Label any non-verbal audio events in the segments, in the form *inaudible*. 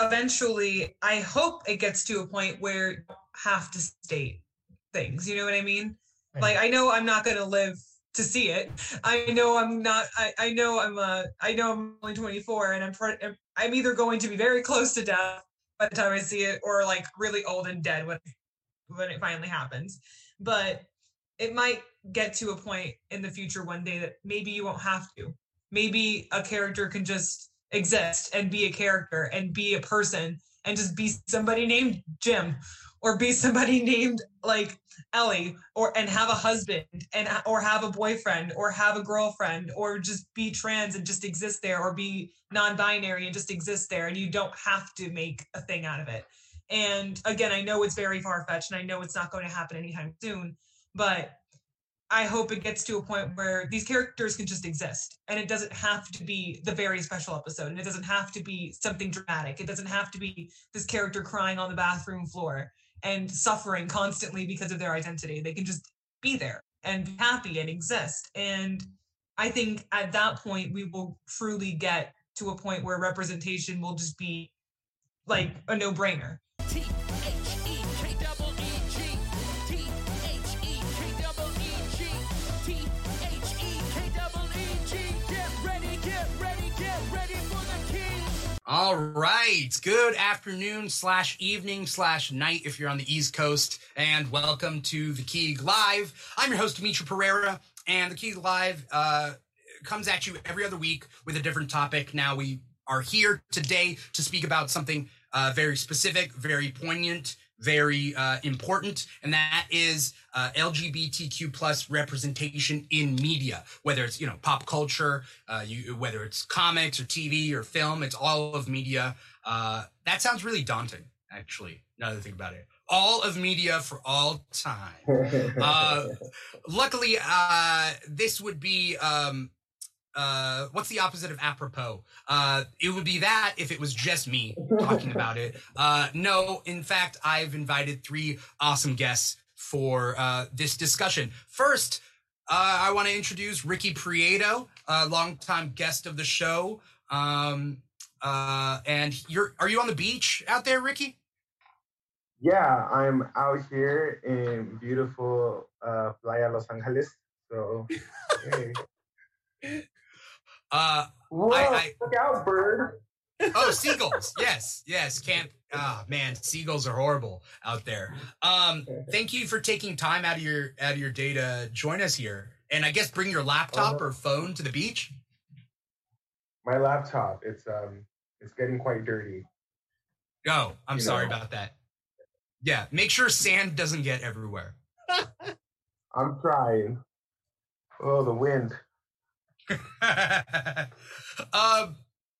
eventually, I hope it gets to a point where you have to state things. You know what I mean? Right. Like I know I'm not going to live to see it. I know I'm not. I, I know I'm. Uh, I know I'm only 24, and I'm. Pre- I'm either going to be very close to death by the time I see it, or like really old and dead when when it finally happens. But it might get to a point in the future one day that maybe you won't have to. Maybe a character can just exist and be a character and be a person and just be somebody named Jim or be somebody *laughs* named like Ellie or and have a husband and or have a boyfriend or have a girlfriend or just be trans and just exist there or be non-binary and just exist there and you don't have to make a thing out of it. And again, I know it's very far-fetched and I know it's not going to happen anytime soon, but I hope it gets to a point where these characters can just exist and it doesn't have to be the very special episode and it doesn't have to be something dramatic. It doesn't have to be this character crying on the bathroom floor and suffering constantly because of their identity. They can just be there and be happy and exist. And I think at that point, we will truly get to a point where representation will just be like a no brainer. All right. Good afternoon slash evening slash night if you're on the East Coast, and welcome to the Keeg Live. I'm your host Dimithri Perera, and the Keeg Live uh, comes at you every other week with a different topic. Now we are here today to speak about something uh, very specific, very poignant, very uh, important, and that is uh, LGBTQ plus representation in media, whether it's you know pop culture, uh, you, whether it's comics or TV or film, it's all of media. Uh, that sounds really daunting, actually. Now that I think about it, all of media for all time. *laughs* Uh, luckily, uh, this would be um, uh, what's the opposite of apropos? Uh, it would be that if it was just me talking *laughs* about it. Uh, no, in fact, I've invited three awesome guests for uh, this discussion. First, uh, I want to introduce Ricky Prieto, a longtime guest of the show. Um, uh, and you're are you on the beach out there, Ricky? Yeah, I'm out here in beautiful uh, Playa Los Angeles. So, *laughs* hey. Uh, Whoa, I- look out, bird. oh, seagulls. yes, yes. Can't. Ah, man, seagulls are horrible out there. Um, thank you for taking time out of your out of your day to join us here, and I guess bring your laptop Uh-huh. or phone to the beach. My laptop, it's um, it's getting quite dirty. Oh, I'm You sorry know. about that. Yeah, make sure sand doesn't get everywhere. *laughs* I'm trying. Oh, the wind. *laughs* um,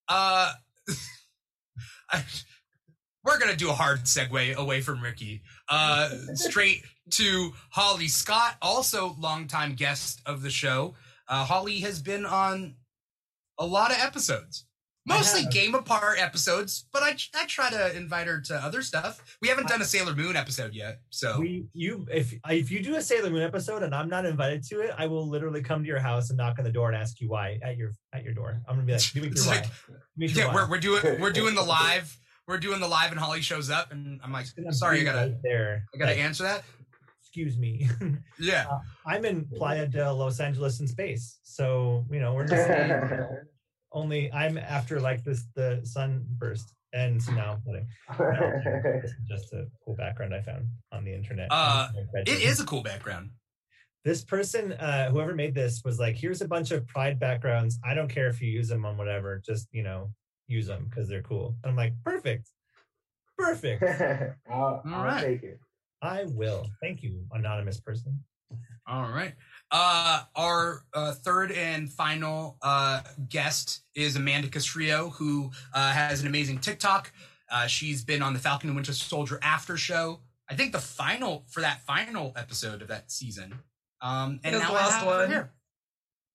uh, I- *laughs* we're gonna do a hard segue away from Ricky, uh, *laughs* straight to Holly Scott, also longtime guest of the show. Uh, Holly has been on a lot of episodes, mostly. Game Apart episodes, but I I try to invite her to other stuff. We haven't done a Sailor Moon episode yet, so We you if if you do a Sailor Moon episode and I'm not invited to it, I will literally come to your house and knock on the door and ask you why at your at your door. I'm gonna be like, Dimithri, It's why? like, Dimithri, yeah, why? we're we're doing we're doing the live. We're doing the live, and Holly shows up, and I'm like, I'm sorry, I gotta right there. I gotta Like, answer that. Excuse me. *laughs* Yeah. Uh, I'm in Playa de Los Angeles in space, so you know we're just *laughs* only. I'm after like this the sunburst, and so now I'm kidding. No, this is just a cool background I found on the internet. Uh, It is a cool background. this person uh whoever made this was like here's a bunch of pride backgrounds i don't care if you use them on whatever just you know use them because they're cool and i'm like perfect perfect *laughs* I'll, All I'll right. take it. i will thank you anonymous person All right. Uh, our uh, third and final uh, guest is Amanda Castrillo, who uh, has an amazing TikTok. Uh, she's been on the Falcon and Winter Soldier after show. I think the final for that final episode of that season. Um, and now the last one. here.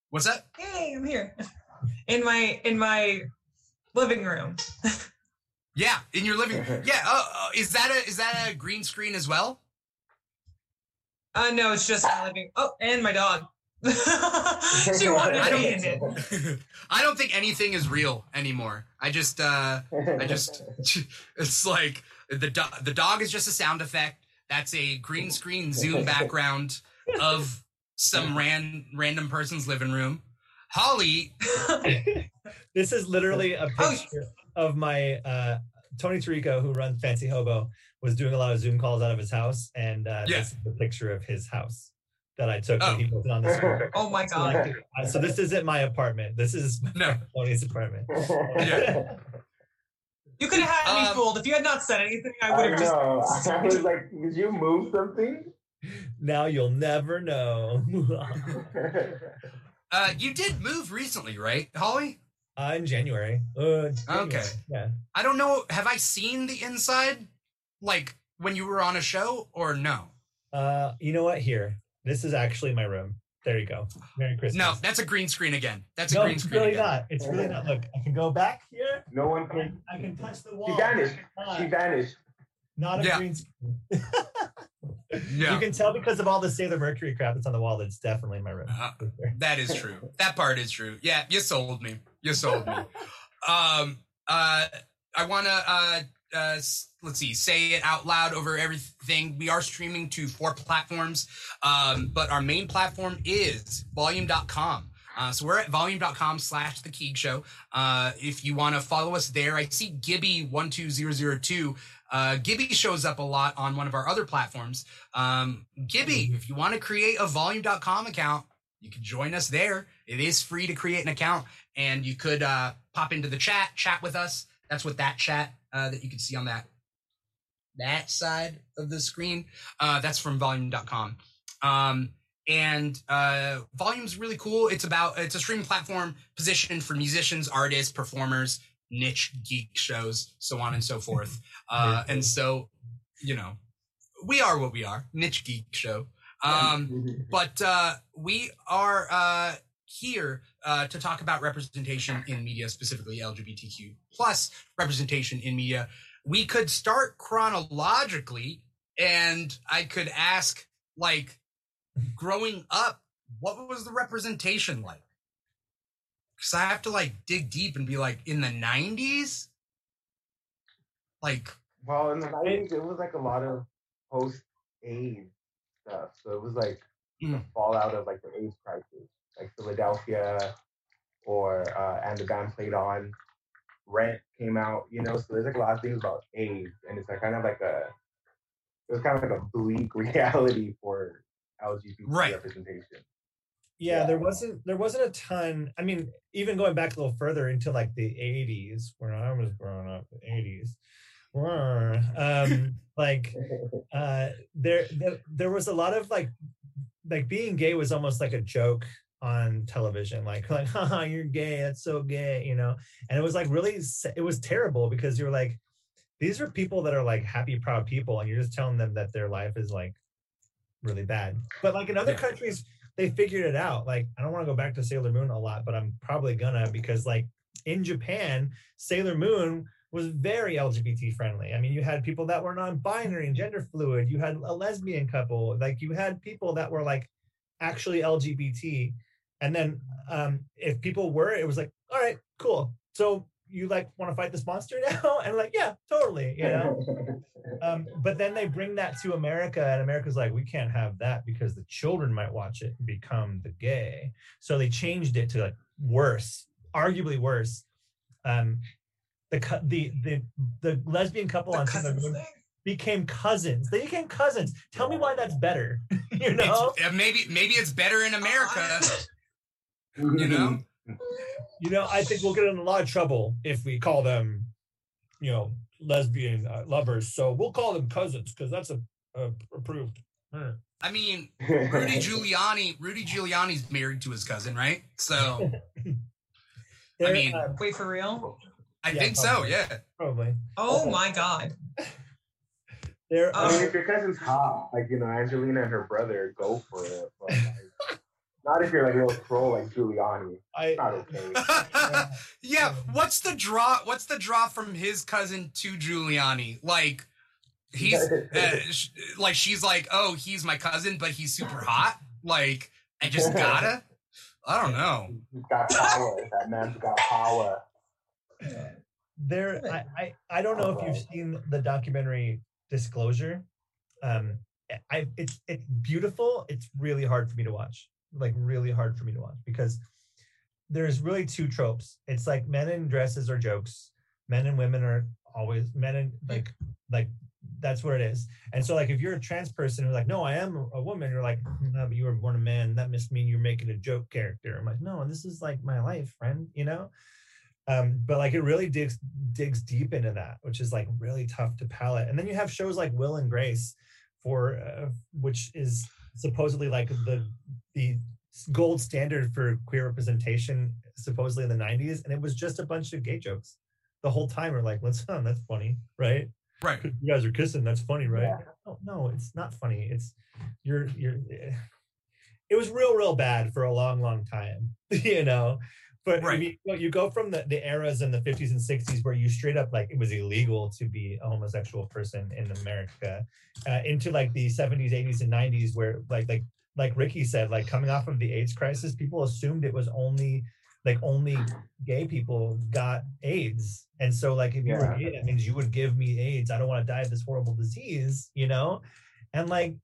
What's that? Hey, I'm here *laughs* in my in my living room. *laughs* Yeah, in your living. Room. Yeah. Uh, is that a is that a green screen as well? Uh, no, it's just my living. Oh, and my dog. *laughs* she wanted I *laughs* to don't- be in it. I don't think anything is real anymore. I just uh I just *laughs* it's like the do- the dog is just a sound effect. That's a green screen zoom background of some ran random person's living room. Holly, this is literally a Oh, picture of my uh, Tony Tirico, who runs Fancy Hobo, was doing a lot of Zoom calls out of his house, and uh, Yeah. this is the picture of his house that I took Oh. when he posted on the *laughs* screen. Oh my god. Uh, so this isn't my apartment. This is *laughs* No. Tony's apartment. Yeah. You could have had me Um, fooled. If you had not said anything, I I would have just know. *laughs* I was like, did you move something? Now you'll never know. uh you did move recently, right? Holly? uh, in January. Uh, January. Okay. Yeah. I don't know. Have I seen the inside like when you were on a show or no? Uh, you know what? Here, this is actually my room. There you go. Merry Christmas. No, that's a green screen again. That's a no, green it's screen really again. not. It's really not. Look, I can go back here. no one can. can, I can touch the wall. She vanished. She vanished. Not a Yeah. green screen. *laughs* Yeah. You can tell because of all the Sailor Mercury crap that's on the wall that's definitely in my room. Uh, That is true. That part is true. Yeah, you sold me. You sold me. *laughs* Um, uh, I want to, uh, uh, s- let's see, say it out loud over everything. We are streaming to four platforms, um, but our main platform is volume.com. Uh, so we're at volume.com slash the Keeg Show. Uh, if you want to follow us there, I see Gibby12002. Uh, Gibby shows up a lot on one of our other platforms. Um, Gibby, if you want to create a volume.com account, you can join us there. It is free to create an account, and you could uh, pop into the chat, chat with us. That's what that chat uh, that you can see on that that side of the screen. Uh, that's from volume.com. Um, and uh, volume's really cool. It's about it's a streaming platform positioned for musicians, artists, performers, niche geek shows, so on and so forth. *laughs* Uh, and so, you know, we are what we are, niche geek show. Um, *laughs* but uh, we are uh, here uh, to talk about representation in media, specifically LGBTQ plus representation in media. We could start chronologically, and I could ask, like, growing up, what was the representation like? Because I have to like dig deep and be like, in the '90s, like, Well, in the nineties, it was like a lot of post AIDS stuff. So it was like the Mm. fallout of like the AIDS crisis, like Philadelphia, or uh, and the band played on. Rent came out, you know. So there's like a lot of things about AIDS, and it's like kind of like a it was kind of like a bleak *laughs* reality for LGBT Right. representation. Yeah, Yeah. there wasn't there wasn't a ton. I mean, even going back a little further into like the '80s, when I was growing up, the '80s, um, *laughs* like *laughs* uh, there, there there was a lot of like like being gay was almost like a joke on television like *laughs* like haha you're gay that's so gay you know? And it was like really it was terrible because you're like these are people that are like happy proud people and you're just telling them that their life is like really bad. But like in other Yeah. countries they figured it out like i don't want to go back to sailor moon a lot but i'm probably gonna because like in japan sailor moon was very lgbt friendly. I mean you had people that were non-binary and gender fluid you had a lesbian couple like you had people that were like actually lgbt and then um if people were it was like all right cool so you like want to fight this monster *laughs* now and like yeah totally you know *laughs* um, but then they bring that to America, and America's like, we can't have that because the children might watch it and become the gay. So they changed it to like worse, arguably worse. Um, the the the the lesbian couple the on Sailor cousins Moon became cousins. They became cousins. Tell me why that's better. *laughs* you know, it's, uh, maybe maybe it's better in America. You know? you know. I think we'll get in a lot of trouble if we call them, you know, lesbian uh, lovers. So we'll call them cousins because that's a, a approved. Hmm. I mean, Rudy *laughs* Giuliani. Rudy Giuliani's married to his cousin, right? So *laughs* They're, mean- uh, Wait for real? I Yeah, think so. Yeah. probably. Oh my god. They're Oh. I mean, if your cousin's hot, like you know, Angelina and her brother, go for it. But, like, *laughs* not if you're like a little troll like Giuliani. I Not okay. *laughs* yeah. What's the draw? What's the draw from his cousin to Giuliani? Like, he's *laughs* uh, sh- like she's like, oh, he's my cousin, but he's super hot. Like, I just *laughs* gotta. I don't know. He's got power. that man's got power. there I, I i don't know if you've seen the documentary disclosure um i it's it's beautiful it's really hard for me to watch like really hard for me to watch because there's really two tropes. It's like men in dresses are jokes. Men and women are always men and like like that's what it is. And so like if you're a trans person who's like no i am a woman you're like no but you were born a man. That must mean you're making a joke character. I'm like no this is like my life friend you know? Um, but like it really digs digs deep into that, which is like really tough to palate. And then you have shows like Will and Grace, for uh, which is supposedly like the the gold standard for queer representation, supposedly in the '90s, and it was just a bunch of gay jokes the whole time. We're like, let's oh, that's funny, right? Right. You guys are kissing, that's funny, right? Yeah. No, no, it's not funny. It's you're you're. Eh, it was real, real bad for a long, long time, *laughs* you know. But I Right. mean, you, know, you go from the, the eras in the 50s and 60s where you straight up like it was illegal to be a homosexual person in America, uh, into like the 70s, 80s, and 90s where like like like Ricky said, like coming off of the AIDS crisis, people assumed it was only like only gay people got AIDS, and so like if you were gay, that means you would give me AIDS. I don't want to die of this horrible disease, you know, and like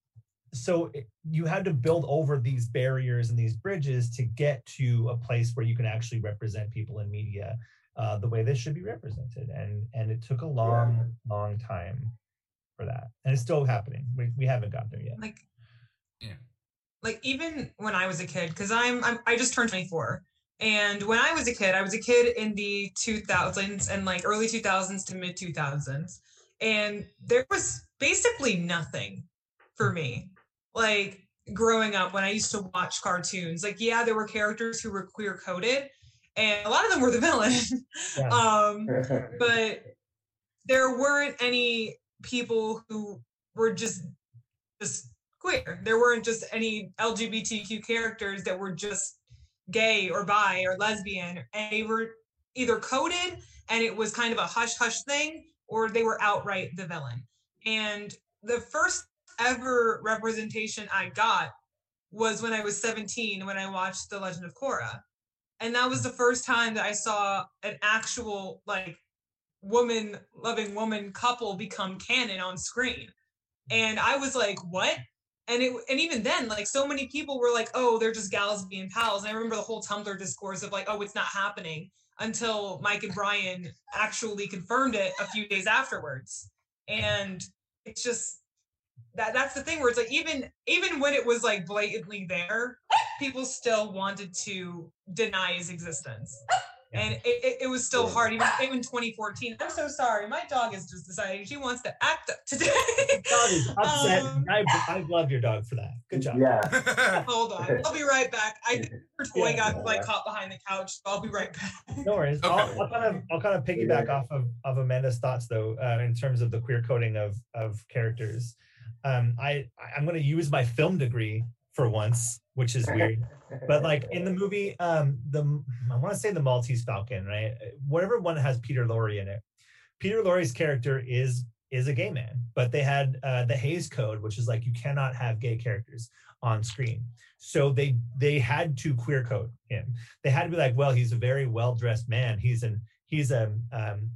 so you had to build over these barriers and these bridges to get to a place where you can actually represent people in media uh, the way they should be represented. And and it took a long long time for that. And it's still happening. We, we haven't gotten there yet. Like Yeah. like even when i was a kid because I'm, I'm i just turned 24 and when i was a kid i was a kid in the 2000s and like early 2000s to mid 2000s and there was basically nothing for me like growing up when i used to watch cartoons like yeah there were characters who were queer coded and a lot of them were the villain *laughs* Yeah. um *laughs* but there weren't any people who were just just queer. There weren't just any LGBTQ characters that were just gay or bi or lesbian. And they were either coded and it was kind of a hush hush thing, or they were outright the villain. And the first ever representation I got was when I was 17 when I watched The Legend of Korra. And that was the first time that I saw an actual like woman loving woman couple become canon on screen. And I was like, what? And it and even then, like so many people were like, oh, they're just gals being pals. And I remember the whole Tumblr discourse of like, oh, it's not happening until Mike and Bryan actually confirmed it a few days afterwards. And it's just that that's the thing where it's like even even when it was like blatantly there, people still wanted to deny his existence. And it, it, it was still Yeah. hard, even, even 2014. I'm so sorry. My dog is just deciding she wants to act up today. dog is *laughs* upset Um, I, I love your dog for that good job Yeah. *laughs* Hold on. I'll be right back. I think her toy Yeah. got like caught behind the couch. So I'll be right back. No worries. I'll, Okay. I'll kind of I'll kind of piggyback off of, of Amanda's thoughts though, uh, in terms of the queer coding of of characters. Um, I I'm going to use my film degree for once, which is weird. but like in the movie, um, the I want to say the Maltese Falcon, right? Whatever one has Peter Lorre in it. Peter Lorre's character is is a gay man, but they had uh, the Hays Code, which is like you cannot have gay characters on screen. So they they had to queer code him. They had to be like, well, he's a very well dressed man. He's an he's a um,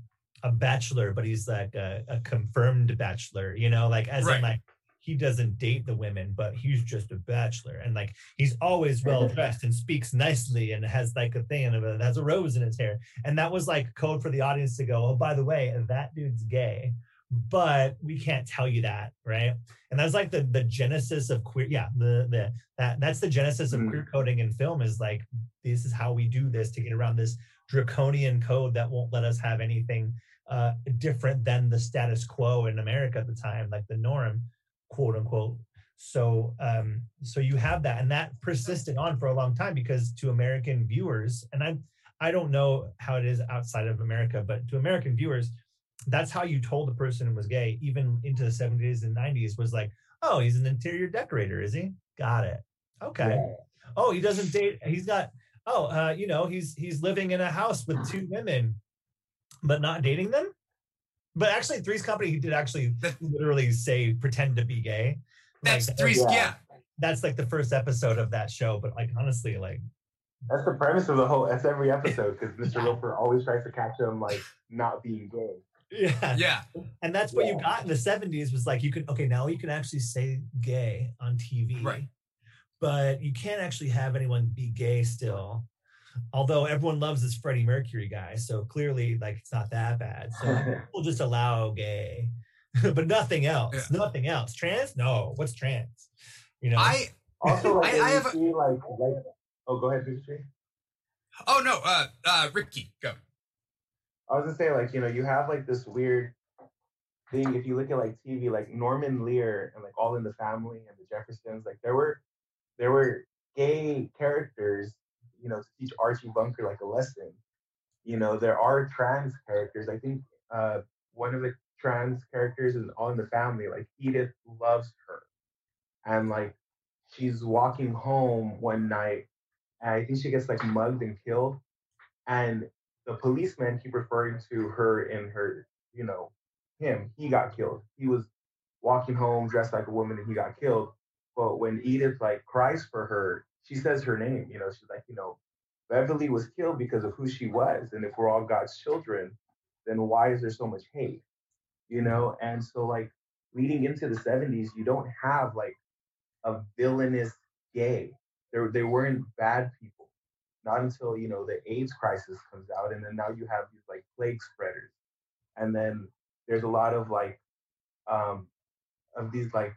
a bachelor, but he's like a, a confirmed bachelor. You know, like as Right. in like he doesn't date the women, but he's just a bachelor, and like he's always well dressed and speaks nicely and has like a thing and has a rose in his hair. And that was like code for the audience to go, oh, by the way, that dude's gay, but we can't tell you that, right? And that's like the the genesis of queer. Yeah, the the that that's the genesis of Mm. queer coding in film is like this is how we do this to get around this draconian code that won't let us have anything uh, different than the status quo in America at the time, like the norm, quote unquote. So, um, so you have that, and that persisted on for a long time because to American viewers, and I, I don't know how it is outside of America, but to American viewers, that's how you told a person was gay, even into the 70s and 90s, was like, oh, he's an interior decorator, is he? Got it. Okay. Yeah. Oh, he doesn't date. He's got. Oh, uh, you know, he's he's living in a house with two women, but not dating them. But actually, Three's Company, he did actually literally say pretend to be gay. Like, That's three. Yeah. Yeah. that's like the first episode of that show. But like honestly, like That's the premise of the whole. That's every episode because Mr. Yeah. Roper always tries to catch him like not being gay. yeah, Yeah. and that's what you got in the 70s was like you can okay now you can actually say gay on tv Right. but you can't actually have anyone be gay still although everyone loves this freddie mercury guy so clearly like it's not that bad so *laughs* we'll just allow gay *laughs* but nothing else Yeah. nothing else trans no what's trans you know I *laughs* Also, like, I- I you have a- see, like, like, oh, go ahead, Big Tree. oh no, uh uh Ricky, go. I was gonna say, like, you know, you have like this weird thing. If you look at like TV, like Norman Lear and like All in the Family and the Jeffersons, like there were there were gay characters, you know, to teach Archie Bunker like a lesson. You know, there are trans characters. I think uh, one of the trans characters is All in the Family. Like Edith loves her, and like she's walking home one night, and I think she gets like mugged and killed, and the policemen keep referring to her in her, you know, him. He got killed. He was walking home dressed like a woman and he got killed. But when Edith like cries for her, she says her name. You know, she's like, you know, Beverly was killed because of who she was. And if we're all God's children, then why is there so much hate? You know, and so like leading into the 70s, you don't have like a villainous gay. There they weren't bad people not until you know the AIDS crisis comes out, and then now you have these like plague spreaders, and then there's a lot of like um, of these like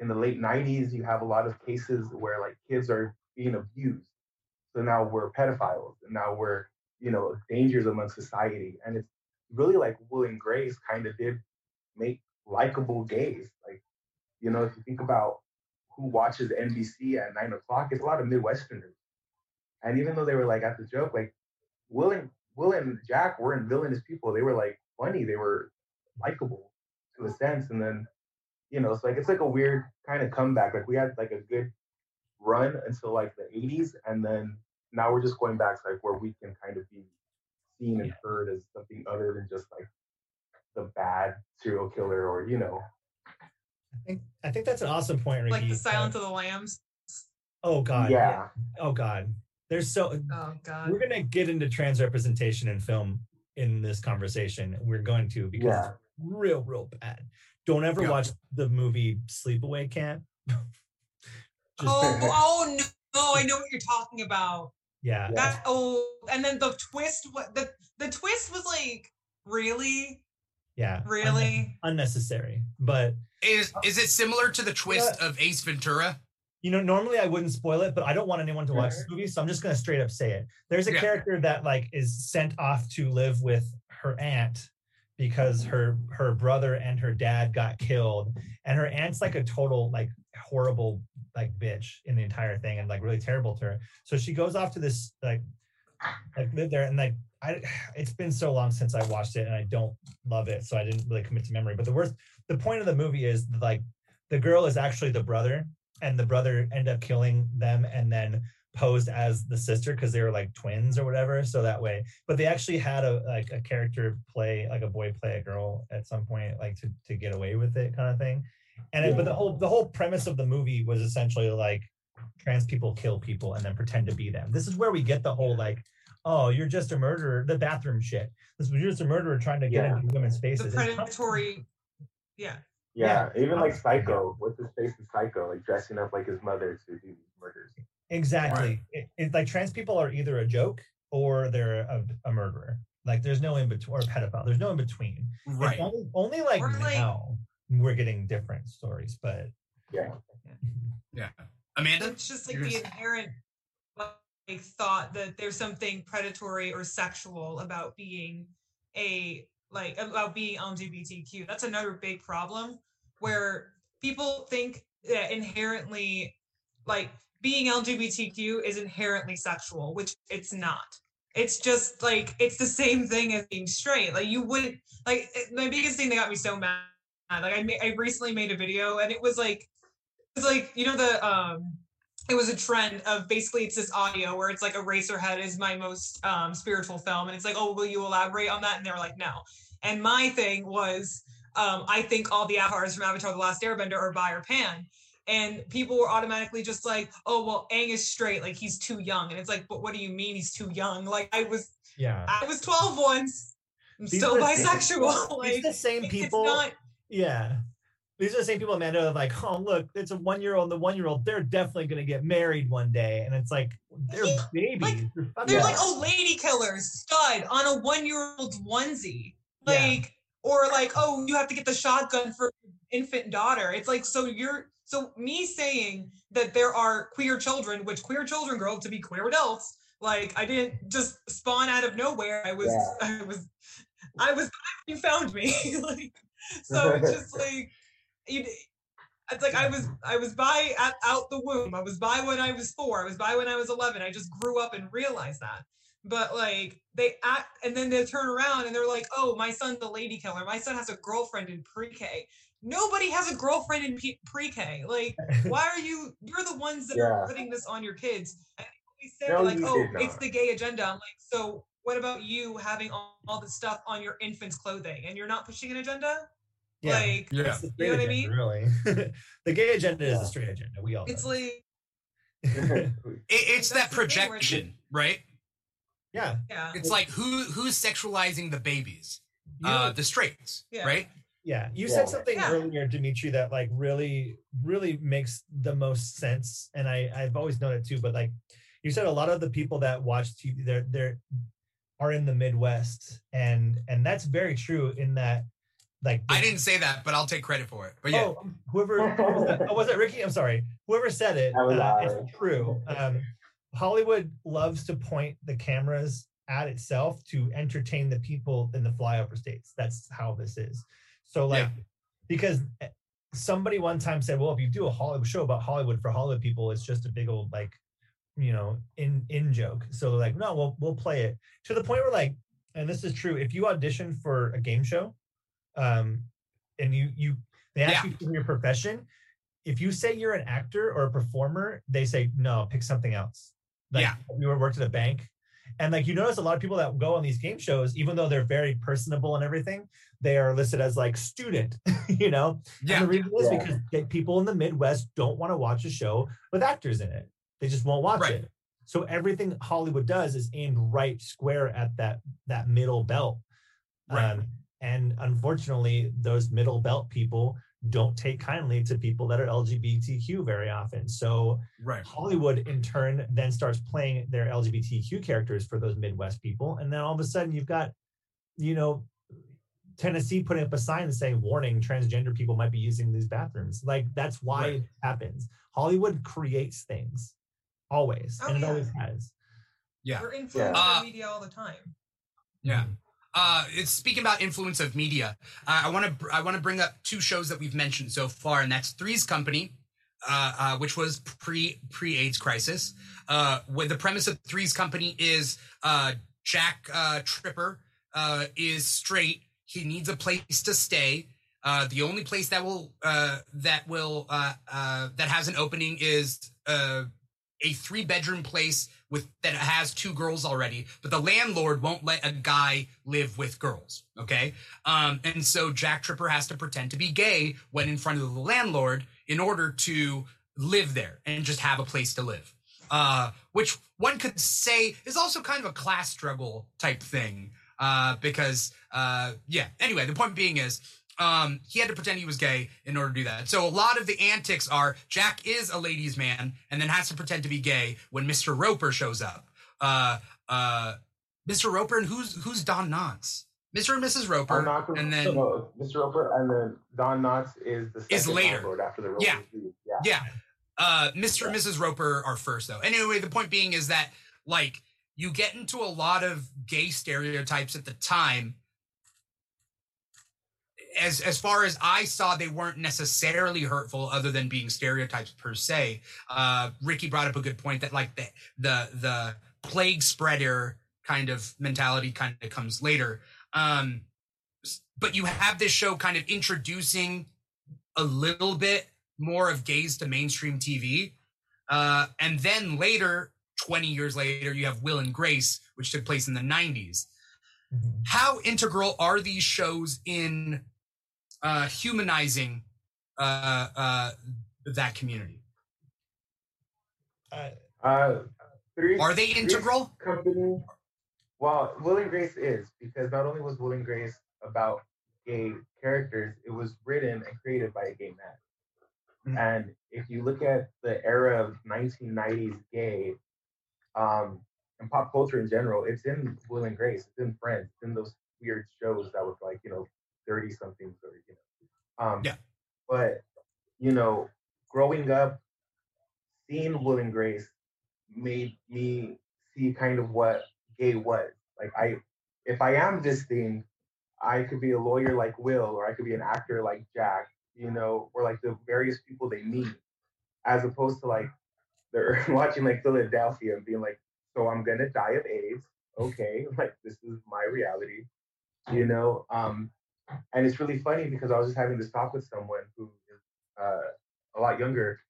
in the late 90s you have a lot of cases where like kids are being abused, so now we're pedophiles, and now we're you know dangers among society, and it's really like Will and Grace kind of did make likable gays, like you know if you think about who watches NBC at nine o'clock, it's a lot of Midwesterners. And even though they were like at the joke, like Will and Will and Jack weren't villainous people. They were like funny. They were likable to a sense. And then, you know, it's like it's like a weird kind of comeback. Like we had like a good run until like the 80s, and then now we're just going back to like where we can kind of be seen and Yeah. heard as something other than just like the bad serial killer or you know. I think I think that's an awesome point, Ricky. like the Uh, Silence of the Lambs. oh God. yeah. Oh God. There's so Oh God. we're gonna get into trans representation in film in this conversation. We're going to because Yeah. it's real, real bad. Don't ever Yeah. watch the movie Sleepaway Camp. *laughs* Oh, *laughs* oh no, I know what you're talking about. yeah. Yeah. That oh, and then the twist. What the the twist was like really, Yeah. really. Unnecessary. But Is is it similar to the twist of Ace Ventura? you know, normally I wouldn't spoil it, but I don't want anyone to watch this movie, so I'm just gonna straight up say it. There's a Yeah. character that like is sent off to live with her aunt because her her brother and her dad got killed, and her aunt's like a total like horrible like bitch in the entire thing and like really terrible to her. So she goes off to this like like live there and like I *sighs* it's been so long since I watched it and I don't love it, so I didn't really commit to memory. But the worst the point of the movie is like the girl is actually the brother and the brother end up killing them and then posed as the sister because they were like twins or whatever so that way but they actually had a like a character play like a boy play a girl at some point like to, to get away with it kind of thing and it, but the whole the whole premise of the movie was essentially like trans people kill people and then pretend to be them this is where we get the whole like oh you're just a murderer the bathroom shit this was you're just a murderer trying to get Yeah. into women's The faces It's not- predatory. Yeah. Yeah, even like Psycho, what's his face in Psycho, like dressing up like his mother to do these murders. Exactly. It, it's like trans people are either a joke or they're a, a murderer. Like there's no in between or a pedophile. There's no in between. It's Right. Only, only like Or, like- now we're getting different stories, but Yeah. *laughs* Yeah. Amanda? It's just like You're the gonna- inherent like thought that there's something predatory or sexual about being a like about being LGBTQ. That's another big problem where people think that inherently like being LGBTQ is inherently sexual, which it's not. It's just like it's the same thing as being straight. Like you wouldn't like it- my biggest thing that got me so mad. Like I ma- I recently made a video and it was like it was like you know the um it was a trend of basically it's this audio where it's like Eraserhead is my most um, spiritual film, and it's like, oh, will you elaborate on that? And they're like, no. And my thing was, um, I think all the avatars from Avatar: The Last Airbender are bi or pan, and people were automatically just like, "Oh, well, Aang is straight, like he's too young." And it's like, "But what do you mean he's too young?" Like I was Yeah. I was 12 once. I'm These still are the- bisexual. *laughs* These like the same people. not Yeah. These are the same people, Amanda, are like, oh, look, it's a one year old, the one year old, they're definitely going to get married one day. And it's like, they're Yeah, babies. like, they're They're like, oh, lady killers, stud on a one year old onesie. Yeah. Like, or like, oh, you have to get the shotgun for infant daughter. It's like, so you're, so me saying that there are queer children, which queer children grow up to be queer adults. Like, I didn't just spawn out of nowhere. I was, I was, I was, you found me. *laughs* like, so it's *laughs* just like, you, it's like I was I was bi at, out the womb. I was bi when I was four. I was bi when I was eleven. I just grew up and realized that. But like they act, and then they turn around and they're like, "Oh, my son's a lady killer. My son has a girlfriend in pre-K. Nobody has a girlfriend in P- pre-K. Like, *laughs* why are you? You're the ones that are putting this on your kids." And we say No, like, "Oh, it's the gay agenda." I'm like, so what about you having all, all this stuff on your infant's clothing and you're not pushing an agenda? yeah. Like, Yeah. You know what I mean? Really. *laughs* the gay agenda is Yeah. the straight agenda. We all it's know. like, *laughs* It, it's that That's the thing where it's- projection, right? yeah. yeah. It's like who who's sexualizing the babies? You Uh, the straights, Yeah. right? Yeah, you Yeah. said something Yeah. earlier, Dimithri, that like really, really makes the most sense, and I I've always known it too. But like you said, a lot of the people that watch TV, they're they're are in the Midwest, and and that's very true. In that, like I didn't say that, but I'll take credit for it. But yeah, Oh, whoever *laughs* was that? oh, was it Ricky? I'm sorry. Whoever said it, That uh, it's true. Um, Hollywood loves to point the cameras at itself to entertain the people in the flyover states. That's how this is. So, like, Yeah. because eh, somebody one time said, "Well, if you do a Hollywood show about Hollywood for Hollywood people, it's just a big old like, you know, in in joke." So they're like, "No, we'll we'll play it." To the point where like, and this is true. If you audition for a game show, um, and you you they ask Yeah. you for your profession. If you say you're an actor or a performer, they say no, pick something else. Like Yeah. you worked at a bank, and like you notice a lot of people that go on these game shows, even though they're very personable and everything, they are listed as like student. *laughs* you know, and yeah, the reason is Yeah. because gay- people in the Midwest don't want to watch a show with actors in it. They just won't watch Right. it. So everything Hollywood does is aimed right square at that that middle belt. Right. Um, and unfortunately, those middle belt people don't take kindly to people that are LGBTQ very often. So right. Hollywood, in turn, then starts playing their LGBTQ characters for those Midwest people, and then all of a sudden, you've got, you know, Tennessee putting up a sign saying, "Warning: Transgender people might be using these bathrooms." Like that's why Right. it happens. Hollywood creates things, always, Oh, and it yeah. always has. Yeah. We're influenced Uh, by media all the time. Yeah. Uh, it's speaking about influence of media. Uh, I want to I want to bring up two shows that we've mentioned so far, and that's Three's Company, uh, uh, which was pre pre AIDS crisis. Uh, where the premise of Three's Company is uh, Jack Tripper is straight. He needs a place to stay. The only place that will that will that has an opening is a three bedroom place with that has two girls already, but the landlord won't let a guy live with girls. Okay. Um, and so Jack Tripper has to pretend to be gay when in front of the landlord in order to live there and just have a place to live. Uh, which one could say is also kind of a class struggle type thing. Uh, because, uh, yeah. Anyway, the point being is, um, he had to pretend he was gay in order to do that. So a lot of the antics are Jack is a ladies' man and then has to pretend to be gay when Mr. Roper shows up. Uh, uh, Mr. Roper and who's who's Don Knotts? Mr. and Mrs. Roper, Knotts, and then no, Mr. Roper, and then Don Knotts is the Is later. after the Roper. Yeah. Yeah. yeah, uh, Mr. and Mrs. Roper are first though. Anyway, the point being is that like you get into a lot of gay stereotypes at the time as as far as I saw, they weren't necessarily hurtful, other than being stereotypes per se. Uh, Ricky brought up a good point that like the the the plague spreader kind of mentality kind of comes later. Um, but you have this show kind of introducing a little bit more of gays to mainstream TV, uh, and then later, twenty years later, you have Will and Grace, which took place in the '90s Mhm. how integral are these shows in uh, humanizing uh, uh, that community? Uh, Uh, three. Are they integral? Company. Well, Will and Grace is because not only was Will and Grace about gay characters, it was written and created by a gay man. Mhm. And if you look at the era of 1990s gay, um, and pop culture in general, it's in Will and Grace, it's in Friends, it's in those weird shows that was like, you know, 30 somethings or, you know. Um, Yeah. But, you know, growing up, seeing Will and Grace made me see kind of what gay was. Like I if I am this thing, I could be a lawyer like Will, or I could be an actor like Jack, you know, or like the various people they meet, as opposed to like they're *laughs* watching like Philadelphia and being like, so I'm gonna die of AIDS. Okay, *laughs* like this is my reality, you know. Um, and it's really funny because I was just having this talk with someone who is uh, a lot younger,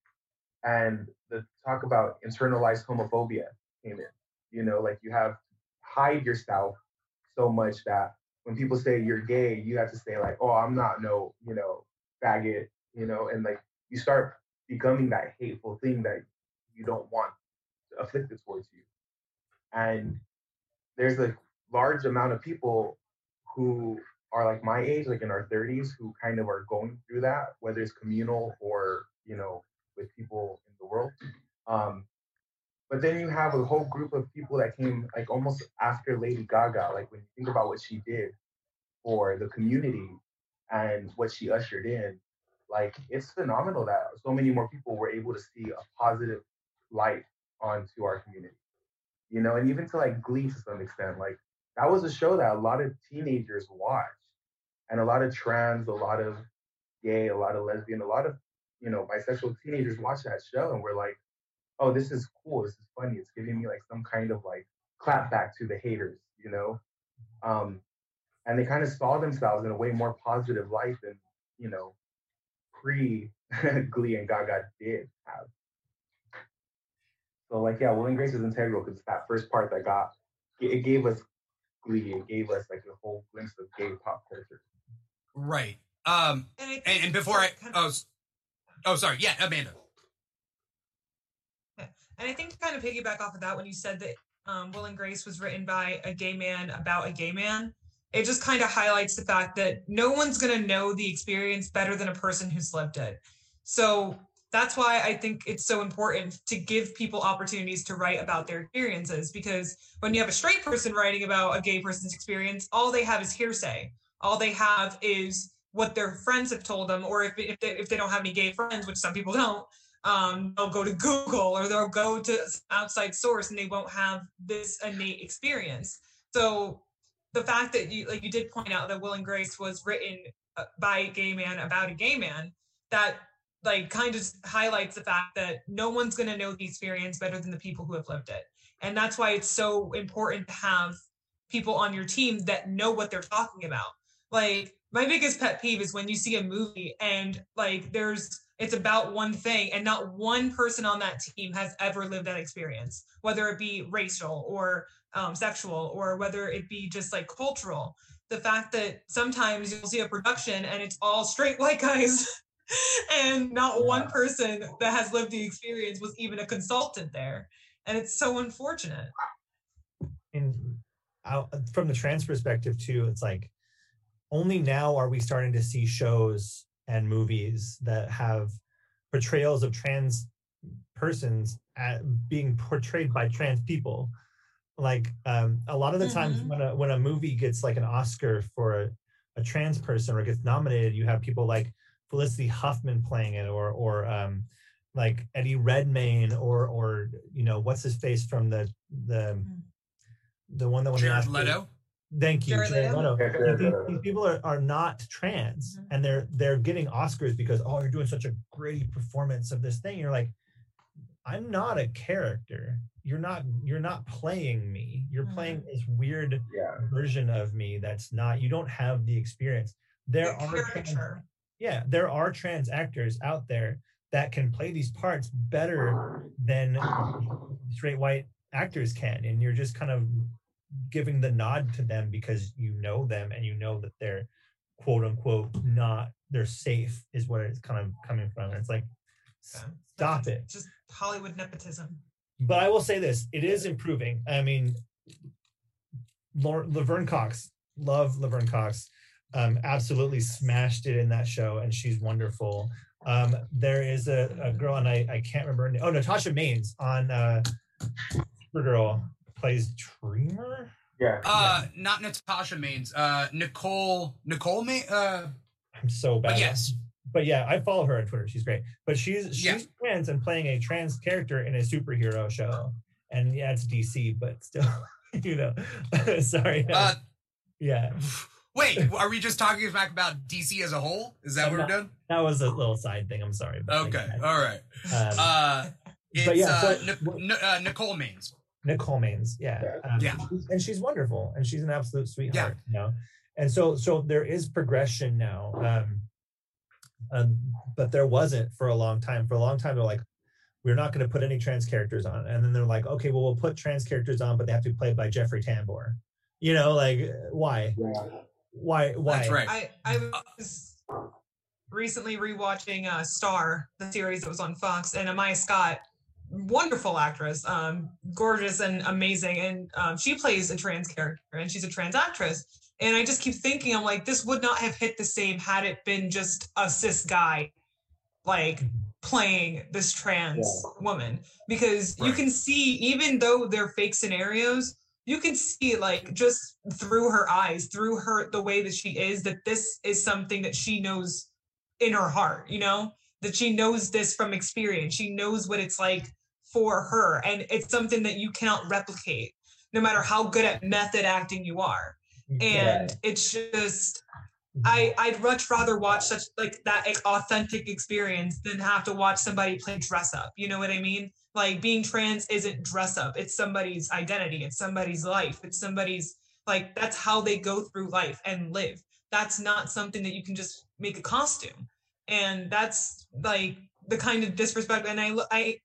and the talk about internalized homophobia came in. You know, like you have to hide yourself so much that when people say you're gay, you have to say like, oh, I'm not no, you know, faggot, you know, and like you start becoming that hateful thing that you don't want afflicted towards you. And there's a large amount of people who are like my age, like in our 30s, who kind of are going through that, whether it's communal or, you know, with people in the world. Um, but then you have a whole group of people that came like almost after Lady Gaga. Like when you think about what she did for the community and what she ushered in, like it's phenomenal that so many more people were able to see a positive light onto our community. You know, and even to like Glee to some extent, like that was a show that a lot of teenagers watched, and a lot of trans, a lot of gay, a lot of lesbian, a lot of you know bisexual teenagers watch that show and we're like, oh, this is cool, this is funny, it's giving me like some kind of like clap back to the haters, you know, um, and they kind of saw themselves in a way more positive light than you know pre *laughs* Glee and Gaga did have. So like yeah, Will and Grace is integral because that first part that got it gave us Glee, it gave us like a whole glimpse of gay pop culture. Right. Um, And, and, and before I, kind of- oh, oh, sorry. Yeah, Amanda. And I think to kind of piggyback off of that, when you said that um, Will and Grace was written by a gay man about a gay man, it just kind of highlights the fact that no one's going to know the experience better than a person who's lived it. So that's why I think it's so important to give people opportunities to write about their experiences because when you have a straight person writing about a gay person's experience, all they have is hearsay. All they have is what their friends have told them, or if, if, they, if they don't have any gay friends, which some people don't, um, they'll go to Google or they'll go to outside source and they won't have this innate experience. So the fact that you like you did point out that Will and Grace was written uh, by a gay man about a gay man, that like kind of highlights the fact that no one's going to know the experience better than the people who have lived it. And that's why it's so important to have people on your team that know what they're talking about. Like my biggest pet peeve is when you see a movie and like there's it's about one thing and not one person on that team has ever lived that experience whether it be racial or um, sexual or whether it be just like cultural. The fact that sometimes you'll see a production and it's all straight white guys *laughs* and not one person that has lived the experience was even a consultant there and it's so unfortunate. In out from the trans perspective too it's like only now are we starting to see shows and movies that have portrayals of trans persons at, being portrayed by trans people like um, a lot of the times Mhm. when a when a movie gets like an oscar for a, a trans person or gets nominated you have people like felicity huffman playing it or or um, like eddie redmayne or or you know what's his face from the the the one that won the Jared Oscar. Leto. Thank you, Jared Jared Leto? Leto. Jared These, Leto. these people are, are not trans, Mhm. and they're they're getting Oscars because oh, you're doing such a great performance of this thing. You're like, I'm not a character. You're not you're not playing me. You're Mhm. playing this weird Yeah. version of me that's not. You don't have the experience. There The are trans, yeah, there are trans actors out there that can play these parts better than straight white actors can and you're just kind of giving the nod to them because you know them and you know that they're quote unquote not they're safe is what it's kind of coming from it's like Stop it. Just Hollywood nepotism. But I will say this: it is improving. I mean, Laverne Cox, love Laverne Cox, um, absolutely smashed it in that show, and she's wonderful. Um, there is a, a girl, and I, I can't remember. her name. Oh, Natasha Maines on uh, Supergirl plays Dreamer. Yeah. Uh, not Natasha Maines. Uh, Nicole. Nicole May. Uh, I'm so bad. but yes. but yeah, I follow her on Twitter. She's great. But she's she's Yeah. trans and playing a trans character in a superhero show. And yeah, it's DC, but still, *laughs* you know. *laughs* Sorry. Uh, yeah, wait, are we just talking back about DC as a whole? Is that I'm what we're not- doing? that was a little side thing. I'm sorry. Okay. *laughs* All right. um, Uh, it's But yeah, uh, so- Nic- N- uh, Nicole Maines. Nicole Maines, yeah, um, Yeah. and she's wonderful, and she's an absolute sweetheart, you know. And so, so there is progression now, um, um, but there wasn't for a long time. For a long time, they're like, we're not going to put any trans characters on, and then they're like, okay, well, we'll put trans characters on, but they have to be played by Jeffrey Tambor. You know, like why, Yeah. why, why? That's right. I I was recently rewatching uh, Star, the series that was on Fox, and Amiyah Scott, wonderful actress, um, gorgeous and amazing, and um, she plays a trans character, and she's a trans actress. And I just keep thinking, I'm like, this would not have hit the same had it been just a cis guy, like playing this trans woman, because you can see, even though they're fake scenarios, you can see like just through her eyes through her the way that she is that this is something that she knows in her heart you know? That she knows this from experience. She knows what it's like for her and it's something that you cannot replicate no matter how good at method acting you are and it's just I I'd much rather watch such like that like, authentic experience than have to watch somebody play dress up. You know what I mean? Like being trans isn't dress up. It's somebody's identity. It's somebody's life. It's somebody's like that's how they go through life and live. That's not something that you can just make a costume. And that's like the kind of disrespect. And I I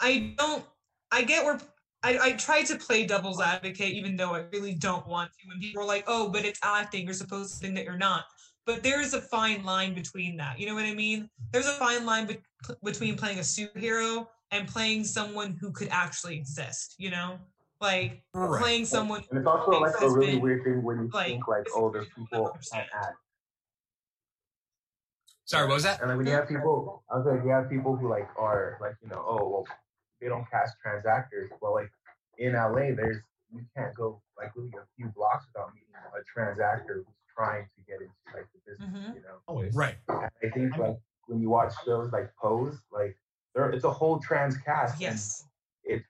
I don't I get where I, I try to play devil's advocate, even though I really don't want to. And people are like, "Oh, but it's acting. You're supposed to think that you're not." But there is a fine line between that. You know what I mean? There's a fine line be- between playing a superhero and playing someone who could actually exist. You know, like Right. playing someone. And it's also like a really been, weird thing when you like, think like, it's oh, those people understand. can't act. Sorry, what was that? And like when you have people, I was like, you have people who like are like, you know, oh, well, they don't cast trans actors. Well, like in LA, there's you can't go like really a few blocks without meeting a trans actor who's trying to get into like the business, Mhm. you know. Always. Right. And I think like when you watch shows like Pose, like there, it's a whole trans cast. and Yes. it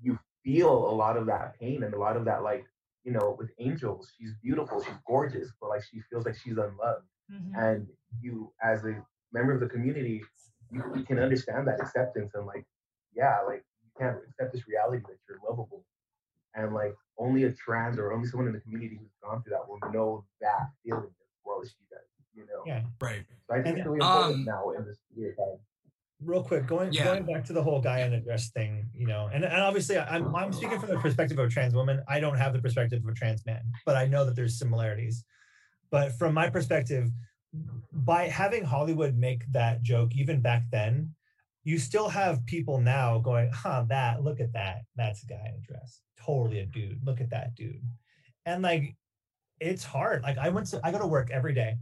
you feel a lot of that pain and a lot of that like you know with angels she's beautiful she's gorgeous but like she feels like she's unloved Mhm. and you as a member of the community you, you can understand that acceptance and like yeah like you can't accept this reality that you're lovable and like only a trans or only someone in the community who's gone through that will know that feeling as well as she does you know Yeah. Right. so i think And, it's really important um, now in this weird time real quick going Yeah. going back to the whole guy in a dress thing you know and, and obviously I'm, I'm speaking from the perspective of a trans woman i don't have the perspective of a trans man but i know that there's similarities but from my perspective by having hollywood make that joke even back then you still have people now going huh that look at that that's a guy in a dress totally a dude look at that dude and like it's hard like i went to i go to work every day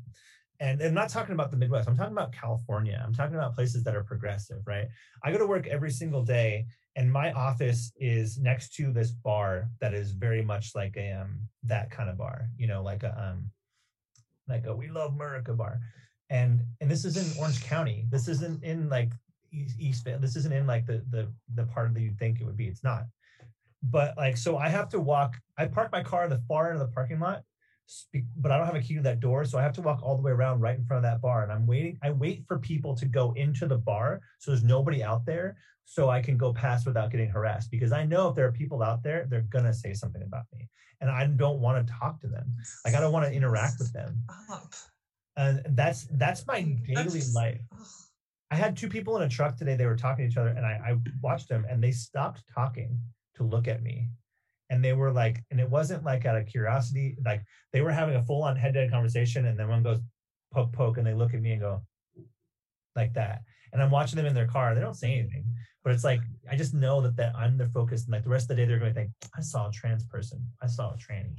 and I'm not talking about the Midwest. I'm talking about California. I'm talking about places that are progressive, right? I go to work every single day, and my office is next to this bar that is very much like a um that kind of bar, you know, like a um like a we love America bar, and and this is in Orange County. This isn't in like East, East Bay. This isn't in like the the the part that you think it would be. It's not. But like, so I have to walk. I park my car in the far end of the parking lot, but I don't have a key to that door, so I have to walk all the way around right in front of that bar. And I'm waiting. I wait for people to go into the bar, so there's nobody out there, so I can go past without getting harassed. Because I know if there are people out there, they're gonna say something about me, and I don't want to talk to them. Like I don't want to interact with them, Up. and that's that's my daily life. I had two people in a truck today. They were talking to each other, and I, I watched them, and they stopped talking to look at me, and they were like, and it wasn't like out of curiosity, like they were having a full-on head-to-head conversation, and then one goes poke poke, and they look at me and go, like that. And I'm watching them in their car. They don't say anything, but it's like I just know that that I'm their focus. And like the rest of the day, they're going to think, I saw a trans person. I saw a tranny.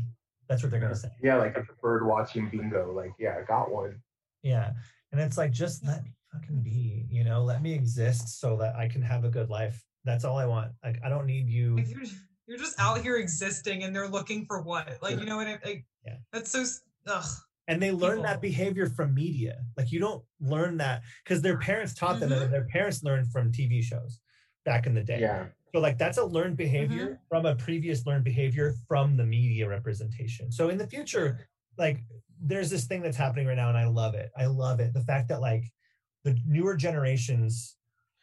That's what they're going to say. Yeah, like a bird watching bingo. Like, yeah, I got one. Yeah. And it's like, just let fucking be, you know, let me exist so that I can have a good life. That's all I want. Like, I don't need you. Like, you're, you're just out here existing and they're looking for what? Like, you know what I like? Yeah. That's so, ugh. And they learn that behavior from media. Like, you don't learn that because their parents taught them, and mm-hmm. their parents learned from TV shows back in the day. Yeah. So like that's a learned behavior mm-hmm. from a previous learned behavior from the media representation. So in the future, like there's this thing that's happening right now, and I love it. I love it. The fact that like the newer generations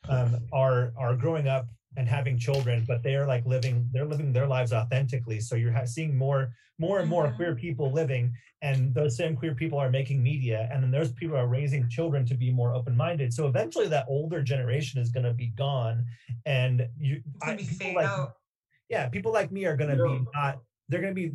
um, are are growing up and having children, but they are like living they're living their lives authentically. So you're ha- seeing more more and more Mhm. queer people living, and those same queer people are making media, and then those people are raising children to be more open minded. So eventually, that older generation is going to be gone, and you It's gonna I- be people like out. yeah, people like me are gonna You be not. They're gonna be.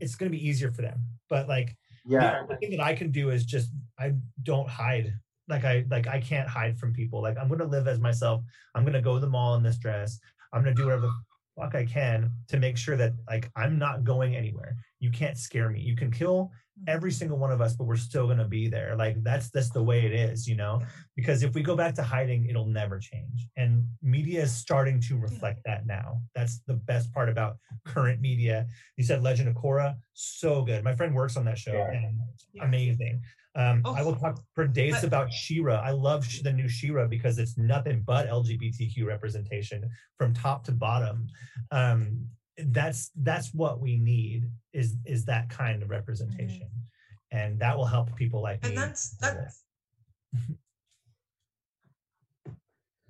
It's gonna be easier for them. But like Yeah. the thing that I can do is just I don't hide. Like I like I can't hide from people. Like I'm gonna live as myself. I'm gonna go to the mall in this dress. I'm gonna do whatever the fuck I can to make sure that like I'm not going anywhere. You can't scare me. You can kill every single one of us, but we're still gonna be there. Like that's that's the way it is, you know. Because if we go back to hiding, it'll never change. And media is starting to reflect that now. That's the best part about current media. You said Legend of Korra, so good. My friend works on that show, Yeah. and Yeah. amazing. Um, I will Oh. talk for days But- about She-Ra. I love the new She-Ra because it's nothing but LGBTQ representation from top to bottom. Um, that's that's what we need is is that kind of representation, and that will help people like and me. that's that's *laughs*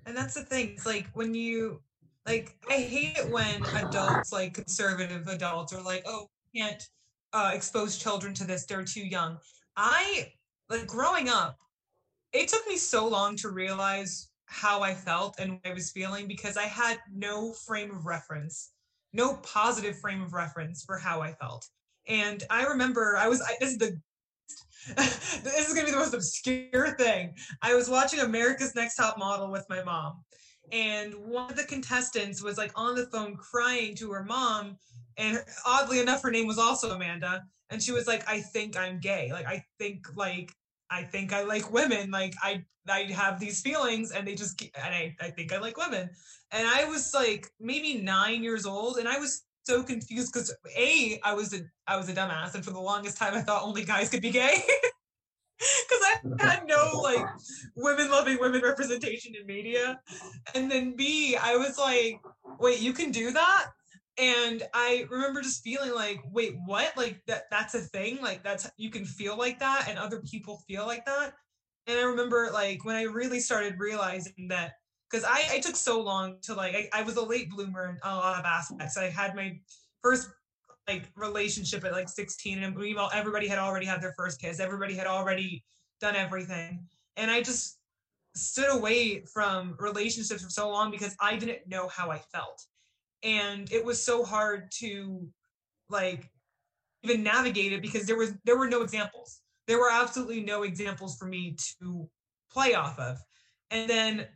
and that's the thing it's like when you like i hate it when adults like conservative adults are like oh can't uh, expose children to this they're too young i like growing up it took me so long to realize how i felt and what i was feeling because i had no frame of reference no positive frame of reference for how i felt and i remember i was I, this is the *laughs* this is gonna be the most obscure thing. I was watching America's Next Top Model with my mom, and one of the contestants was like on the phone crying to her mom, and oddly enough, her name was also Amanda, and she was like, "I think I'm gay. Like, I think like I think I like women. Like, I I have these feelings, and they just and I I think I like women." And I was like maybe nine years old, and I was so confused because a I was a I was a dumbass, and for the longest time I thought only guys could be gay. *laughs* Because I had no like women loving women representation in media, and then B I was like, wait, you can do that, and I remember just feeling like, wait, what? Like that that's a thing? Like that's you can feel like that, and other people feel like that. And I remember like when I really started realizing that because I, I took so long to like I, I was a late bloomer in a lot of aspects. I had my first like relationship at like 16 and we all everybody had already had their first kiss. Everybody had already done everything. And I just stood away from relationships for so long because I didn't know how I felt. And it was so hard to like even navigate it because there was there were no examples. There were absolutely no examples for me to play off of. And then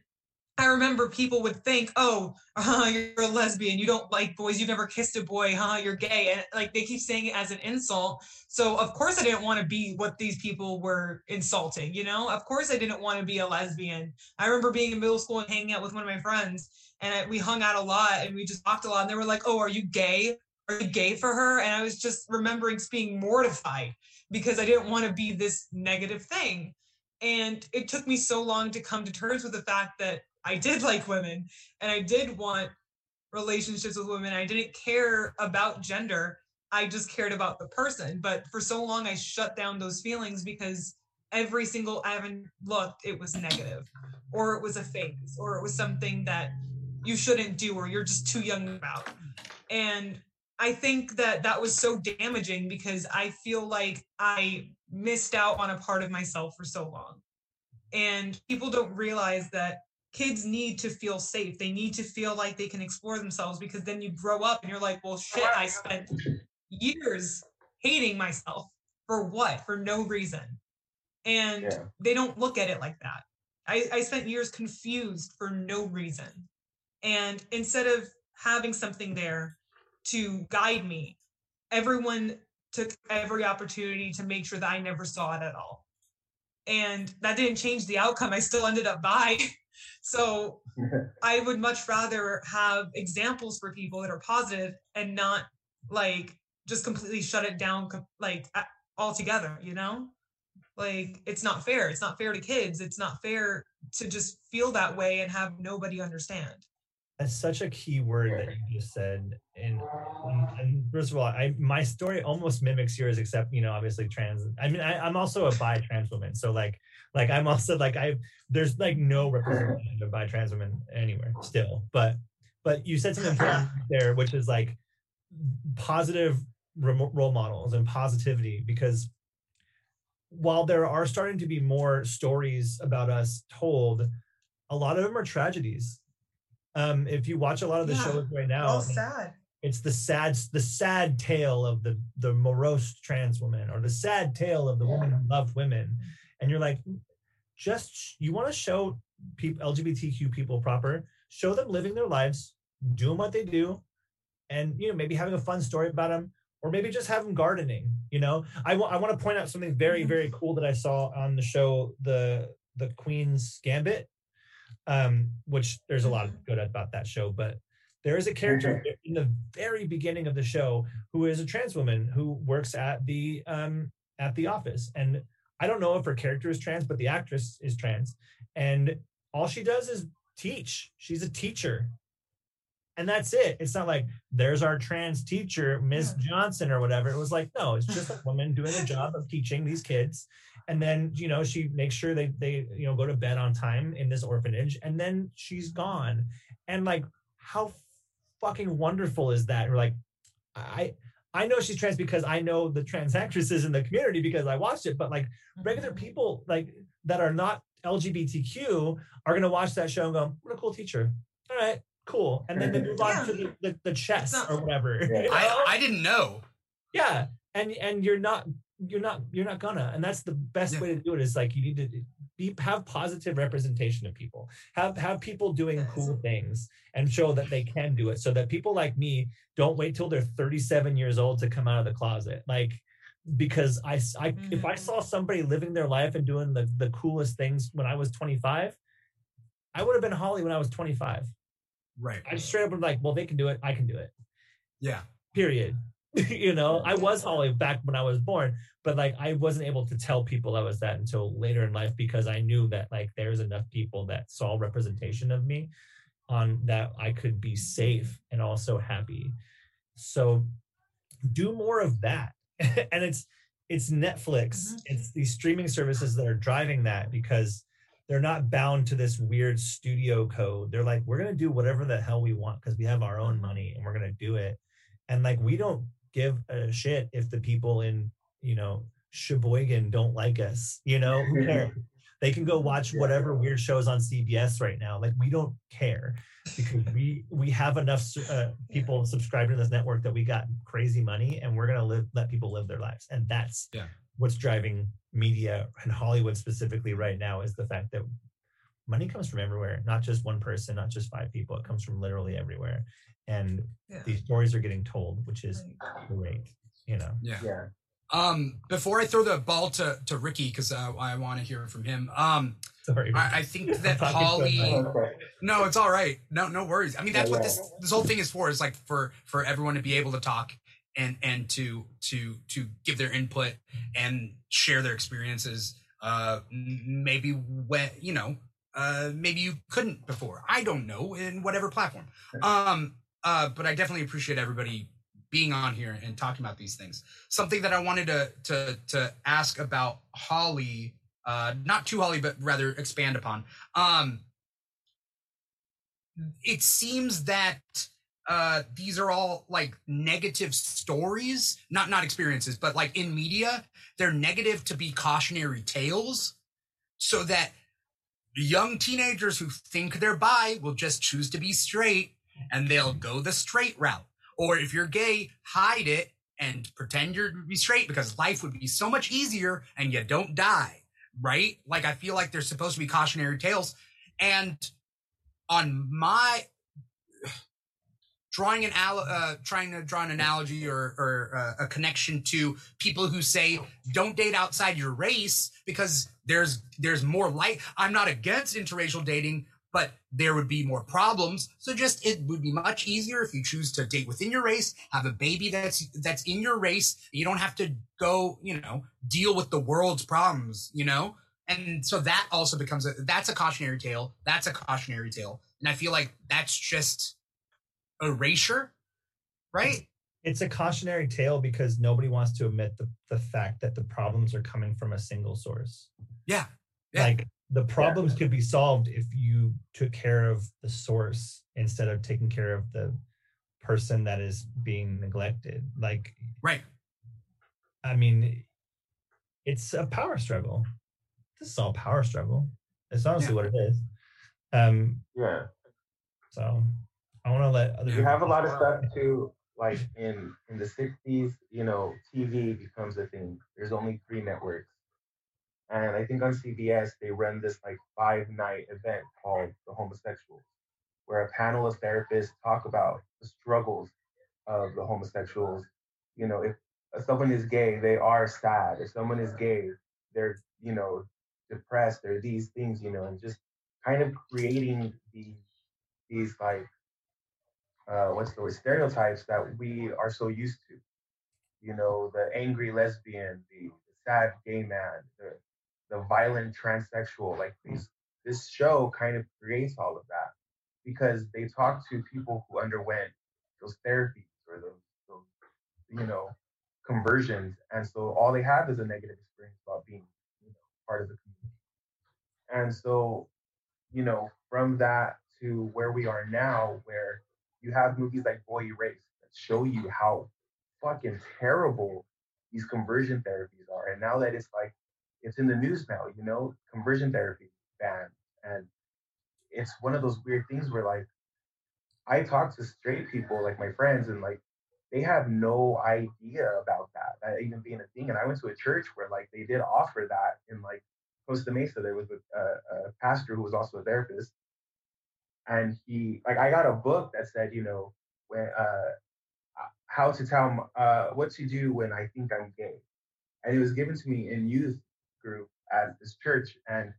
I remember people would think, "Oh, uh, you're a lesbian. You don't like boys. You've never kissed a boy, huh? You're gay." And like they keep saying it as an insult. So of course I didn't want to be what these people were insulting. You know, of course I didn't want to be a lesbian. I remember being in middle school and hanging out with one of my friends, and I, we hung out a lot and we just talked a lot. And they were like, "Oh, are you gay? Are you gay for her?" And I was just remembering being mortified because I didn't want to be this negative thing. And it took me so long to come to terms with the fact that I did like women and I did want relationships with women. I didn't care about gender. I just cared about the person. But for so long, I shut down those feelings because every single avenue looked, it was negative, or it was a phase, or it was something that you shouldn't do, or you're just too young about. And I think that that was so damaging because I feel like I missed out on a part of myself for so long. And people don't realize that kids need to feel safe. They need to feel like they can explore themselves because then you grow up and you're like, well, shit, I spent years hating myself for what? For no reason. And Yeah. they don't look at it like that. I, I spent years confused for no reason. And instead of having something there to guide me, everyone took every opportunity to make sure that I never saw it at all. And that didn't change the outcome. I still ended up bi. *laughs* So *laughs* I would much rather have examples for people that are positive and not like just completely shut it down like altogether, you know? Like it's not fair. It's not fair to kids. It's not fair to just feel that way and have nobody understand. That's such a key word that you just said. And, and, and first of all, I my story almost mimics yours, except you know, obviously trans. I mean, I, I'm also a bi trans woman, so like, like I'm also like I there's like no representation of bi trans women anywhere still. But but you said something important *laughs* there, which is like positive role models and positivity, because while there are starting to be more stories about us told, a lot of them are tragedies um if you watch a lot of the Yeah. shows right now All sad. it's the sad the sad tale of the the morose trans woman or the sad tale of the woman who loved women and you're like just sh- you want to show people lgbtq people proper show them living their lives doing what they do and you know maybe having a fun story about them or maybe just have them gardening you know i, wa- I want to point out something very Mhm. very cool that i saw on the show the the queen's gambit um which there's a lot of good about that show but there is a character in the very beginning of the show who is a trans woman who works at the um at the office. And i don't know if her character is trans but the actress is trans. And all she does is teach. She's a teacher. And that's it. It's not like there's our trans teacher miss johnson or whatever. It was like no it's just a woman doing a job of teaching these kids and then you know she makes sure they they you know go to bed on time in this orphanage and then she's gone. And like how fucking wonderful is that? Or like i i know she's trans because i know the trans actresses in the community because i watched it but like regular mm-hmm. people like that are not lgbtq are going to watch that show and go what a cool teacher. All right cool. And then they mm-hmm. move on to the, the, the chess not- or whatever. Yeah. you *laughs* know? I, I didn't know. yeah. And and you're not you're not you're not gonna and that's the best Yeah. way to do it is like you need to be have positive representation of people have have people doing Yes. cool things and show that they can do it so that people like me don't wait till they're 37 years old to come out of the closet like because i, I- if i Mhm. saw somebody living their life and doing the, the coolest things when i was 25 i would have been holly when i was 25 Right. i just straight up was like well they can do it i can do it Yeah. period *laughs* you know i was holly back when i was born but like i wasn't able to tell people i was that until later in life because i knew that like there's enough people that saw representation of me on that i could be safe and also happy. So do more of that. *laughs* And it's it's netflix. Mhm. it's these streaming services that are driving that because they're not bound to this weird studio code. They're like we're going to do whatever the hell we want because we have our own money and we're going to do it. And like we don't give a shit if the people in you know Sheboygan don't like us you know who cares *laughs* they can go watch Yeah. whatever weird shows on cbs right now like we don't care because we we have enough uh, *laughs* people subscribed to this network that we got crazy money and we're gonna live let people live their lives and that's Yeah. what's driving media and hollywood specifically right now is the fact that money comes from everywhere not just one person not just five people it comes from literally everywhere and Yeah. these stories are getting told which is great you know Yeah. Yeah. Um, before I throw the ball to to Ricky because uh, I want to hear from him. Um, sorry I, I think *laughs* that I'm so Holly. No, it's all right. No, no worries. I mean, that's Yeah, what yeah. this this whole thing is for. Is like for for everyone to be able to talk and and to to to give their input and share their experiences. Uh, maybe when you know, uh, maybe you couldn't before. I don't know in whatever platform. Um, uh, but I definitely appreciate everybody being on here and talking about these things. Something that I wanted to to to ask about Holly, uh, not to Holly, but rather expand upon. Um, it seems that uh these are all like negative stories not not experiences but like in media they're negative to be cautionary tales so that young teenagers who think they're bi will just choose to be straight and they'll go the straight route or if you're gay hide it and pretend you're be straight because life would be so much easier and you don't die right? Like I feel like there's supposed to be cautionary tales, and on my drawing an al- uh, trying to draw an analogy or, or uh, a connection to people who say don't date outside your race because there's there's more light. I'm not against interracial dating, but there would be more problems. So just it would be much easier if you choose to date within your race, have a baby that's that's in your race. You don't have to go, you know, deal with the world's problems, you know. And so that also becomes a that's a cautionary tale. That's a cautionary tale, and I feel like that's just erasure, right? It's a cautionary tale because nobody wants to admit the, the fact that the problems are coming from a single source. Yeah. Yeah. Like the problems could be solved if you took care of the source instead of taking care of the person that is being neglected. Like, Right. I mean, it's a power struggle. This is all power struggle. It's honestly Yeah. what it is. Um, Yeah. so I want to let other you have a lot of stuff too like in in the 60s you know tv becomes a thing there's only three networks and i think on cbs they run this like five night event called the homosexuals where a panel of therapists talk about the struggles of the homosexuals you know if someone is gay they are sad if someone is gay they're you know depressed they're these things you know and just kind of creating these these like uh, what's the word stereotypes that we are so used to. You know, the angry lesbian, the, the sad gay man, the the violent transsexual. Like hmm. these, this show kind of creates all of that because they talk to people who underwent those therapies or those, those you know conversions, and so all they have is a negative experience about being you know part of the community. And so, you know, from that to where we are now, where you have movies like Boy Erased that show you how fucking terrible these conversion therapies are. And now that it's like it's in the news now, you know, conversion therapy banned. And it's one of those weird things where like I talk to straight people, like my friends, and like they have no idea about that, that even being a thing. And I went to a church where like they did offer that in like Costa Mesa. There was a, a, a pastor who was also a therapist, and he like I got a book that said, you know, when uh, how to tell uh, what to do when I think I'm gay, and it was given to me in youth group at this church, and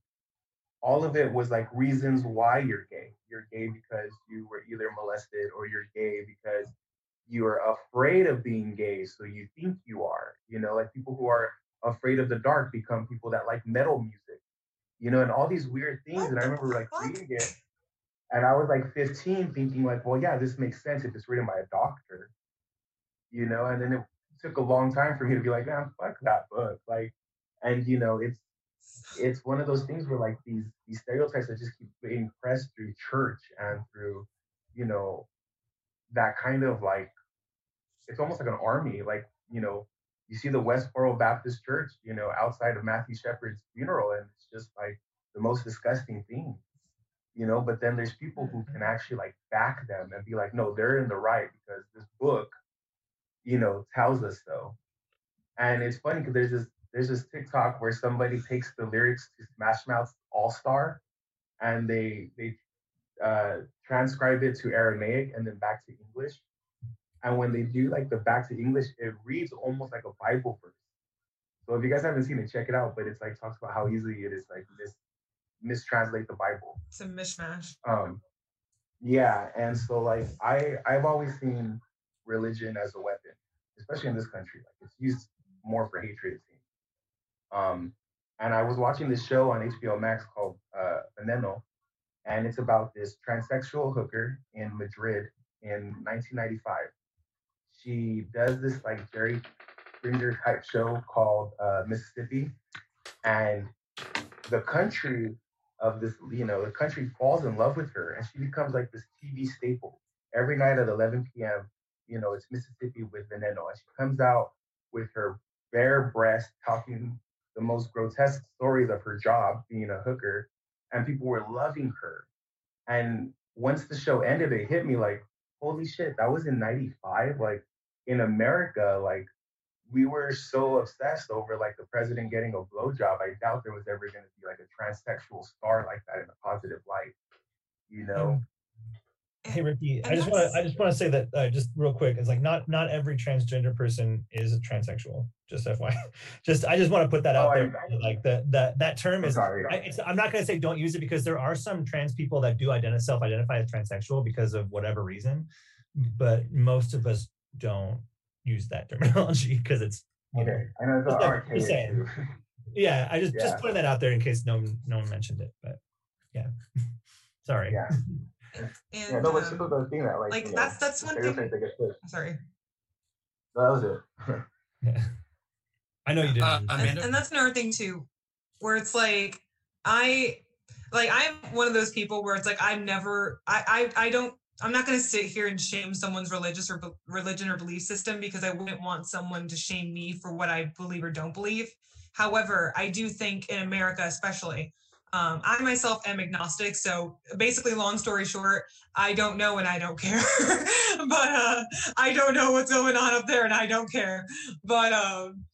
all of it was like reasons why you're gay. You're gay because you were either molested, or you're gay because you are afraid of being gay, so you think you are. You know, like people who are afraid of the dark become people that like metal music. You know, and all these weird things. What and I remember like fuck? reading it, and I was like 15, thinking like, well, yeah, this makes sense if it's written by a doctor. You know, and then it took a long time for me to be like, man, fuck that book. Like, and you know, it's it's one of those things where like these these stereotypes that just keep being pressed through church and through, you know, that kind of like it's almost like an army. Like, you know, you see the Westboro Baptist Church, you know, outside of Matthew Shepard's funeral, and it's just like the most disgusting thing. You know, but then there's people who can mm-hmm. actually like back them and be like, no, they're in the right because this book, you know, tells us so. And it's funny because there's this there's this TikTok where somebody takes the lyrics to Smash Mouth's All Star and they they uh, transcribe it to Aramaic and then back to English. And when they do like the back to English, it reads almost like a Bible verse. So if you guys haven't seen it, check it out. But it's like talks about how easily it is like mis mistranslate the Bible. It's a mishmash. Um, yeah, and so like I I've always seen religion as a weapon, especially in this country. Like it's used more for hatred. Um, and I was watching this show on HBO Max called uh, Veneno, and it's about this transsexual hooker in Madrid in 1995. She does this like Jerry Springer type show called uh, Mississippi, and the country of this, you know, the country falls in love with her, and she becomes like this TV staple. Every night at 11 p.m., you know, it's Mississippi with Veneno, and she comes out with her bare breast, talking the most grotesque stories of her job being a hooker, and people were loving her. And once the show ended, it hit me like, holy shit, that was in 95. Like in America, like we were so obsessed over like the president getting a blowjob. I doubt there was ever going to be like a transsexual star like that in a positive light. You know, Hey Ricky, I just want to I just want to say that uh, just real quick. It's like not not every transgender person is a transsexual. Just FYI. *laughs* Just I just want to put that Oh, out I- there. Like that that that term I'm is. sorry. I, it's, I'm not going to say don't use it because there are some trans people that do identify self-identify as transsexual because of whatever reason, but most of us don't use that *laughs* terminology because it's you know, Okay, I know it's Just saying- archaic just saying. yeah. I just just putting that out there in case no one no one mentioned it, but yeah. *laughs* Sorry. Yeah, And yeah, no, but um, people don't think that. Like, like you know, that's that's one thing. they get pushed. Sorry. That was it. Yeah. I know you did. Uh, and, and that's another thing too where it's like i like i'm one of those people where it's like i'm never i i, I don't i'm not going to sit here and shame someone's religious or be- religion or belief system because i wouldn't want someone to shame me for what i believe or don't believe however i do think in america especially um, I myself am agnostic, so basically, long story short, I don't know and I don't care. *laughs* but uh, I don't know what's going on up there, and I don't care. But um,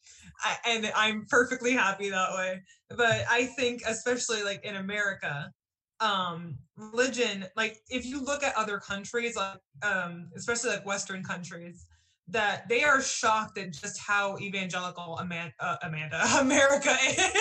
I, and I'm perfectly happy that way. But I think, especially like in America, um, religion, like if you look at other countries, like um, especially like Western countries, that they are shocked at just how evangelical Amanda, uh, Amanda *laughs* America is.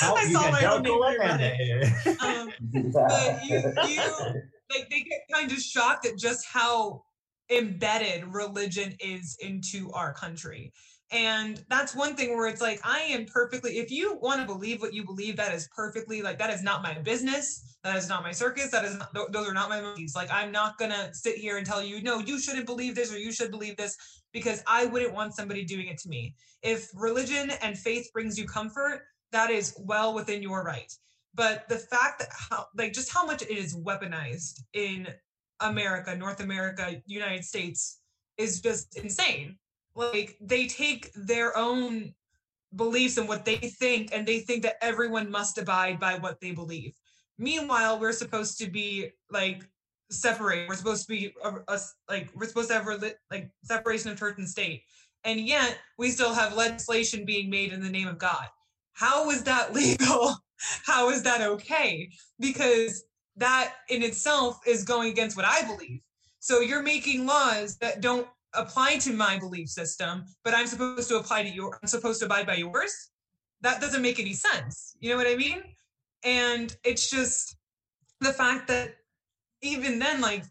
How I saw my own name Amanda already. is. Um, But you- you- like they get kind of shocked at just how embedded religion is into our country. And that's one thing where it's like, I am perfectly, if you want to believe what you believe, that is perfectly, like, that is not my business. That is not my circus. That is not, tho- those are not my movies. Like, I'm not going to sit here and tell you, no, you shouldn't believe this or you should believe this because I wouldn't want somebody doing it to me. If religion and faith brings you comfort, that is well within your right but the fact that how like just how much it is weaponized in america north america united states is just insane like they take their own beliefs and what they think and they think that everyone must abide by what they believe. Meanwhile we're supposed to be like separate. We're supposed to be like we're supposed to have like separation of church and state. And yet we still have legislation being made in the name of god. How is that *laughs* legal? How is that okay? Because that in itself is going against what I believe. So you're making laws that don't apply to my belief system, but I'm supposed to apply to your I'm supposed to abide by yours. That doesn't make any sense. You know what I mean? And it's just the fact that even then, like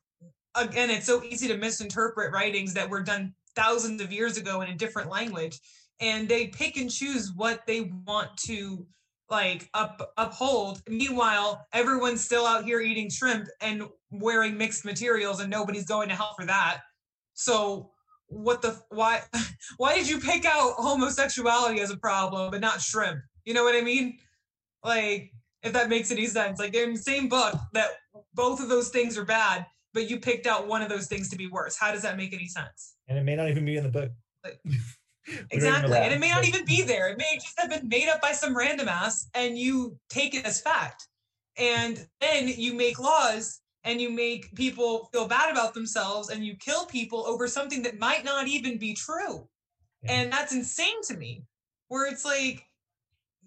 again, it's so easy to misinterpret writings that were done thousands of years ago in a different language. And they pick and choose what they want to like up uphold meanwhile everyone's still out here eating shrimp and wearing mixed materials and nobody's going to hell for that so what the why *laughs* why did you pick out homosexuality as a problem but not shrimp you know what i mean like if that makes any sense like they're in the same book that both of those things are bad but you picked out one of those things to be worse how does that make any sense and it may not even be in the book. *laughs* We don't even know Exactly. And it may not even be there. It may just have been made up by some random ass and you take it as fact. And then you make laws and you make people feel bad about themselves and you kill people over something that might not even be true. Yeah. And that's insane to me. Where it's like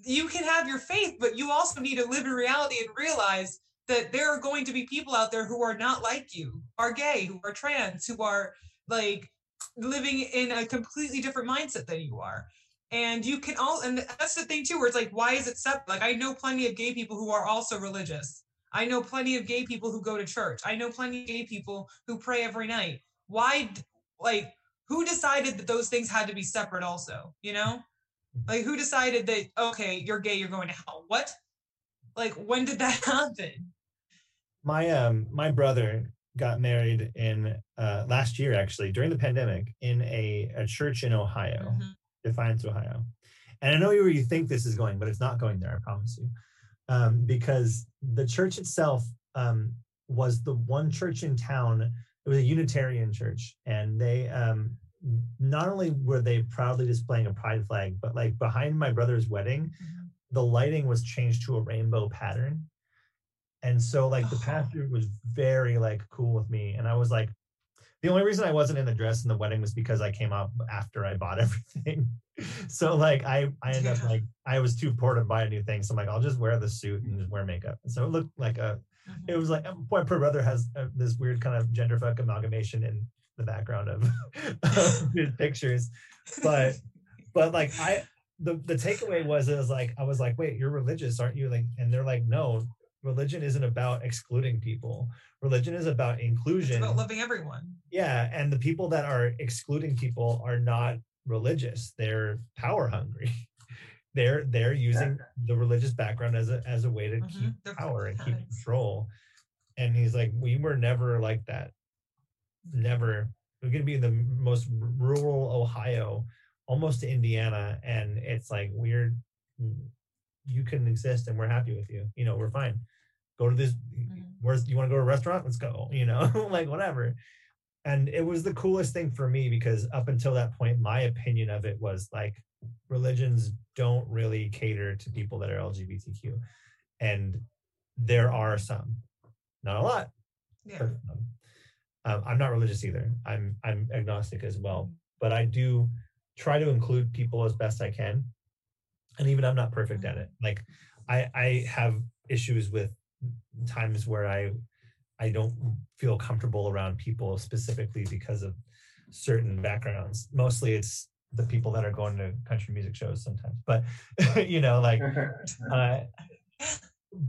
you can have your faith, but you also need to live in reality and realize that there are going to be people out there who are not like you, are gay, who are trans, who are like living in a completely different mindset than you are. And you can all, and that's the thing too, where it's like, why is it separate? Like, I know plenty of gay people who are also religious. I know plenty of gay people who go to church. I know plenty of gay people who pray every night. Why, like, who decided that those things had to be separate also? You know? Like, who decided that, okay, you're gay, you're going to hell? What? Like, when did that *laughs* happen? my um my brother got married in uh last year actually during the pandemic in a, a church in ohio Mhm. defiance ohio and i know where you think this is going but it's not going there i promise you um because the church itself um was the one church in town it was a unitarian church and they um not only were they proudly displaying a pride flag but like behind my brother's wedding the lighting was changed to a rainbow pattern and so like the Oh. pastor was very like cool with me and i was like The only reason I wasn't in the dress in the wedding was because I came up after I bought *laughs* everything. *laughs* so like I I ended up like I was too poor to buy a new thing. So I'm like, I'll just wear the suit and just wear makeup. And so it looked like a it was like my poor brother has uh, this weird kind of gender fuck amalgamation in the background of, *laughs* of his *laughs* pictures but but like i the, the takeaway was is like i was like wait you're religious aren't you like and they're like no religion isn't about excluding people religion is about It's inclusion about loving everyone. yeah and the people that are excluding people are not religious they're power hungry *laughs* they're they're using the religious background as a as a way to Mhm. keep They're power and keep control. And he's like, we were never like that. Never. We're gonna be in the most rural Ohio, almost to Indiana, and it's like we're you can exist and we're happy with you. You know, we're fine. Go to this. Mhm. Where's you want to go to a restaurant? Let's go. *laughs* You know, *laughs* like whatever. And it was the coolest thing for me because up until that point, my opinion of it was like religions don't really cater to people that are LGBTQ. And there are some, not a lot, Yeah. Um, I'm not religious either. I'm I'm agnostic as well, but I do try to include people as best I can. And even I'm not perfect at it. Like I I have issues with times where I I don't feel comfortable around people specifically because of certain backgrounds. Mostly it's the people that are going to country music shows sometimes. But *laughs* you know, like *laughs* uh,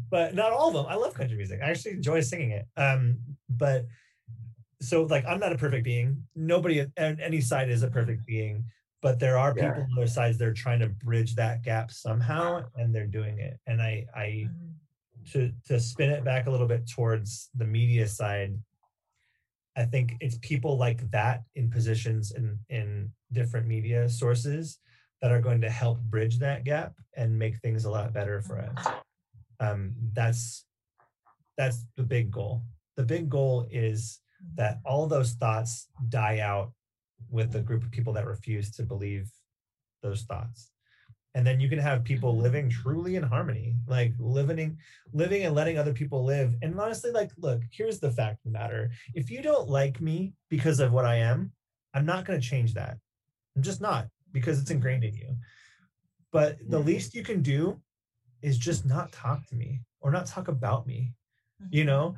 but not all of them. I love country music. I actually enjoy singing it. Um, but so like I'm not a perfect being. Nobody at at any side is a perfect being, but there are Yeah. people on other sides that are trying to bridge that gap somehow, and they're doing it. And I I Mhm. To to spin it back a little bit towards the media side i think it's people like that in positions in in different media sources that are going to help bridge that gap and make things a lot better for us. Um that's that's the big goal. The big goal is that all those thoughts die out with the group of people that refuse to believe those thoughts and then you can have people Mhm. living truly in harmony like living living and letting other people live. And honestly like look here's the fact of the matter. If you don't like me because of what i am i'm not going to change that. I'm just not because it's ingrained in you. But the least you can do is just not talk to me or not talk about me you know?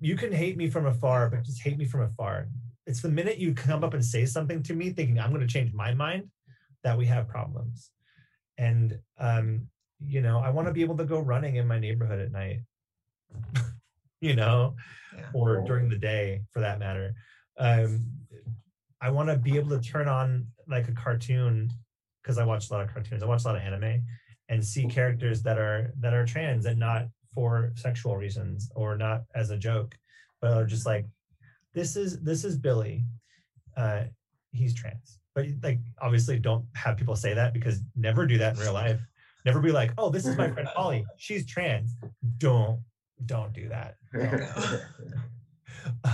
You can hate me from afar but just hate me from afar. It's the minute you come up and say something to me thinking i'm going to change my mind that we have problems and um you know i want to be able to go running in my neighborhood at night *laughs* you know Yeah. or during the day for that matter. Um i want to be able to turn on like a cartoon because i watch a lot of cartoons. I watch a lot of anime and see characters that are that are trans and not for sexual reasons or not as a joke but are just like this is this is billy. Uh he's trans but like obviously don't have people say that because never do that in real life. Never be like oh this is my friend polly. She's trans. Don't don't do that. *laughs*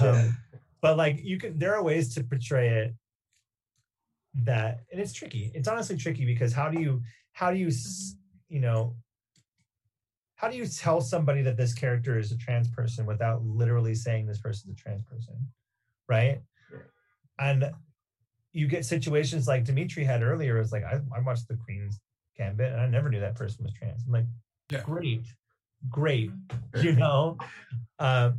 Um, but like you can there are ways to portray it that and it's tricky. It's honestly tricky because how do you how do you you know how do you tell somebody that this character is a trans person without literally saying this person's a trans person right? And you get situations like Dimithri had earlier it's like I, I watched the queen's gambit and i never knew that person was trans i'm like Yeah. great great you know um,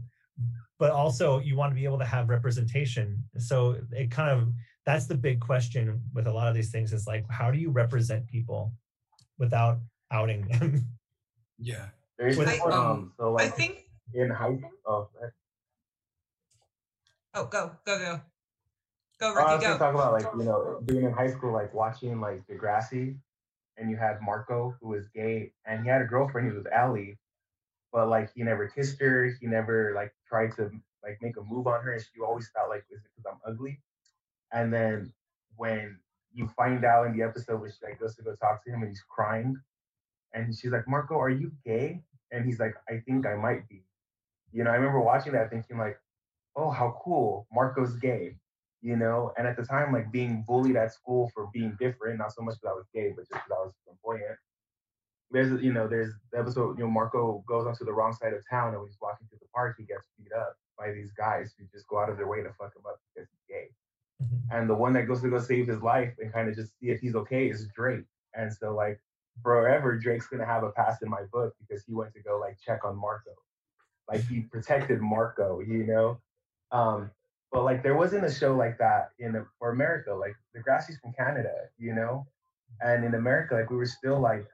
but also you want to be able to have representation so it kind of that's the big question with a lot of these things is like how do you represent people without outing them *laughs* Yeah. There's With- this, I- um, so I think. in high oh, Oh, go, go, go, go, Oh, I was Ricky, gonna go. talk about like you know being in high school, like watching like Degrassi, and you had Marco who was gay, and he had a girlfriend who was Ellie, but like he never kissed her, he never like tried to like make a move on her, and she always felt like is it because I'm ugly? And then when you find out in the episode where she like goes to go talk to him and he's crying, and she's like, Marco, are you gay? And he's like, I think I might be. You know, I remember watching that thinking like, oh, how cool, Marco's gay you know. And at the time, like being bullied at school for being different, not so much because I was gay, but just because I was flamboyant. There's, you know, there's the episode, you know, Marco goes onto the wrong side of town, and when he's walking through the park, he gets beat up by these guys who just go out of their way to fuck him up because he's gay. and the one that goes to go save his life and kind of just see if he's okay is Drake. And so like forever, Drake's gonna have a pass in my book because he went to go like check on Marco, like he protected Marco, you know. Um, but like there wasn't a show like that in for America. Like the Degrassi's from Canada, you know, and in America, like we were still like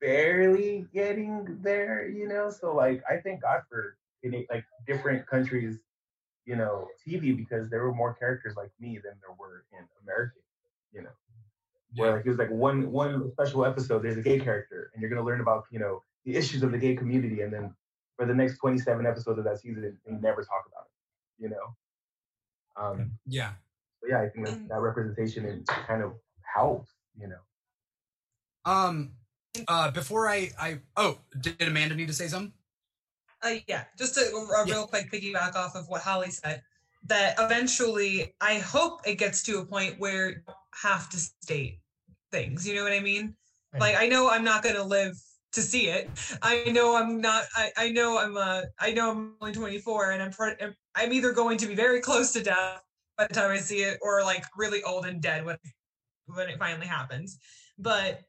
barely getting there, you know. So like I thank God for like different countries, you know, TV because there were more characters like me than there were in American, you know. Where like it was like one one special episode, there's a gay character, and you're gonna learn about you know the issues of the gay community, and then for the next 27 episodes of that season, they never talk about it, you know. Um, Yeah. but yeah, I think that, that representation it kind of helps, you know. Um. Uh. Before I. I. Oh, did Amanda need to say something? Uh, yeah, just to a Yeah. real quick piggyback off of what Holly said, that eventually I hope it gets to a point where you have to state things. You know what I mean? Right. Like I know I'm not gonna live to see it. I know I'm not. I, I know I'm. Uh, I know I'm only 24, and I'm. Pre- I'm- I'm either going to be very close to death by the time I see it, or like really old and dead when when it finally happens. But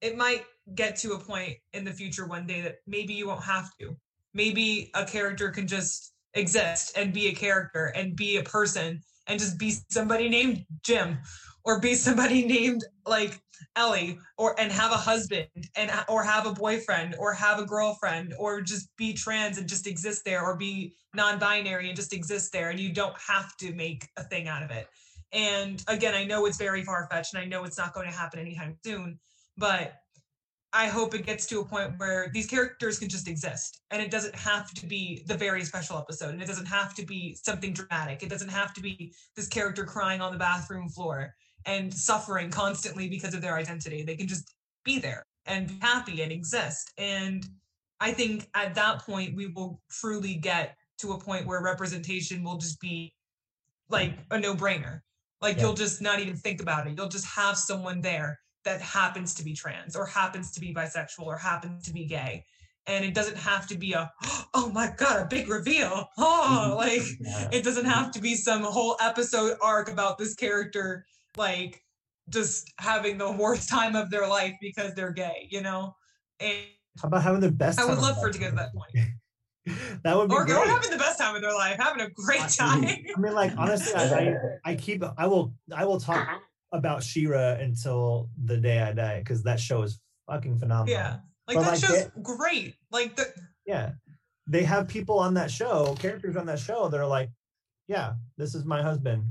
it might get to a point in the future one day that maybe you won't have to. Maybe a character can just exist and be a character and be a person and just be somebody named Jim or be somebody *laughs* named like Ellie or and have a husband and or have a boyfriend or have a girlfriend or just be trans and just exist there or be non-binary and just exist there and you don't have to make a thing out of it. And again, I know it's very far-fetched and I know it's not going to happen anytime soon, but I hope it gets to a point where these characters can just exist and it doesn't have to be the very special episode and it doesn't have to be something dramatic. It doesn't have to be this character crying on the bathroom floor and suffering constantly because of their identity. They can just be there and be happy and exist. And I think at that point, we will truly get to a point where representation will just be like a no brainer. Like Yeah. you'll just not even think about it. You'll just have someone there that happens to be trans or happens to be bisexual or happens to be gay. And it doesn't have to be a, *gasps* oh my God, a big reveal. Oh, mm-hmm. like Yeah. it doesn't have to be some whole episode arc about this character like just having the worst time of their life because they're gay, you know? And How about having the best? I would love for it to get to that point. *laughs* that would be Or, great. or having the best time of their life, having a great time. I mean, like honestly, I, *laughs* I, keep I will I will talk about She-Ra until the day I die because that show is fucking phenomenal. yeah. Like But, that like, show's great. Like the yeah. They have people on that show, characters on that show. They're like, yeah, this is my husband.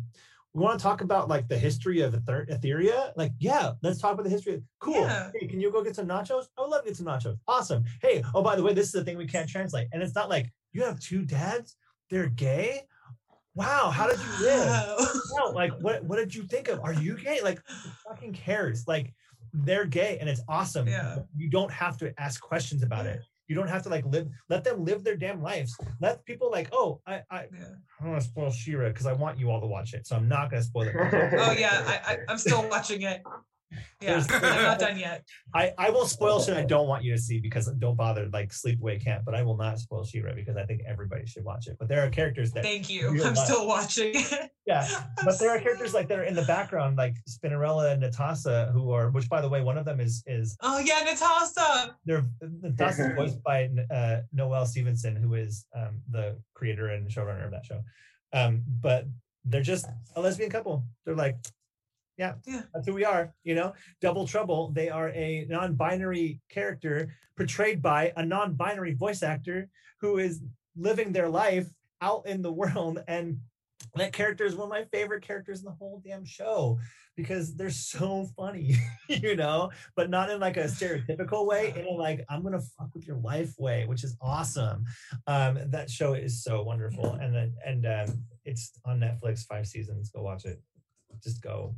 We want to talk about like the history of Ether- Etheria. Like, yeah, let's talk about the history. Cool. Yeah. Hey, can you go get some nachos? I would love to get some nachos. Awesome. Hey, oh, by the way, this is the thing we can't translate. And it's not like you have two dads, they're gay. Wow, how did you live? No, like what what did you think of? Are you gay? Like who fucking cares? Like they're gay and it's awesome. Yeah. You don't have to ask questions about it. You don't have to like live let them live their damn lives. Let people like, oh, I I, Yeah. I don't want to spoil She-Ra because I want you all to watch it. So I'm not gonna spoil it. *laughs* Oh yeah, I, I I'm still watching it. Yeah, There's- *laughs* I'm not *laughs* done yet. I, I will spoil shit I don't want you to see because don't bother like sleepaway camp, but I will not spoil She-Ra because I think everybody should watch it. But there are characters that Thank you. I'm life. still watching it. *laughs* yeah but there are characters like that are in the background like spinnerella and netossa who are which by the way one of them is is Oh yeah, Netossa. they're netossa's voiced by uh, noelle stevenson who is um, the creator and showrunner of that show um, but they're just a lesbian couple they're like yeah Yeah. that's who we are you know double trouble they are a non-binary character portrayed by a non-binary voice actor who is living their life out in the world and that character is one of my favorite characters in the whole damn show because they're so funny, *laughs* you know, but not in like a stereotypical way, in a like I'm gonna fuck with your life way, which is awesome. Um, that show is so wonderful, and then and um, it's on Netflix, five seasons. Go watch it. Just go,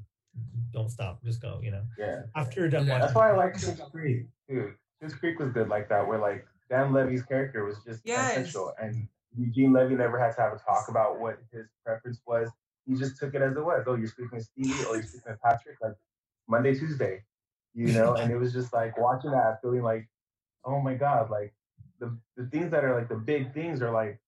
don't stop. Just go. You know, yeah. after you're done Yeah. That's why I like Schitt's Creek, dude. Schitt's Creek was good like that, where like Dan Levy's character was just Yes. essential, and Eugene Levy never had to have a talk about what his preference was. He just took it as it was. Oh, you're speaking with Stevie, or you're speaking with Patrick, like Monday, Tuesday, you know. and it was just like watching that, feeling like, oh my god, like the the things that are like the big things are like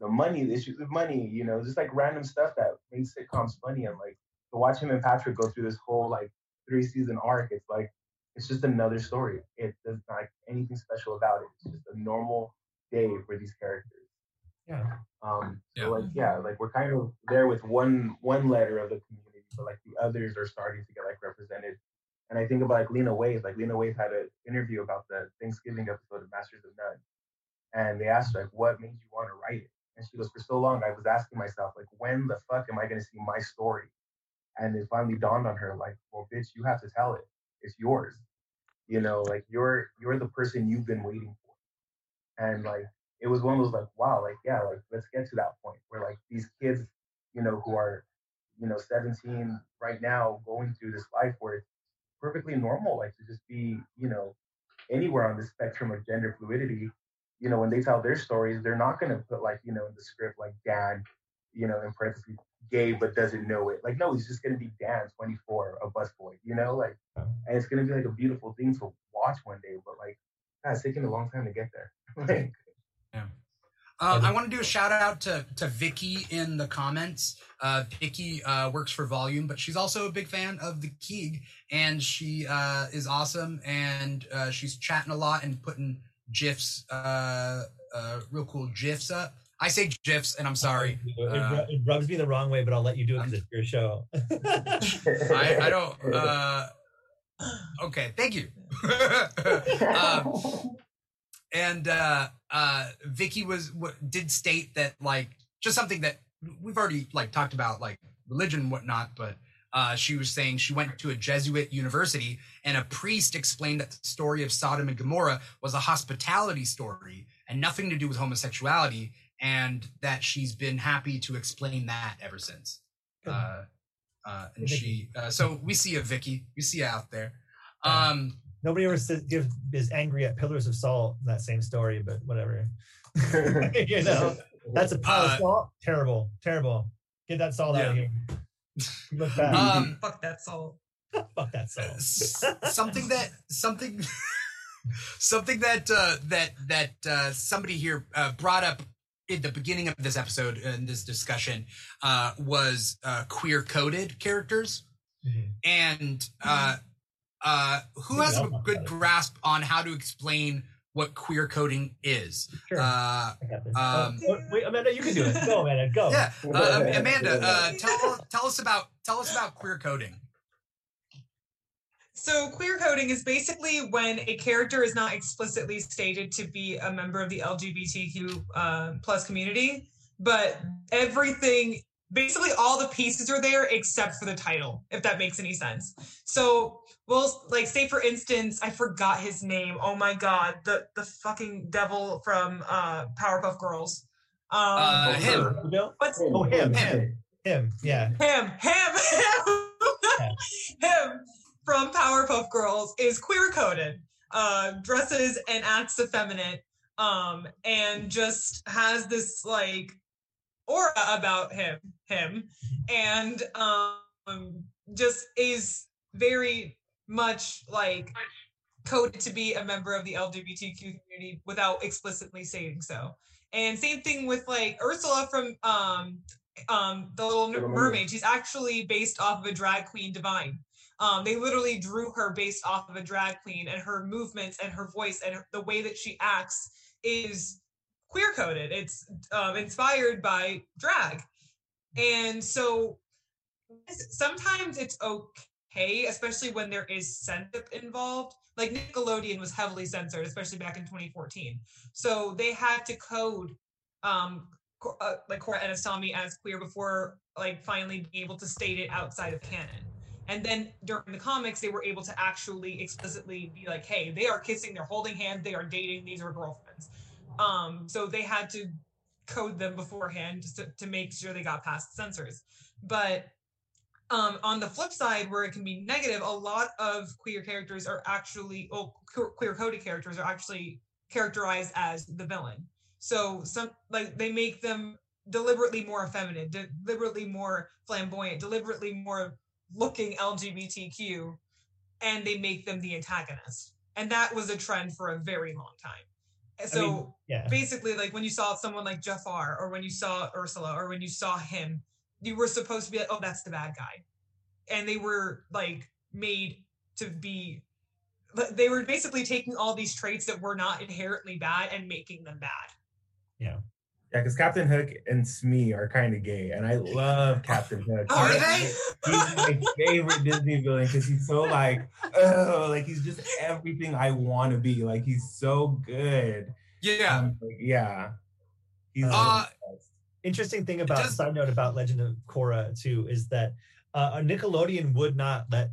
the money, the issues with money, you know, just like random stuff that made sitcoms funny. And like to watch him and Patrick go through this whole like three season arc, it's like it's just another story. It does not like anything special about it. It's just a normal day for these characters. Yeah. Um, so Yeah. like yeah, like we're kind of there with one one letter of the community, but like the others are starting to get like represented. And I think about like Lena Waithe. Like Lena Waithe had an interview about the Thanksgiving episode of Masters of None, and they asked her like, "What made you want to write it?" And she goes, "For so long, I was asking myself like, when the fuck am I going to see my story?" And it finally dawned on her like, "Well, bitch, you have to tell it. It's yours. You know, like you're you're the person you've been waiting for." And like it was one of those like, wow, like yeah, like let's get to that point where like these kids, you know, who are, you know, 17 right now going through this life where it's perfectly normal, like to just be, you know, anywhere on the spectrum of gender fluidity. You know, when they tell their stories, they're not gonna put like, you know, in the script like dad, you know, in parentheses, gay but doesn't know it. Like, no, he's just gonna be Dan, 24, a busboy, you know, like, and it's gonna be like a beautiful thing to watch one day. But like, God, it's taking a long time to get there. *laughs* like, Uh, I want to do a shout out to to Vicky in the comments. Uh, Vicky uh, works for Volume, but she's also a big fan of the Keeg, and she uh, is awesome. And uh, she's chatting a lot and putting gifs, uh, uh, real cool gifs up. I say gifs, and I'm sorry. It, Uh, it rubs me the wrong way, but I'll let you do it because it's your show. *laughs* I, I don't. Uh, okay, thank you. *laughs* um, and uh, uh, Vicky was w- did state that like just something that we've already like talked about like religion and whatnot, but uh, she was saying she went to a Jesuit university and a priest explained that the story of Sodom and Gomorrah was a hospitality story and nothing to do with homosexuality, and that she's been happy to explain that ever since. Uh, uh, and Vicky. she, uh, so we see a Vicky, we see you out there. Um, Nobody ever says, give, is angry at Pillars of Salt in that same story, but whatever. *laughs* you know, that's a pile Uh, of salt. Terrible, terrible. Get that salt out of here. Look bad. um, *laughs* Fuck that salt. *laughs* Fuck that salt. s- something that something something that uh, that that uh, somebody here uh, brought up in the beginning of this episode and this discussion uh, was uh, queer coded characters Mhm. and uh, uh, who has a I'll talk good grasp on how to explain what queer coding is Sure. uh, I got this. um, Oh, wait, Amanda, you can do it. Go, Amanda. Go. yeah uh, amanda uh, *laughs* tell, tell us about tell us about queer coding So queer coding is basically when a character is not explicitly stated to be a member of the LGBTQ uh, plus community, but everything, basically all the pieces are there except for the title, if that makes any sense. So we'll like say for instance, I forgot his name. Oh my god, the the fucking devil from uh, Powerpuff Girls. Um, Uh, him. Bill? what's Oh, him, Him. Him. Yeah. him, him, *laughs* him, him from Powerpuff Girls is queer coded, uh, dresses and acts effeminate, um, and just has this like aura about him, him, and um, just is very much like coded to be a member of the LGBTQ community without explicitly saying so. And same thing with like Ursula from um um the little. Mermaid. She's actually based off of a drag queen divine. Um, they literally drew her based off of a drag queen, and her movements and her voice and the way that she acts is queer coded. It's um, inspired by drag, and so sometimes it's okay, especially when there is censorship involved. Like Nickelodeon was heavily censored, especially back in 2014. So they had to code um uh, like Korra and Asami as queer before like finally being able to state it outside of canon. And then during the comics, they were able to actually explicitly be like, "Hey, they are kissing, they're holding hands, they are dating, these are girlfriends." Um, so they had to code them beforehand just to, to make sure they got past the censors. But um, on the flip side, where it can be negative, a lot of queer characters are actually, well, queer coded characters are actually characterized as the villain. So some like they make them deliberately more effeminate, deliberately more flamboyant, deliberately more looking LGBTQ, and they make them the antagonist. And that was a trend for a very long time. So yeah. basically, like when you saw someone like Jafar, or when you saw Ursula, or when you saw him, you were supposed to be like, oh, that's the bad guy, and they were like made to be. They were basically taking all these traits that were not inherently bad and making them bad. Yeah. Yeah, because Captain Hook and Smee are kind of gay, and I love Captain Hook. Are He's- they? He's my favorite Disney villain because he's so like, oh, like he's just everything I want to be. Like he's so good. Yeah. Um, like, yeah. He's Uh, the. Interesting thing about does- side note about Legend of Korra too is that uh, Nickelodeon would not let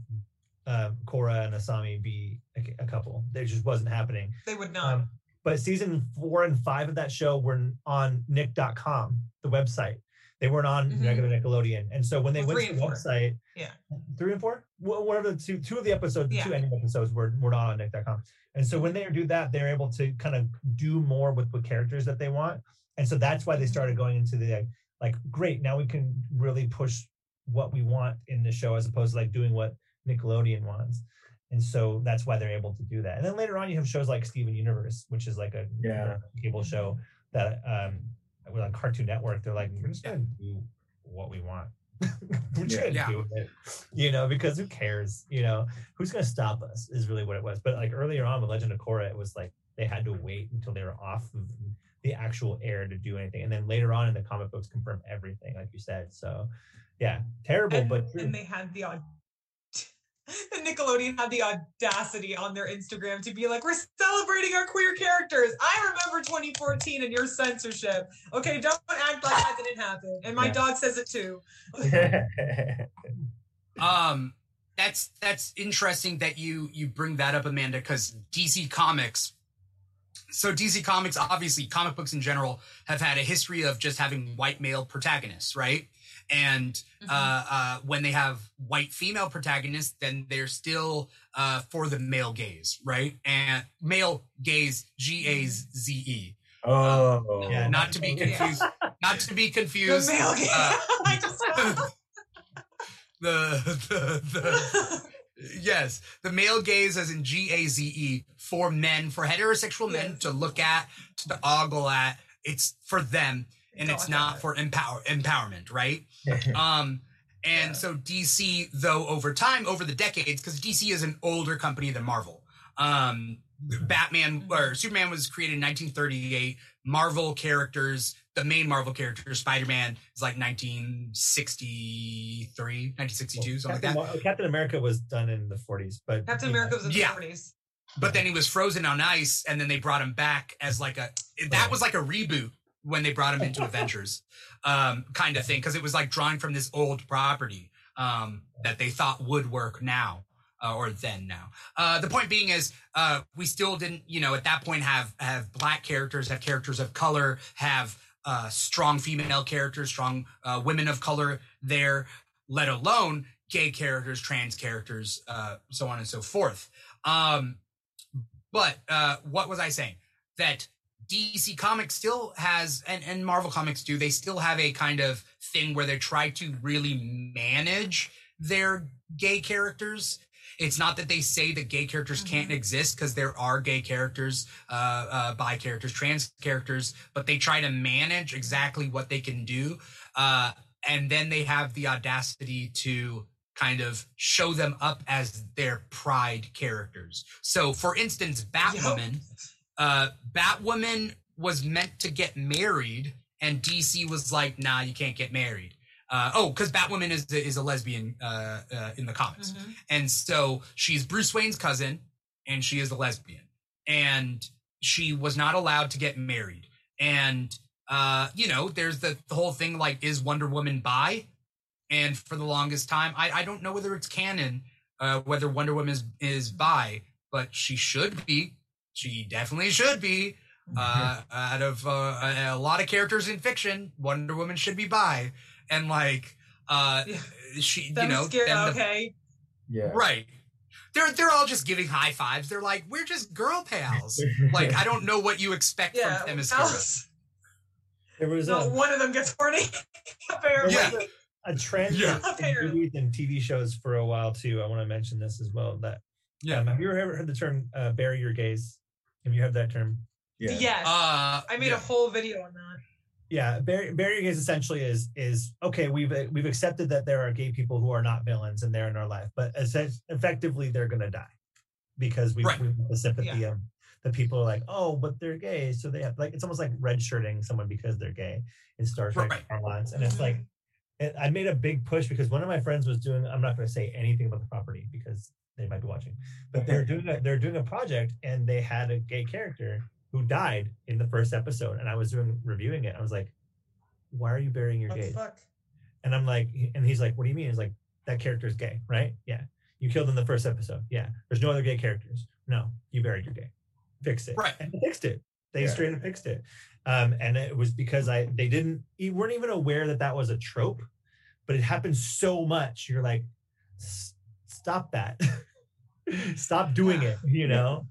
uh, Korra and Asami be a, a couple. There just wasn't happening. They would not. Um, but season four and five of that show were on nick.com, the website. They weren't on Mhm. regular Nickelodeon. And so when they Well, went to the four. website, Yeah. three and four, Wh- whatever the two, two of the episodes, the two ending episodes were, were not on nick.com. And so when they do that, they're able to kind of do more with the characters that they want. And so that's why they Mhm. started going into the like, like, great, now we can really push what we want in the show as opposed to like doing what Nickelodeon wants. And so that's why they're able to do that. And then later on, you have shows like Steven Universe, which is like a Yeah. cable show that um was on Cartoon Network. They're like, we're just gonna do what we want. *laughs* we're just Yeah. gonna Yeah. do it, you know, because who cares? You know, who's gonna stop us? Is really what it was. But like earlier on with Legend of Korra, it was like they had to wait until they were off of the actual air to do anything, and then later on in the comic books confirm everything, like you said. So, yeah, terrible, and, but true. and they had the the *laughs* Nickelodeon had the audacity on their Instagram to be like, "We're celebrating our queer characters." I remember 2014 and your censorship. Okay, don't act like that didn't happen. And my Yeah. dog says it too. *laughs* Um, that's that's interesting that you you bring that up, Amanda, because DC Comics. So DC Comics, obviously, comic books in general have had a history of just having white male protagonists, right? And Mm-hmm. uh, uh, when they have white female protagonists, then they're still uh, for the male gaze, right? And male gaze, G A Z E, oh, Yeah, not to be Yeah. confused, not to be *laughs* the confused. male game. uh, *laughs* I just *laughs* the, the, the yes, the male gaze as in G A Z E for men, for heterosexual men Yes. to look at, to ogle at. It's for them, and it's not for empower empowerment, right? *laughs* Um, and Yeah. so DC, though, over time, over the decades, because DC is an older company than Marvel. Um, Batman or Superman was created in 1938. Marvel characters, the main Marvel character, Spider Man, is like 1963, 1962, something like Captain, that. Mar- Captain America was done in the 40s, but Captain you know, America was in Yeah. the 40s. But then he was frozen on ice, and then they brought him back as like a that was like a reboot when they brought him into Avengers, um, kind of thing, because it was like drawing from this old property um, that they thought would work now. Uh, or then now. Uh, the point being is, uh, we still didn't, you know, at that point have have black characters, have characters of color, have uh, strong female characters, strong uh, women of color there, let alone gay characters, trans characters, uh, so on and so forth. Um, but what was I saying? That DC Comics still has, and, and Marvel Comics do, they still have a kind of thing where they try to really manage their gay characters. It's not that they say that gay characters can't exist because there are gay characters, uh, uh, bi characters, trans characters, but they try to manage exactly what they can do. Uh, and then they have the audacity to kind of show them up as their pride characters. So, for instance, Batwoman, uh, Batwoman was meant to get married, and DC was like, "Nah, you can't get married." Uh, oh, because Batwoman is is a lesbian uh, uh, in the comics, Mhm. and so she's Bruce Wayne's cousin, and she is a lesbian, and she was not allowed to get married. And uh, you know, there's the, the whole thing like, is Wonder Woman bi? And for the longest time, I, I don't know whether it's canon, uh, whether Wonder Woman is, is bi, but she should be. She definitely should be. Uh, out of uh, a, a lot of characters in fiction, Wonder Woman should be bi, and like, uh, she, you know, scared, then the- okay. yeah. right? They're they're all just giving high fives. They're like, we're just girl pals. *laughs* like, I don't know what you expect Yeah. from them as heroes. Alice, there was no, a, one of them gets horny. *laughs* apparently. Yeah. a trend Yeah. *laughs* in Apparently. movies and TV shows for a while too. I want to mention this as well. That Yeah. um, have you ever heard the term uh, "bury your gays"? Have you heard that term? Yeah. Yes. Uh, I made yeah. a whole video on that. yeah bury, burying gays essentially is is okay we've we've accepted that there are gay people who are not villains and they're in our life but essen- effectively they're gonna die because we, Right. we have the sympathy of the people are like oh but they're gay so they have like it's almost like red shirting someone because they're gay in star trek Right. parlance and it's like i made a big push because one of my friends was doing i'm not going to say anything about the property because they might be watching. But they're doing a, they're doing a project and they had a gay character who died in the first episode and i was doing reviewing it. I was like why are you burying your What the gays? fuck? and i'm like and he's like what do you mean? He's like that character's gay right? Yeah. You killed in the first episode. Yeah. There's no other gay characters. No you buried your gay. Fixed it. Right. and they fixed it. They Yeah. straight up fixed it. Um and it was because i they didn't you weren't even aware that that was a trope but it happens so much. You're like "S- stop that. *laughs* Stop doing it you know?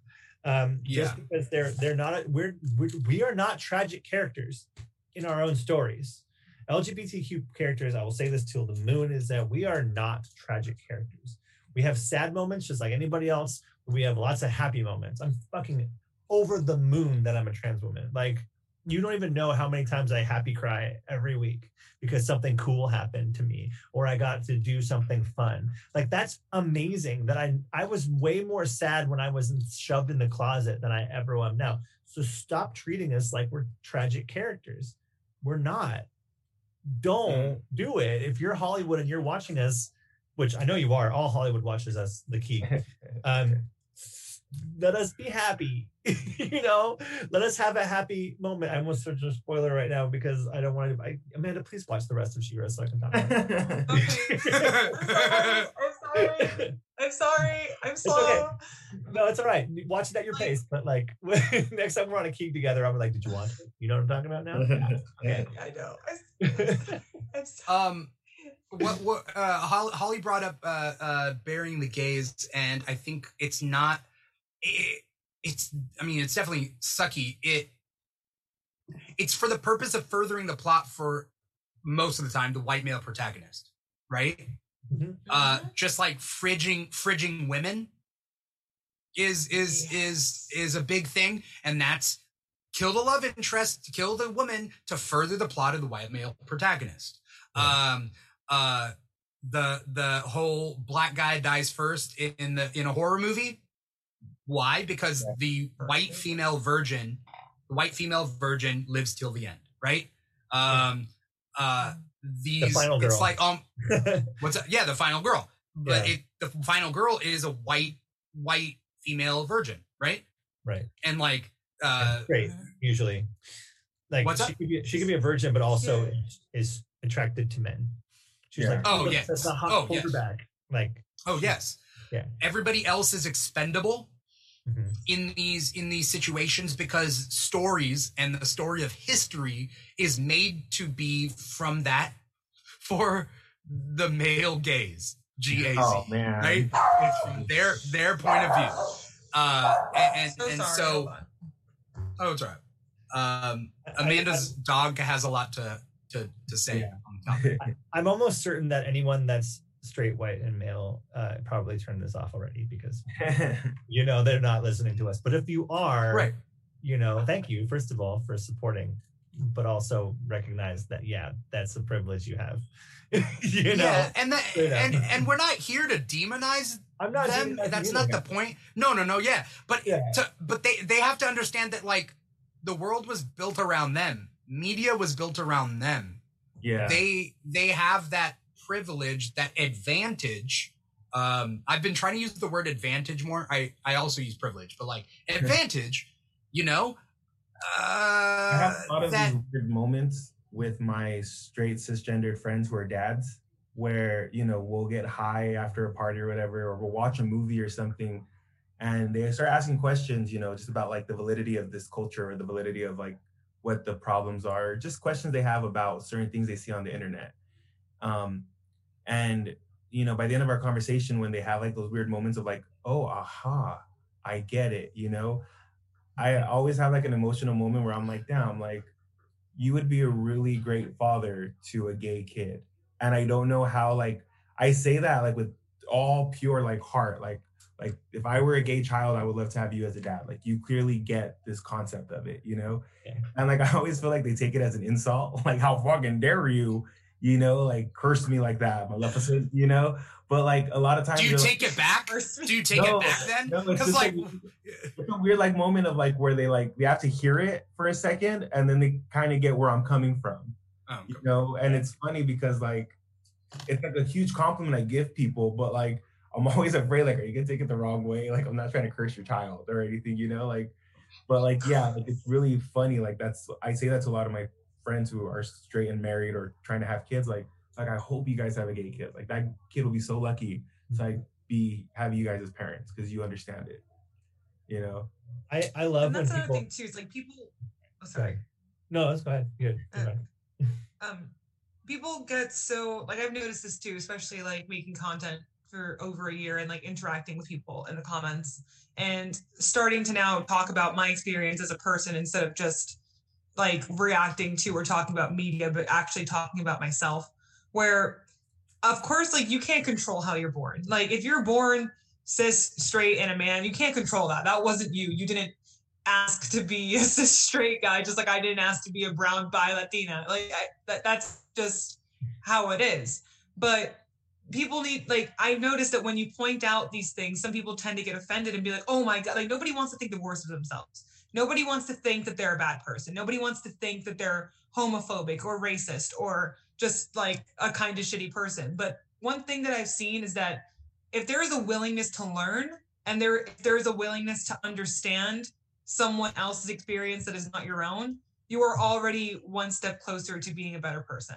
Um just because they're they're not we're, we're we are not tragic characters in our own stories. Lgbtq characters i will say this till the moon is that we are not tragic characters. We have sad moments just like anybody else. But we have lots of happy moments. I'm fucking over the moon that i'm a trans woman. Like you don't even know how many times i happy cry every week because something cool happened to me or i got to do something fun. Like that's amazing that i i was way more sad when i was shoved in the closet than i ever am now. So stop treating us like we're tragic characters. We're not. Don't do it. If you're hollywood and you're watching us which i know you are all hollywood watches us the Keeg *laughs* um let us be happy *laughs* you know let us have a happy moment i almost such a spoiler right now because i don't want to I, amanda please watch the rest of she-ra so i can talk about it Okay. *laughs* I'm sorry. I'm sorry. I'm sorry. I'm okay. no it's all right watch it at your pace but like *laughs* next time we're on a Keeg together i'm like did you watch it you know what i'm talking about now Okay, I know. I, I'm sorry. Um, what what uh, Holly, Holly brought up uh, uh, burying the gays, and I think it's not. It, it's. I mean, it's definitely sucky. It. It's for the purpose of furthering the plot for most of the time the white male protagonist, right? Mhm. Uh, just like fridging fridging women is is is is a big thing, and that's kill the love interest, kill the woman to further the plot of the white male protagonist. Um, uh, the the whole black guy dies first in, in the in a horror movie. Why? Because Yeah. the white female virgin, the white female virgin lives till the end, right? Um, uh, these final it's like um, *laughs* what's that? Yeah, the final girl. But Yeah. it the final girl is a white white female virgin, right? right And like uh great usually like What's she could be she could be a virgin but also Yeah. is attracted to men she's Yeah. like Oh, look, yes. that's a hot Oh, yes. quarterback like oh yes. Yeah. Everybody else is expendable mhm. in these in these situations because stories and the story of history is made to be from that for the male gaze. G A Z. Oh man. Right? It's from their their point of view. Uh and and So and sorry. so oh it's all right. Um I- Amanda's dog has a lot to to to say Yeah. on topic. *laughs* i'm almost certain that anyone that's straight white and male uh probably turned this off already because *laughs* you know they're not listening to us but if you are Right. you know thank you first of all for supporting but also recognize that yeah that's a privilege you have *laughs* you know yeah, and that straight up. and and we're not here to demonize i'm not them. That's not the point. No, no, no. Yeah, but Yeah. to, but they they have to understand that like the world was built around them. Media was built around them. yeah. They they have that privilege, that advantage. Um, I've been trying to use the word advantage more. I I also use privilege, but like advantage, you know. I have Uh, a lot of that these weird moments with my straight cisgendered friends who are dads, where you know we'll get high after a party or whatever, or we'll watch a movie or something, and they start asking questions, you know, just about like the validity of this culture or the validity of like what the problems are, just questions they have about certain things they see on the internet. Um, and you know, by the end of our conversation, when they have like those weird moments of like, oh, aha, I get it, you know, I always have like an emotional moment where I'm like, damn, like you would be a really great father to a gay kid. And I don't know how like I say that like with all pure like heart, like like if I were a gay child, I would love to have you as a dad. Like you clearly get this concept of it, you know? Yeah. And like *laughs* I always feel like they take it as an insult. *laughs* Like how fucking dare you, you know, like curse me like that, Maleficent, you know? But like a lot of times Do you they're like- take it back? Do you take No, it back then? no, it's Because just like, like- it's a weird like moment of like where they like they have to hear it for a second and then they kind of get where I'm coming from oh, you know and it's funny because like it's like a huge compliment i give people but like i'm *laughs* always afraid like are you gonna take it the wrong way like i'm not trying to curse your child or anything you know like but like yeah like it's really funny like that's i say that to a lot of my friends who are straight and married or trying to have kids like like i hope you guys have a gay kid like that kid will be so lucky to like be have you guys as parents because you understand it you know I I love and when that's another people. thing too. It's like people. Oh, sorry. No, let's go ahead. Good. Go Uh, *laughs* um people get so like i've noticed this too especially like making content for over a year and like interacting with people in the comments and starting to now talk about my experience as a person instead of just like reacting to or talking about media but actually talking about myself where of course like you can't control how you're born. Like if you're born cis straight and a man you can't control that. That wasn't you. You didn't ask to be *laughs* a cis straight guy just like i didn't ask to be a brown bi latina. Like I, that, that's just how it is. But people need like i've noticed that when you point out these things some people tend to get offended and be like oh my god like nobody wants to think the worst of themselves nobody wants to think that they're a bad person. Nobody wants to think that they're homophobic or racist or just like a kind of shitty person. But one thing that i've seen is that if there is a willingness to learn and there if there is a willingness to understand someone else's experience that is not your own you are already one step closer to being a better person.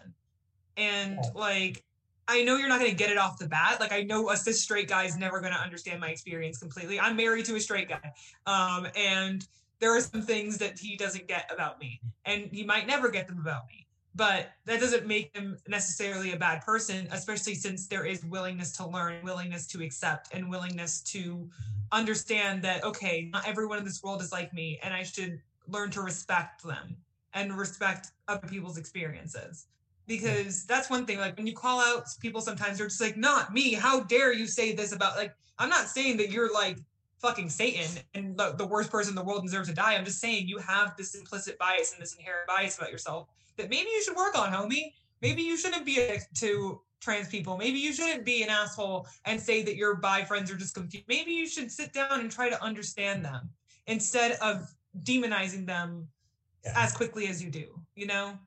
And like I know you're not going to get it off the bat. Like I know a cis straight guy is never going to understand my experience completely. I'm married to a straight guy, um, and there are some things that he doesn't get about me, and he might never get them about me. But that doesn't make him necessarily a bad person, especially since there is willingness to learn, willingness to accept, and willingness to understand that okay, not everyone in this world is like me, and I should learn to respect them and respect other people's experiences because that's one thing like when you call out people sometimes they're just like not me how dare you say this about like i'm not saying that you're like fucking satan and the, the worst person in the world deserves to die i'm just saying you have this implicit bias and this inherent bias about yourself that maybe you should work on homie maybe you shouldn't be a, to trans people maybe you shouldn't be an asshole and say that your bi friends are just confused maybe you should sit down and try to understand them instead of demonizing them Yeah. as quickly as you do you know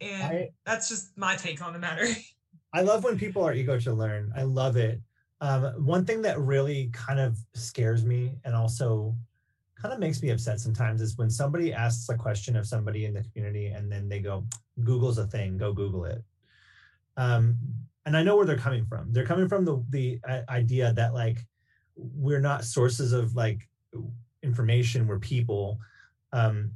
and I- that's just my take on the matter. *laughs* I love when people are eager to learn. I love it. Um, one thing that really kind of scares me and also kind of makes me upset sometimes is when somebody asks a question of somebody in the community and then they go, Google's a thing, go Google it. Um, and I know where they're coming from. They're coming from the the uh, idea that like we're not sources of like information, we're people. Um,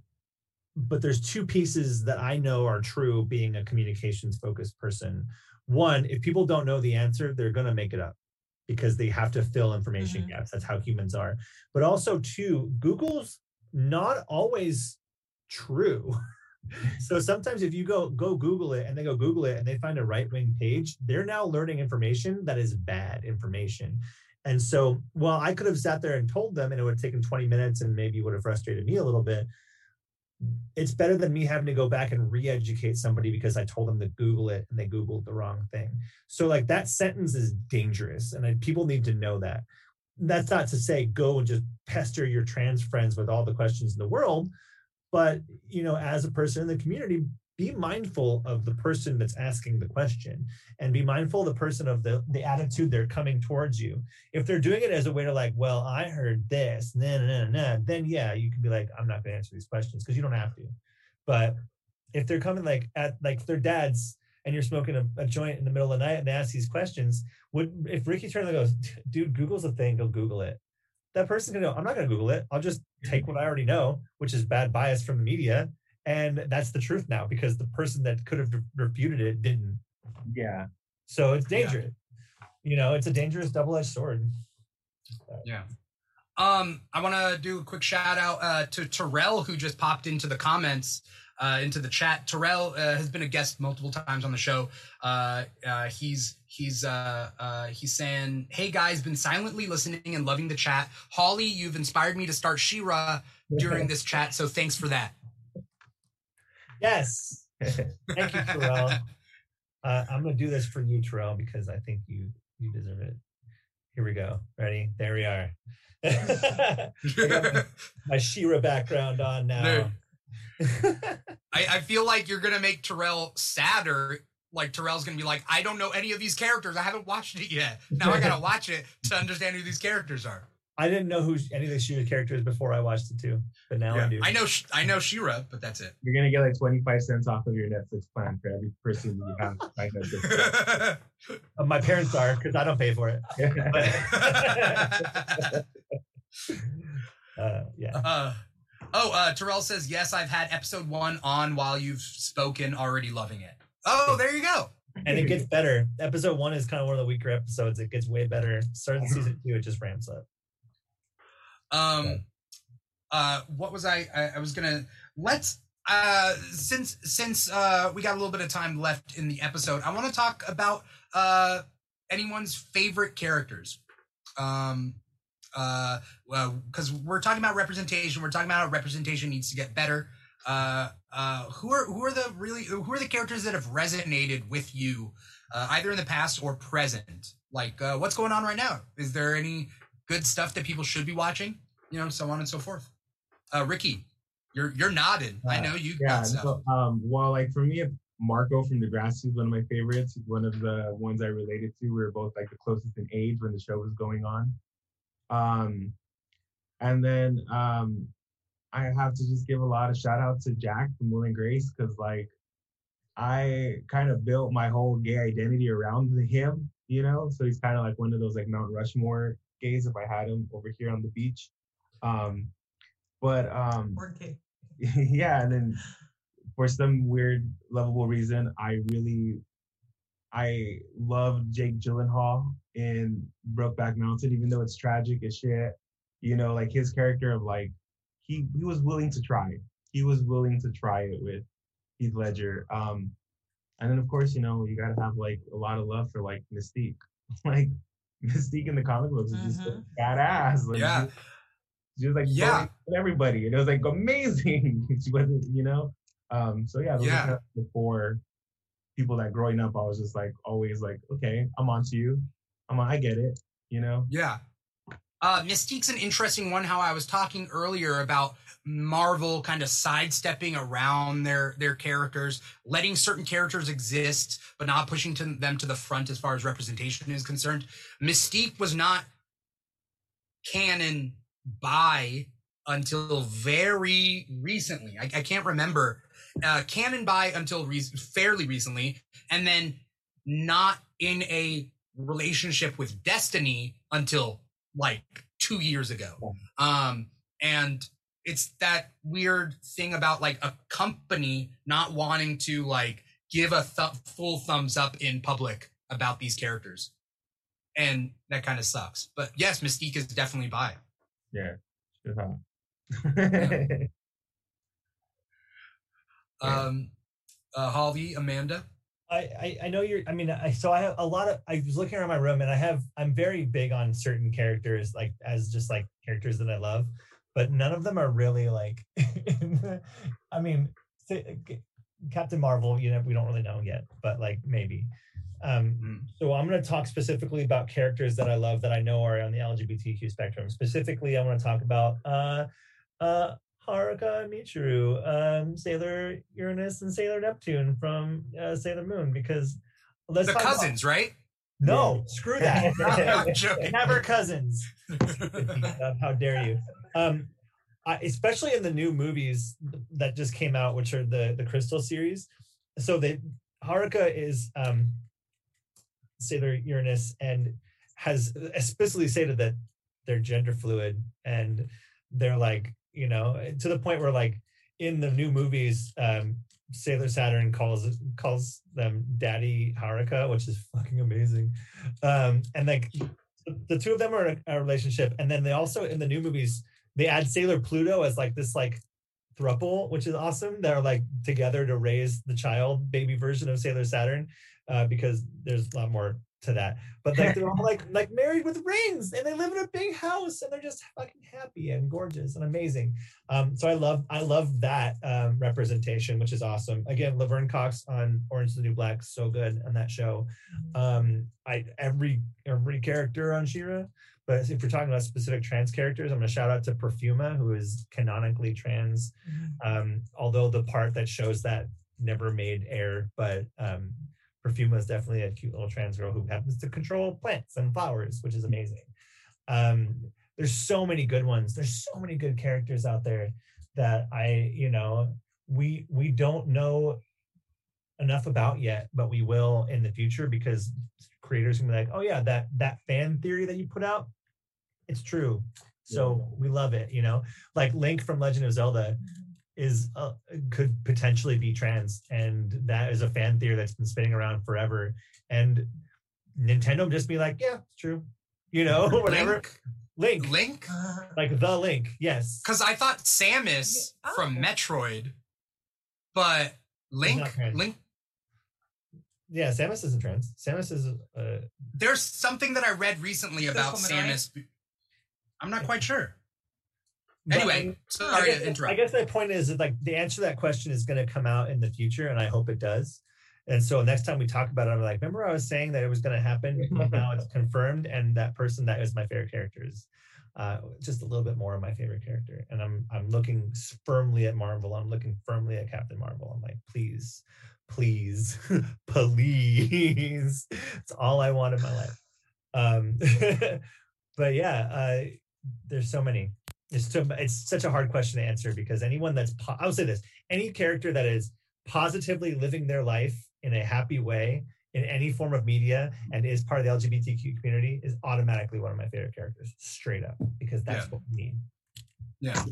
but there's two pieces that I know are true being a communications focused person. One, if people don't know the answer, they're going to make it up because they have to fill information Mhm. gaps. That's how humans are. But also, too, Google's not always true. *laughs* so sometimes if you go go Google it and they go Google it and they find a right wing page, they're now learning information that is bad information. And so, while I could have sat there and told them, and it would have taken 20 minutes and maybe would have frustrated me a little bit, it's better than me having to go back and re-educate somebody because I told them to Google it and they Googled the wrong thing. So like that sentence is dangerous, and I, people need to know that. That's not to say go and just pester your trans friends with all the questions in the world, but you know, as a person in the community, be mindful of the person that's asking the question and be mindful of the person of the the attitude they're coming towards you. If they're doing it as a way to like well i heard this nah, nah, nah, then yeah you can be like i'm not going to answer these questions because you don't have to. But if they're coming like at like their dads and you're smoking a, a joint in the middle of the night and they ask these questions would if ricky turner goes dude google's a thing go google it that person's gonna go i'm not gonna google it. I'll just mm-hmm. take what i already know which is bad bias from the media and that's the truth now because the person that could have refuted it didn't yeah so it's Yeah. dangerous you know it's a dangerous double-edged sword Yeah. Um, I want to do a quick shout out uh, to Terrell who just popped into the comments. uh, into the chat. Terrell uh, has been a guest multiple times on the show. Uh, uh, he's he's uh, uh, he's saying, "Hey guys, been silently listening and loving the chat. Holly, you've inspired me to start She-Ra during *laughs* this chat, so thanks for that." Yes. *laughs* Thank you, Terrell. Uh, I'm gonna do this for you, Terrell, because I think you you deserve it. Here we go. Ready? There we are. My, *laughs* my She-Ra background on now. *laughs* I, I feel like you're gonna make Terrell sadder. Like Terrell's gonna be like, I don't know any of these characters. I haven't watched it yet. Now I gotta watch it to understand who these characters are. I didn't know who any of the She-Ra characters before I watched it too, but now I do. I know I know She-Ra, but that's it. You're gonna get like 25 cents off of your Netflix plan for every person you have. by Netflix. *laughs* Uh, my parents are because I don't pay for it. *laughs* Uh, yeah. Uh, oh, uh, Terrell says yes. I've had episode one on while you've spoken. Already loving it. Oh, there you go. and it gets better. Episode one is kind of one of the weaker episodes. It gets way better. Starting season two, it just ramps up. Um, uh, what was I, I? I was gonna let's uh since since uh we got a little bit of time left in the episode, I want to talk about uh anyone's favorite characters. Um, uh, well, because we're talking about representation, we're talking about how representation needs to get better. Uh, uh, who are who are the really who are the characters that have resonated with you, uh, either in the past or present? Like, uh, what's going on right now? Is there any good stuff that people should be watching? You know, so on and so forth. Uh, Ricky, you're you're nodding. I know you yeah. got stuff. So, um, well, like for me, Marco from Degrassi is one of my favorites. He's one of the ones I related to. We were both like the closest in age when the show was going on. Um, and then um, I have to just give a lot of shout out to Jack from Will and Grace because like I kind of built my whole gay identity around him, you know. So he's kind of like one of those like Mount Rushmore gays if I had him over here on the beach. Um, but um, Okay. *laughs* yeah, and then for some weird lovable reason, I really I love Jake Gyllenhaal in Brokeback Mountain, even though it's tragic as shit. You know, like his character of like he he was willing to try. He was willing to try it with Heath Ledger. Um, and then of course, you know, you gotta have like a lot of love for like Mystique. *laughs* like Mystique in the comic books is just so badass. Like, Yeah. She- was like Yeah. everybody and it was like amazing *laughs* she wasn't you know um so yeah Yeah. kind of four people that growing up i was just like always like okay i'm on to you i'm on, i get it you know Yeah. Uh, Mystique's an interesting one. How I was talking earlier about Marvel kind of sidestepping around their their characters, letting certain characters exist, but not pushing to them to the front as far as representation is concerned. Mystique was not canon bi until very recently. I, I can't remember uh, canon bi until re- fairly recently, and then not in a relationship with Destiny until like two years ago. Um, and it's that weird thing about like a company not wanting to like give a th- full thumbs up in public about these characters. And that kind of sucks. But yes, Mystique is definitely bi. Yeah She's hot. *laughs* Yeah. Um, uh, Holly, Amanda. I, I, I know you're I mean I so I have a lot of I was looking around my room and I have I'm very big on certain characters like as just like characters that I love but none of them are really like *laughs* I mean say, Captain Marvel you know we don't really know yet but like maybe um Mm. so I'm going to talk specifically about characters that I love that I know are on the LGBTQ spectrum specifically I want to talk about uh uh Haruka and Michiru, um, Sailor Uranus and Sailor Neptune from uh, Sailor Moon because let's the talk about- cousins, right? no, screw *laughs* that. *laughs* I'm *laughs* joking. Never cousins. How dare you? Um, I, especially in the new movies that just came out, which are the the Crystal series. So they Haruka is um, Sailor Uranus and has explicitly stated that they're gender fluid and they're like you know to the point where like in the new movies um Sailor Saturn calls calls them Daddy Haruka, which is fucking amazing. Um, and like the two of them are in a, a relationship, and then they also in the new movies they add Sailor Pluto as like this like thruple, which is awesome. They're like together to raise the child baby version of Sailor Saturn, uh, because there's a lot more to that. But like they're all *laughs* like like married with rings and they live in a big house and they're just fucking happy and gorgeous and amazing. Um, so I love I love that um, representation, which is awesome. Again, Laverne Cox on Orange is the New Black, so good on that show. Um, I every every character on She-Ra. But if we're talking about specific trans characters, I'm going to shout out to Perfuma, who is canonically trans. Um, although the part that shows that never made air, but um, Perfuma is definitely a cute little trans girl who happens to control plants and flowers, which is amazing. Um, there's so many good ones. There's so many good characters out there that I, you know, we we don't know enough about yet, but we will in the future because creators can be like, oh yeah, that that fan theory that you put out, it's true. So we love it, you know. Like Link from Legend of Zelda is uh, could potentially be trans, and that is a fan theory that's been spinning around forever. And Nintendo just be like, yeah, it's true, you know, *laughs* whatever. Link? Link, Link? like the Link, yes. Because I thought Samus Yeah. from Oh. Metroid, but Link. Link. Yeah, Samus isn't trans. Samus is uh, There's something that I read recently about woman, right? Samus. I'm not quite sure. But Anyway, I- sorry guess, to interrupt. I guess my point is that like the answer to that question is going to come out in the future, and I hope it does. And so next time we talk about it, I'm like, remember I was saying that it was going to happen, *laughs* now it's confirmed, and that person that is my favorite character is uh, just a little bit more of my favorite character. And I'm I'm looking firmly at Marvel. I'm looking firmly at Captain Marvel. I'm like, please, please, *laughs* please. It's all I want in my life. Um, *laughs* but yeah, uh, there's so many. It's so it's such a hard question to answer because anyone that's, po- I will say this any character that is positively living their life in a happy way in any form of media and is part of the LGBTQ community is automatically one of my favorite characters, straight up, because that's Yeah. what we need. Yeah.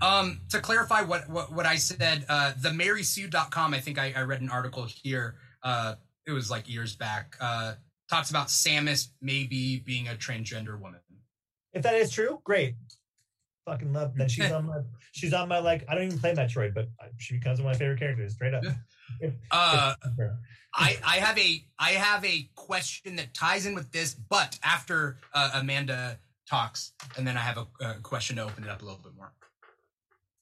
Um, to clarify what, what, what I said, uh, the marysue.com, I think I, I read an article here. Uh, it was like years back. Uh, talks about Samus maybe being a transgender woman. If that is true, great. Fucking love. Then she's on my she's on my like. I don't even play Metroid, but she becomes one of my favorite characters, straight up. Uh, I, I have a I have a question that ties in with this, but after uh, Amanda talks, and then I have a, a question to open it up a little bit more.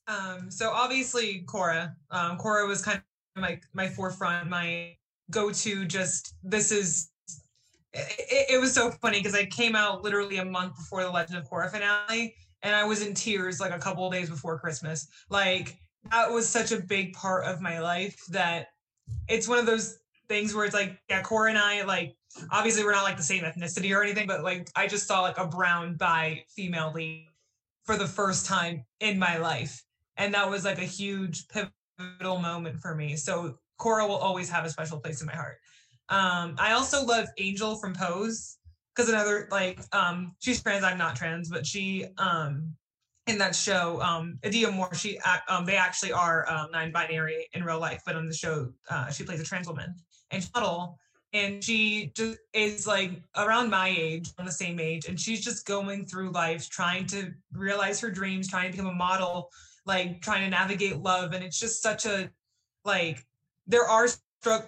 Um, so obviously Korra. Um, Korra was kind of my my forefront, my go-to. Just this is. It, it was so funny because I came out literally a month before the Legend of Korra finale, and I was in tears like a couple of days before Christmas. Like that was such a big part of my life that it's one of those things where it's like, yeah, Korra and I like obviously we're not like the same ethnicity or anything, but like I just saw like a brown bi female lead for the first time in my life. And that was like a huge pivotal moment for me. So Korra will always have a special place in my heart. Um, I also love Angel from Pose because another like um she's trans, I'm not trans, but she um in that show, um Indya Moore, she um they actually are um non-binary in real life, but on the show uh she plays a trans woman and model and she just is like around my age on the same age and she's just going through life trying to realize her dreams trying to become a model like trying to navigate love and it's just such a like there are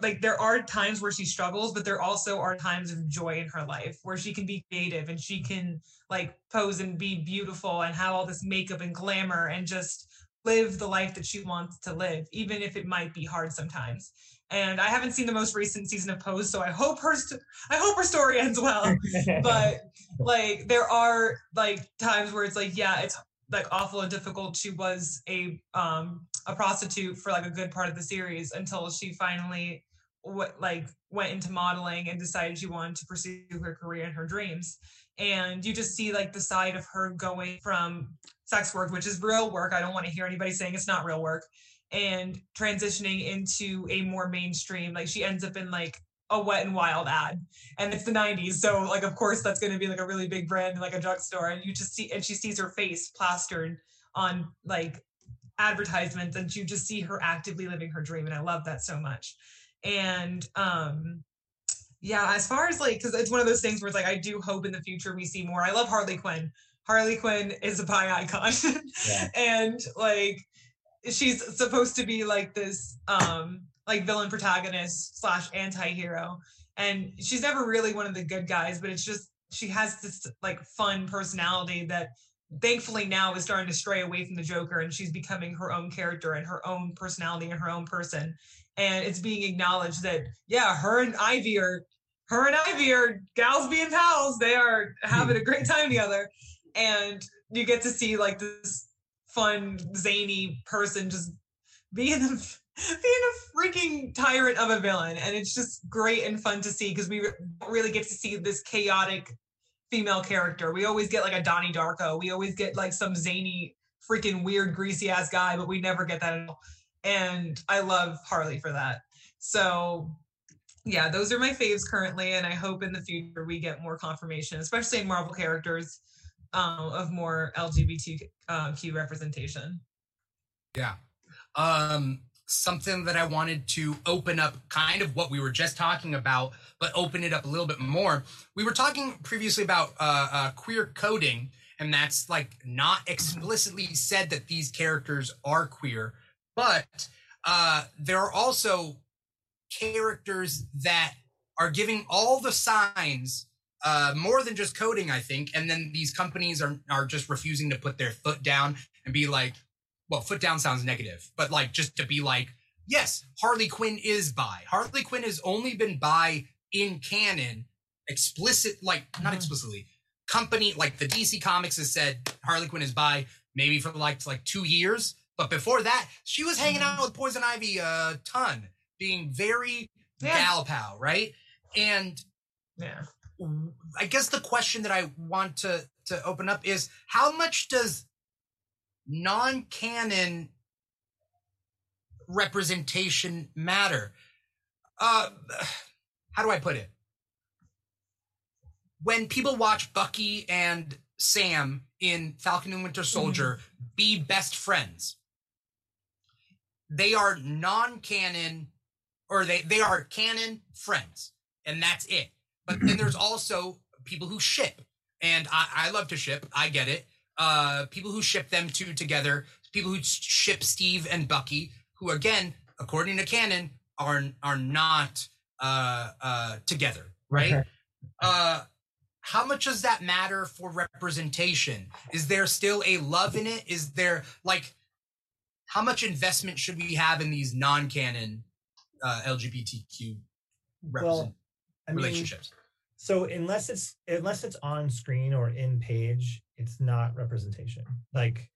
like there are times where she struggles but there also are times of joy in her life where she can be creative and she can like pose and be beautiful and have all this makeup and glamour and just live the life that she wants to live even if it might be hard sometimes. And i haven't seen the most recent season of pose so i hope her st- i hope her story ends well. *laughs* But like there are like times where it's like yeah it's like awful and difficult. She was a um a prostitute for like a good part of the series until she finally what like went into modeling and decided she wanted to pursue her career and her dreams. And you just see like the side of her going from sex work which is real work i don't want to hear anybody saying it's not real work and transitioning into a more mainstream like she ends up in like a wet and wild ad and it's the 90s so like of course that's going to be like a really big brand like a drugstore and you just see and she sees her face plastered on like advertisements and you just see her actively living her dream and i love that so much and um yeah as far as like because it's one of those things where it's like i do hope in the future we see more i love harley quinn Harley Quinn is a pie icon. Yeah. *laughs* and like she's supposed to be like this um like villain protagonist slash anti-hero. And she's never really one of the good guys, but it's just she has this like fun personality that thankfully now is starting to stray away from the Joker and she's becoming her own character and her own personality and her own person. And it's being acknowledged that yeah, her and Ivy are her and Ivy are gals being pals. They are having a great time together. And you get to see like this fun, zany person just being a *laughs* being a freaking tyrant of a villain. And it's just great and fun to see because we re- really get to see this chaotic female character. We always get like a Donnie Darko. We always get like some zany, freaking weird, greasy ass guy, but we never get that at all. And I love Harley for that. So yeah, those are my faves currently, and I hope in the future we get more confirmation, especially in Marvel characters, um, of more LGBTQ uh, representation. Yeah. Um, something that I wanted to open up kind of what we were just talking about, but open it up a little bit more. We were talking previously about uh, uh, queer coding, and that's like not explicitly said that these characters are queer, but uh, there are also characters that are giving all the signs uh, more than just coding, I think. And then these companies are are just refusing to put their foot down and be like, well, foot down sounds negative, but like just to be like, yes, Harley Quinn is bi. Harley Quinn has only been bi in canon, explicit, like not Mhm. explicitly. Company like the DC Comics has said Harley Quinn is bi, maybe for like like two years. But before that, she was hanging out with Poison Ivy a ton, being very Yeah. gal pal, right? And Yeah. I guess the question that I want to to open up is how much does non-canon representation matter? Uh how do I put it? When people watch Bucky and Sam in Falcon and Winter Soldier be best friends, they are non-canon or they they are canon friends and that's it. But then there's *clears throat* also people who ship, and I, I love to ship. I get it. Uh, people who ship them two together, people who ship Steve and Bucky, who again, according to canon, are are not uh, uh, together, right? uh, how much does that matter for representation? Is there still a love in it? Is there like how much investment should we have in these non-canon uh, LGBTQ represent- I mean, relationships? so unless it's unless it's on screen or in page it's not representation. Like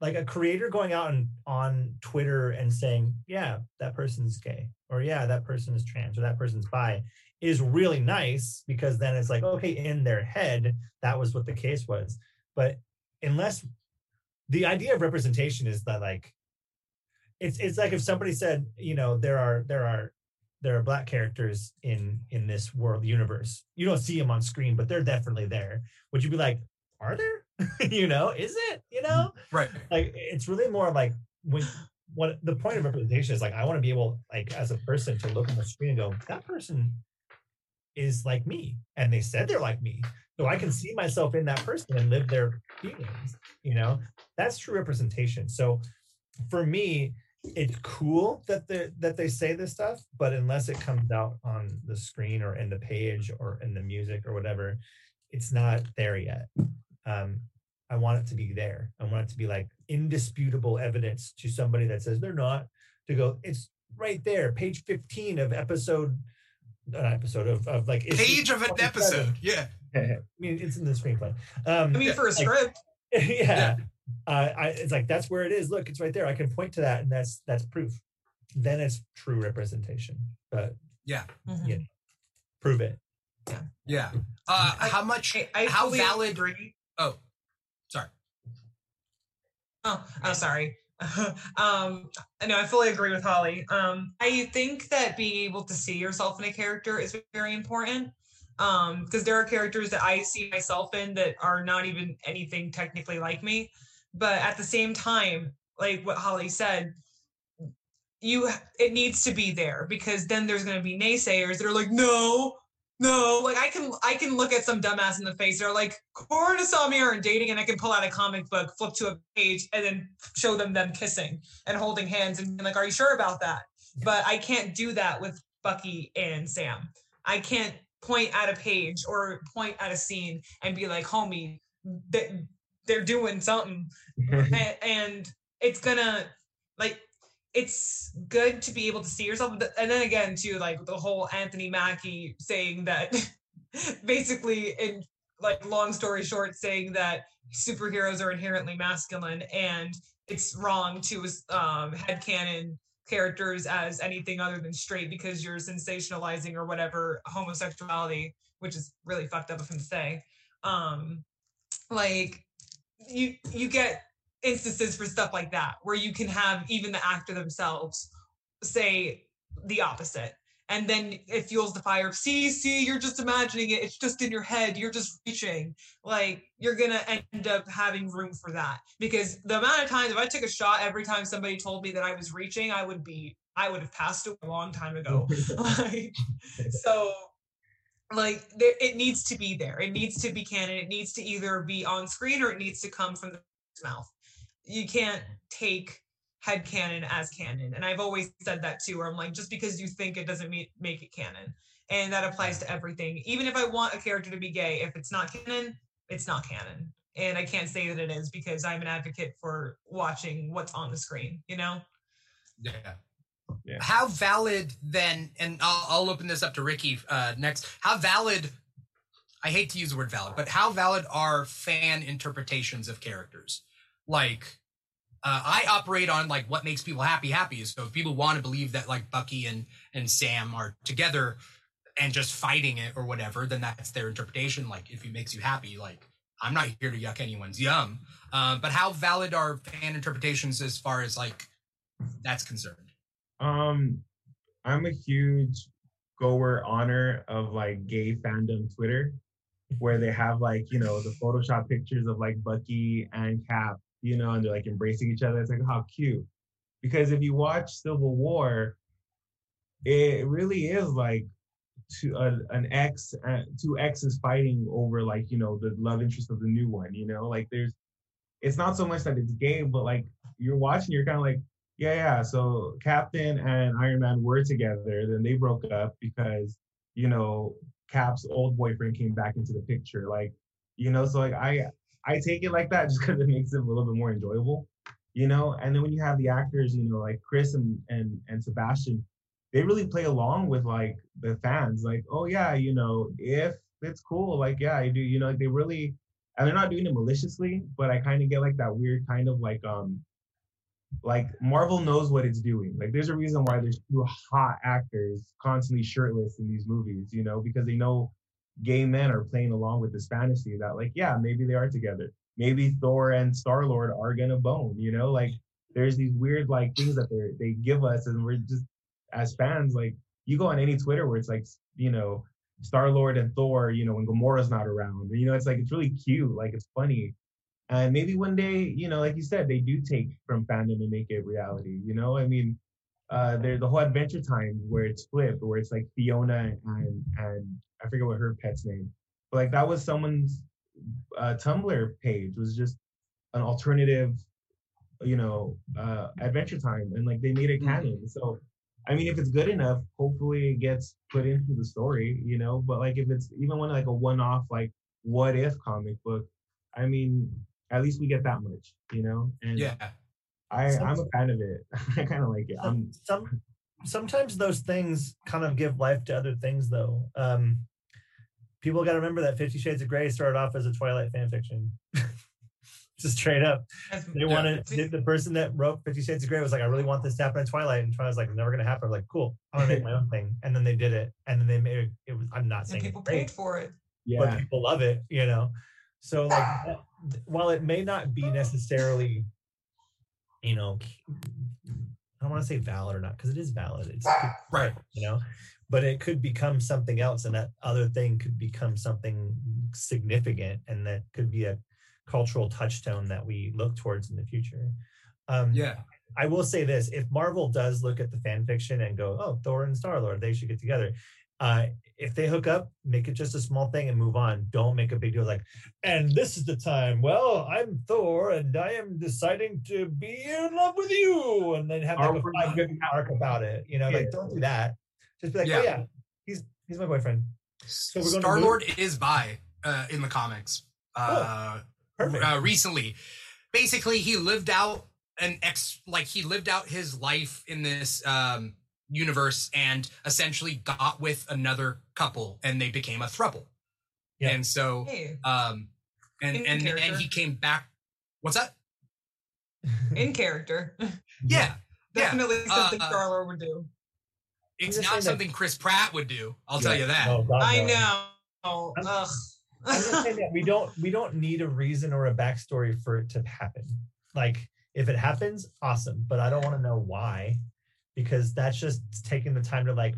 like a creator going out and on twitter and saying yeah that person's gay or yeah that person is trans or that person's bi is really nice because then it's like okay in their head that was what the case was. But unless the idea of representation is that like it's it's like if somebody said you know there are there are there are black characters in in this world universe. You don't see them on screen but they're definitely there. Would you be like are there *laughs* you know is it? You mm, know? Right. like it's really more like when what the point of representation is like i want to be able like as a person to look on the screen and go that person is like me and they said they're like me. So i can see myself in that person and live their feelings you know? That's true representation. So for me it's cool that they that they say this stuff but unless it comes out on the screen or in the page or in the music or whatever it's not there yet um i want it to be there i want it to be like indisputable evidence to somebody that says they're not to go it's right there page 15 of episode not episode of, of like issue Page of an episode. Yeah. *laughs* i mean it's in the screenplay um I mean, for a like- script, *laughs* yeah. Uh, I, it's like that's where it is. Look, it's right there. I can point to that, and that's that's proof. Then it's true representation. But Mhm. Yeah. prove it. Yeah. Uh, I- how much? I, I how fully valid? agree. Oh, sorry. Oh, oh, sorry. *laughs* um, no, I fully agree with Holly. Um, I think that being able to see yourself in a character is very important. Um, because there are characters that I see myself in that are not even anything technically like me, but at the same time, like what Holly said, you it needs to be there because then there's going to be naysayers that are like, no, No, like I can I can look at some dumbass in the face. They're like, Korra and Asami are dating, and I can pull out a comic book, flip to a page, and then show them them kissing and holding hands, and be like, "Are you sure about that?" But I can't do that with Bucky and Sam. I can't point at a page or point at a scene and be like, "Homie, they, they're doing something," *laughs* and, and it's gonna like it's good to be able to see yourself. And then again too like the whole anthony mackie saying that *laughs* basically in like long story short saying that superheroes are inherently masculine and it's wrong to um headcanon characters as anything other than straight because you're sensationalizing or whatever homosexuality which is really fucked up of him to say. Um like you you get instances for stuff like that where you can have even the actor themselves say the opposite. And then it fuels the fire of see see you're just imagining it. It's just in your head. You're just reaching. Like you're gonna end up having room for that. Because the amount of times if i took a shot every time somebody told me that i was reaching i would be i would have passed away a long time ago. *laughs* *laughs* Like, so like there, it needs to be there. It needs to be canon. It needs to either be on screen or it needs to come from the mouth you can't take head canon as canon and i've always said that too where i'm like just because you think it doesn't mean, make it canon and that applies to everything even if i want a character to be gay if it's not canon it's not canon and i can't say that it is because i'm an advocate for watching what's on the screen you know Yeah. Yeah. How valid then? And I'll, I'll open this up to Ricky uh, next. How valid? I hate to use the word valid, but how valid are fan interpretations of characters? Like, uh, I operate on like what makes people happy. Happy so if people want to believe that like Bucky and and Sam are together and just fighting it or whatever, then that's their interpretation. Like, if it makes you happy, like I'm not here to yuck anyone's yum. Um, but how valid are fan interpretations as far as like that's concerned? Um, I'm a huge goer honor of like gay fandom Twitter, where they have like you know the Photoshop pictures of like Bucky and Cap, you know, and they're like embracing each other. It's like how cute. Because if you watch Civil War, it really is like two uh, an ex uh, two exes fighting over like you know the love interest of the new one. You know, like there's it's not so much that it's gay, but like you're watching, you're kind of like yeah, yeah. So Captain and Iron Man were together, then they broke up because, you know, Cap's old boyfriend came back into the picture. Like, you know, so like I I take it like that just because it makes it a little bit more enjoyable, you know. And then when you have the actors, you know, like Chris and and and Sebastian, they really play along with like the fans. Like, oh yeah, you know, if it's cool, like yeah, I do. You know, like they really, and they're not doing it maliciously, but I kind of get like that weird kind of like um like Marvel knows what it's doing. Like there's a reason why there's two hot actors constantly shirtless in these movies, you know, because they know gay men are playing along with this fantasy that like, yeah, maybe they are together. Maybe Thor and Star Lord are gonna bone, you know, like there's these weird like things that they they give us and we're just as fans, like you go on any Twitter where it's like, you know, Star Lord and Thor, you know, when Gamora's not around. You know, it's like it's really cute, like it's funny. And maybe one day, you know, like you said, they do take from fandom and make it reality. You know, I mean, uh, there's the whole Adventure Time where it's flipped, where it's like Fiona and and I forget what her pet's name, but like that was someone's uh, Tumblr page was just an alternative, you know, uh, Adventure Time, and like they made it canon. So, I mean, if it's good enough, hopefully it gets put into the story, you know. But like if it's even one like a one-off, like what if comic book, I mean, at least we get that much, you know. And Yeah. I Some- I'm a fan of it. *laughs* I kind of like it. I'm some sometimes those things kind of give life to other things though. Um people got to remember that 50 shades of gray started off as a twilight fan fiction. *laughs* Just straight up. As- they wanted the, the person that wrote 50 shades of gray was like i really want this to happen in twilight. And twilight's like never gonna happen. I'm like cool. I'm gonna make my own thing. And then they did it. And then they made it, it was i'm not and saying people it's great, paid for it. but people love it, you know. So like, *sighs* that- while it may not be necessarily, you know, I don't want to say valid or not because it is valid. It's Right. you know, but it could become something else, and that other thing could become something significant, and that could be a cultural touchstone that we look towards in the future. Um, Yeah. I will say this: if Marvel does look at the fan fiction and go, "Oh, Thor and Star Lord, they should get together," Uh, if they hook up, make it just a small thing and move on. Don't make a big deal like, and this is the time. Well, I'm Thor and I am deciding to be in love with you. And then have like a five minute arc about it. You know, like don't do that. Just be like, Yeah. oh yeah, he's he's my boyfriend. we're Star Lord is bi uh, in the comics. Uh, Perfect. uh, recently. Basically, he lived out an ex like he lived out his life in this um universe and essentially got with another couple and they became a throuple. Yeah. And so Hey, um and In and character. and he came back what's that? *laughs* in character. Yeah. Yeah. Definitely Uh, something uh, Star would do. It's just saying not that- something Chris Pratt would do. I'll tell you that. Oh, God, I no. know. I'm- Ugh. I'm just saying that we don't we don't need a reason or a backstory for it to happen. Like if it happens, awesome, but I don't want to know why because that's just taking the time to like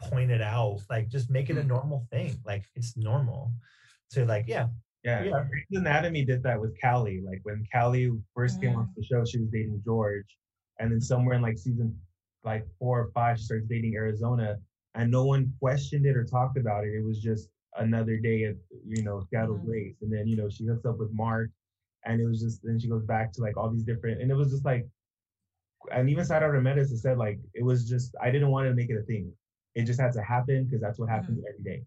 point it out. Like just make it a Mm. normal thing. Like it's normal to like yeah Yeah, Yeah. Grey's Anatomy did that with Callie. Like when Callie first came onto the show, she was dating George, and then somewhere in like season like four or five, she starts dating Arizona, and no one questioned it or talked about it. It was just another day at you know Seattle Mhm. Grace, and then you know she hooks up with Mark, and it was just then she goes back to like all these different, and it was just like, and even Sara Ramirez has said like it was just I didn't want to make it a thing. It just had to happen because that's what mm-hmm. happens every day.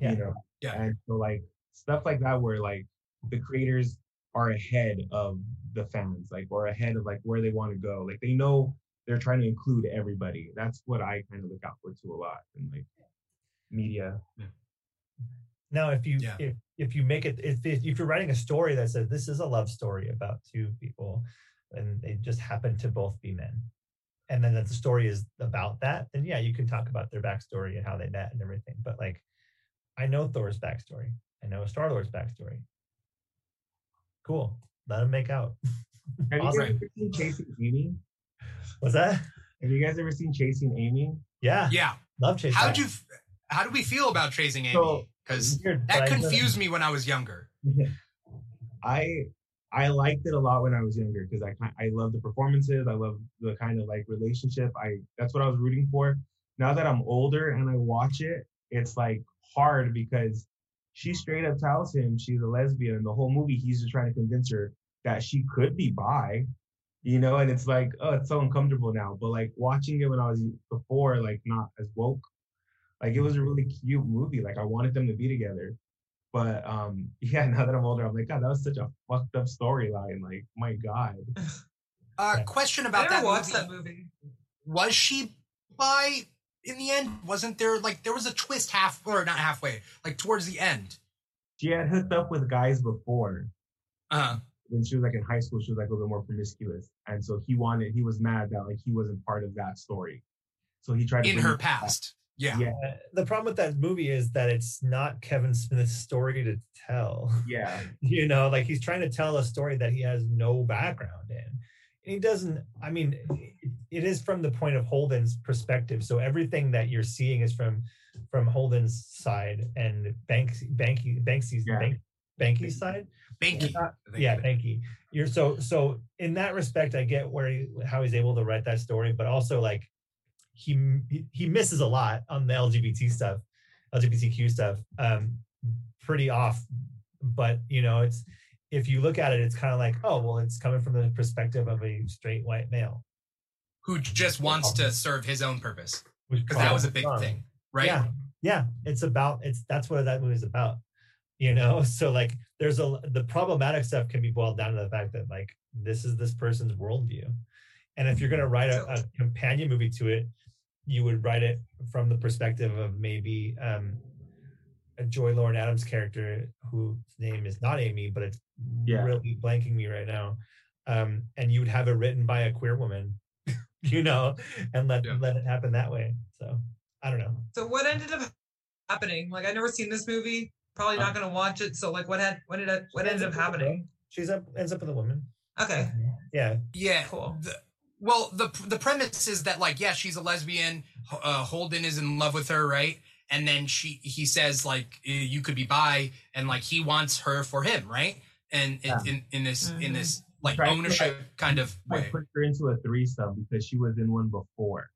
Yeah. You know. Yeah. And so like stuff like that where like the creators are ahead of the fans, like or ahead of like where they want to go. Like they know they're trying to include everybody. That's what I kind of look out for too a lot in like media. Now, if you Yeah. if, if you make it if, if if you're writing a story that says this is a love story about two people and they just happen to both be men, and then that the story is about that, then yeah, you can talk about their backstory and how they met and everything. But like, I know Thor's backstory. I know Star Lord's backstory. Cool. Let them make out. *laughs* Have you guys ever seen Chasing Amy? What's that? Have you guys ever seen Chasing Amy? Yeah, Yeah. love chasing How'd you how do we feel about chasing Amy? Because Weird, that confused me when I was younger. *laughs* I I liked it a lot when I was younger because I I love the performances. I love the kind of like relationship. I that's what I was rooting for. Now that I'm older and I watch it, it's like hard because she straight up tells him she's a lesbian. And the whole movie, he's just trying to convince her that she could be bi, you know. And it's like, oh, it's so uncomfortable now. But like watching it when I was before, like not as woke, like it was a really cute movie. Like I wanted them to be together. But um, *laughs* yeah, now that I'm older, I'm like, God, that was such a fucked up storyline. Like, my God. Uh, Yeah. question I about never that movie. that movie. Was she bi in the end? Wasn't there like there was a twist half or not halfway, like towards the end? She had hooked up with guys before. Uh, When she was like in high school, she was like a little more promiscuous. And so he wanted, he was mad that like he wasn't part of that story. So he tried to in bring her it back. past. Yeah. Yeah. The problem with that movie is that it's not Kevin Smith's story to tell. Yeah. *laughs* you know like he's trying to tell a story that he has no background in and he doesn't i mean it, is from the point of holden's perspective so everything that you're seeing is from from holden's side and banksy banky banksy's Yeah. bank, banky's side Banky. Not- yeah banky you're so so in that respect i get where he, how he's able to write that story but also like he he- misses a lot on the lgbt stuff lgbtq stuff um pretty off but you know it's if you look at it it's kind of like oh well it's coming from the perspective of a straight white male Who just wants to serve his own purpose because that was a big thing, right? Yeah, yeah. It's about it's that's what that movie is about. You know, *laughs* so like there's a the problematic stuff can be boiled down to the fact that like this is this person's worldview. And if you're gonna write a, a companion movie to it, you would write it from the perspective of maybe um a Joey Lauren Adams character whose name is not Amy, but it's Yeah. really blanking me right now. Um, and you would have it written by a queer woman, *laughs* you know, and let Yeah. let it happen that way. So I don't know. So what ended up happening? Like I never seen this movie. Probably not gonna watch it. So like what had what did what ended ends up up happening? She's up ends up with a woman. Okay. Yeah. Yeah. Cool. The, well, the the premise is that like, yeah, she's a lesbian. Uh, Holden is in love with her, right? And then she he says like, "Eh, you could be bi, and like he wants her for him, right? And in Yeah. in, in this in Mhm. this like Trying to, ownership kind of I way. put her into a threesome because she was in one before.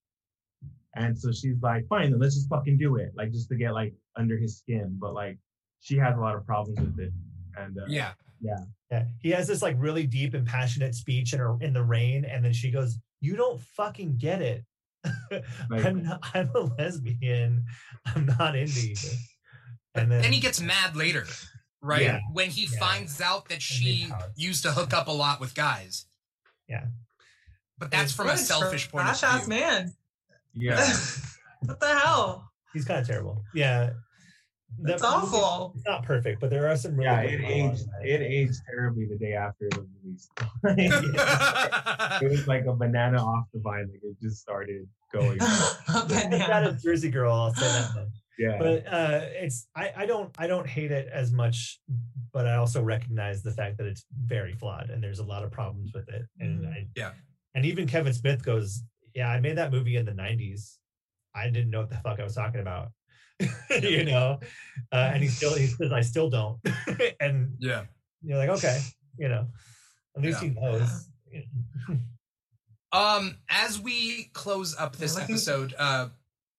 And so she's like, fine, then let's just fucking do it, like just to get like under his skin. But like, she has a lot of problems with it. And uh, Yeah. Yeah, yeah. he has this like really deep and passionate speech in her in the rain, and then she goes, "You don't fucking get it. *laughs* Like- I'm not, I'm a lesbian. I'm not into you." And then, then he gets mad later, right? Yeah. When he Yeah. finds out that she used to hook up a lot with guys. Yeah. But that's from a What selfish point of trash ass view. man. yeah, *laughs* what the hell? he's kind of terrible. Yeah, That's The- awful. It's not perfect, but there are some. Really yeah, it aged. It aged terribly the day after it was released. *laughs* it was like a banana off the vine. Like it just started going. *laughs* It's not Banana. a Jersey girl. I'll say that. Yeah. But uh, it's I, I don't I don't hate it as much, but I also recognize the fact that it's very flawed and there's a lot of problems with it. And Mhm. I, Yeah. and even Kevin Smith goes, yeah, I made that movie in the '90s. I didn't know what the fuck I was talking about, *laughs* you know. Uh, and he still he says I still don't, *laughs* and yeah. you're like, okay, you know, at least Yeah. he knows. *laughs* Um, as we close up this Yeah, I think- episode, uh,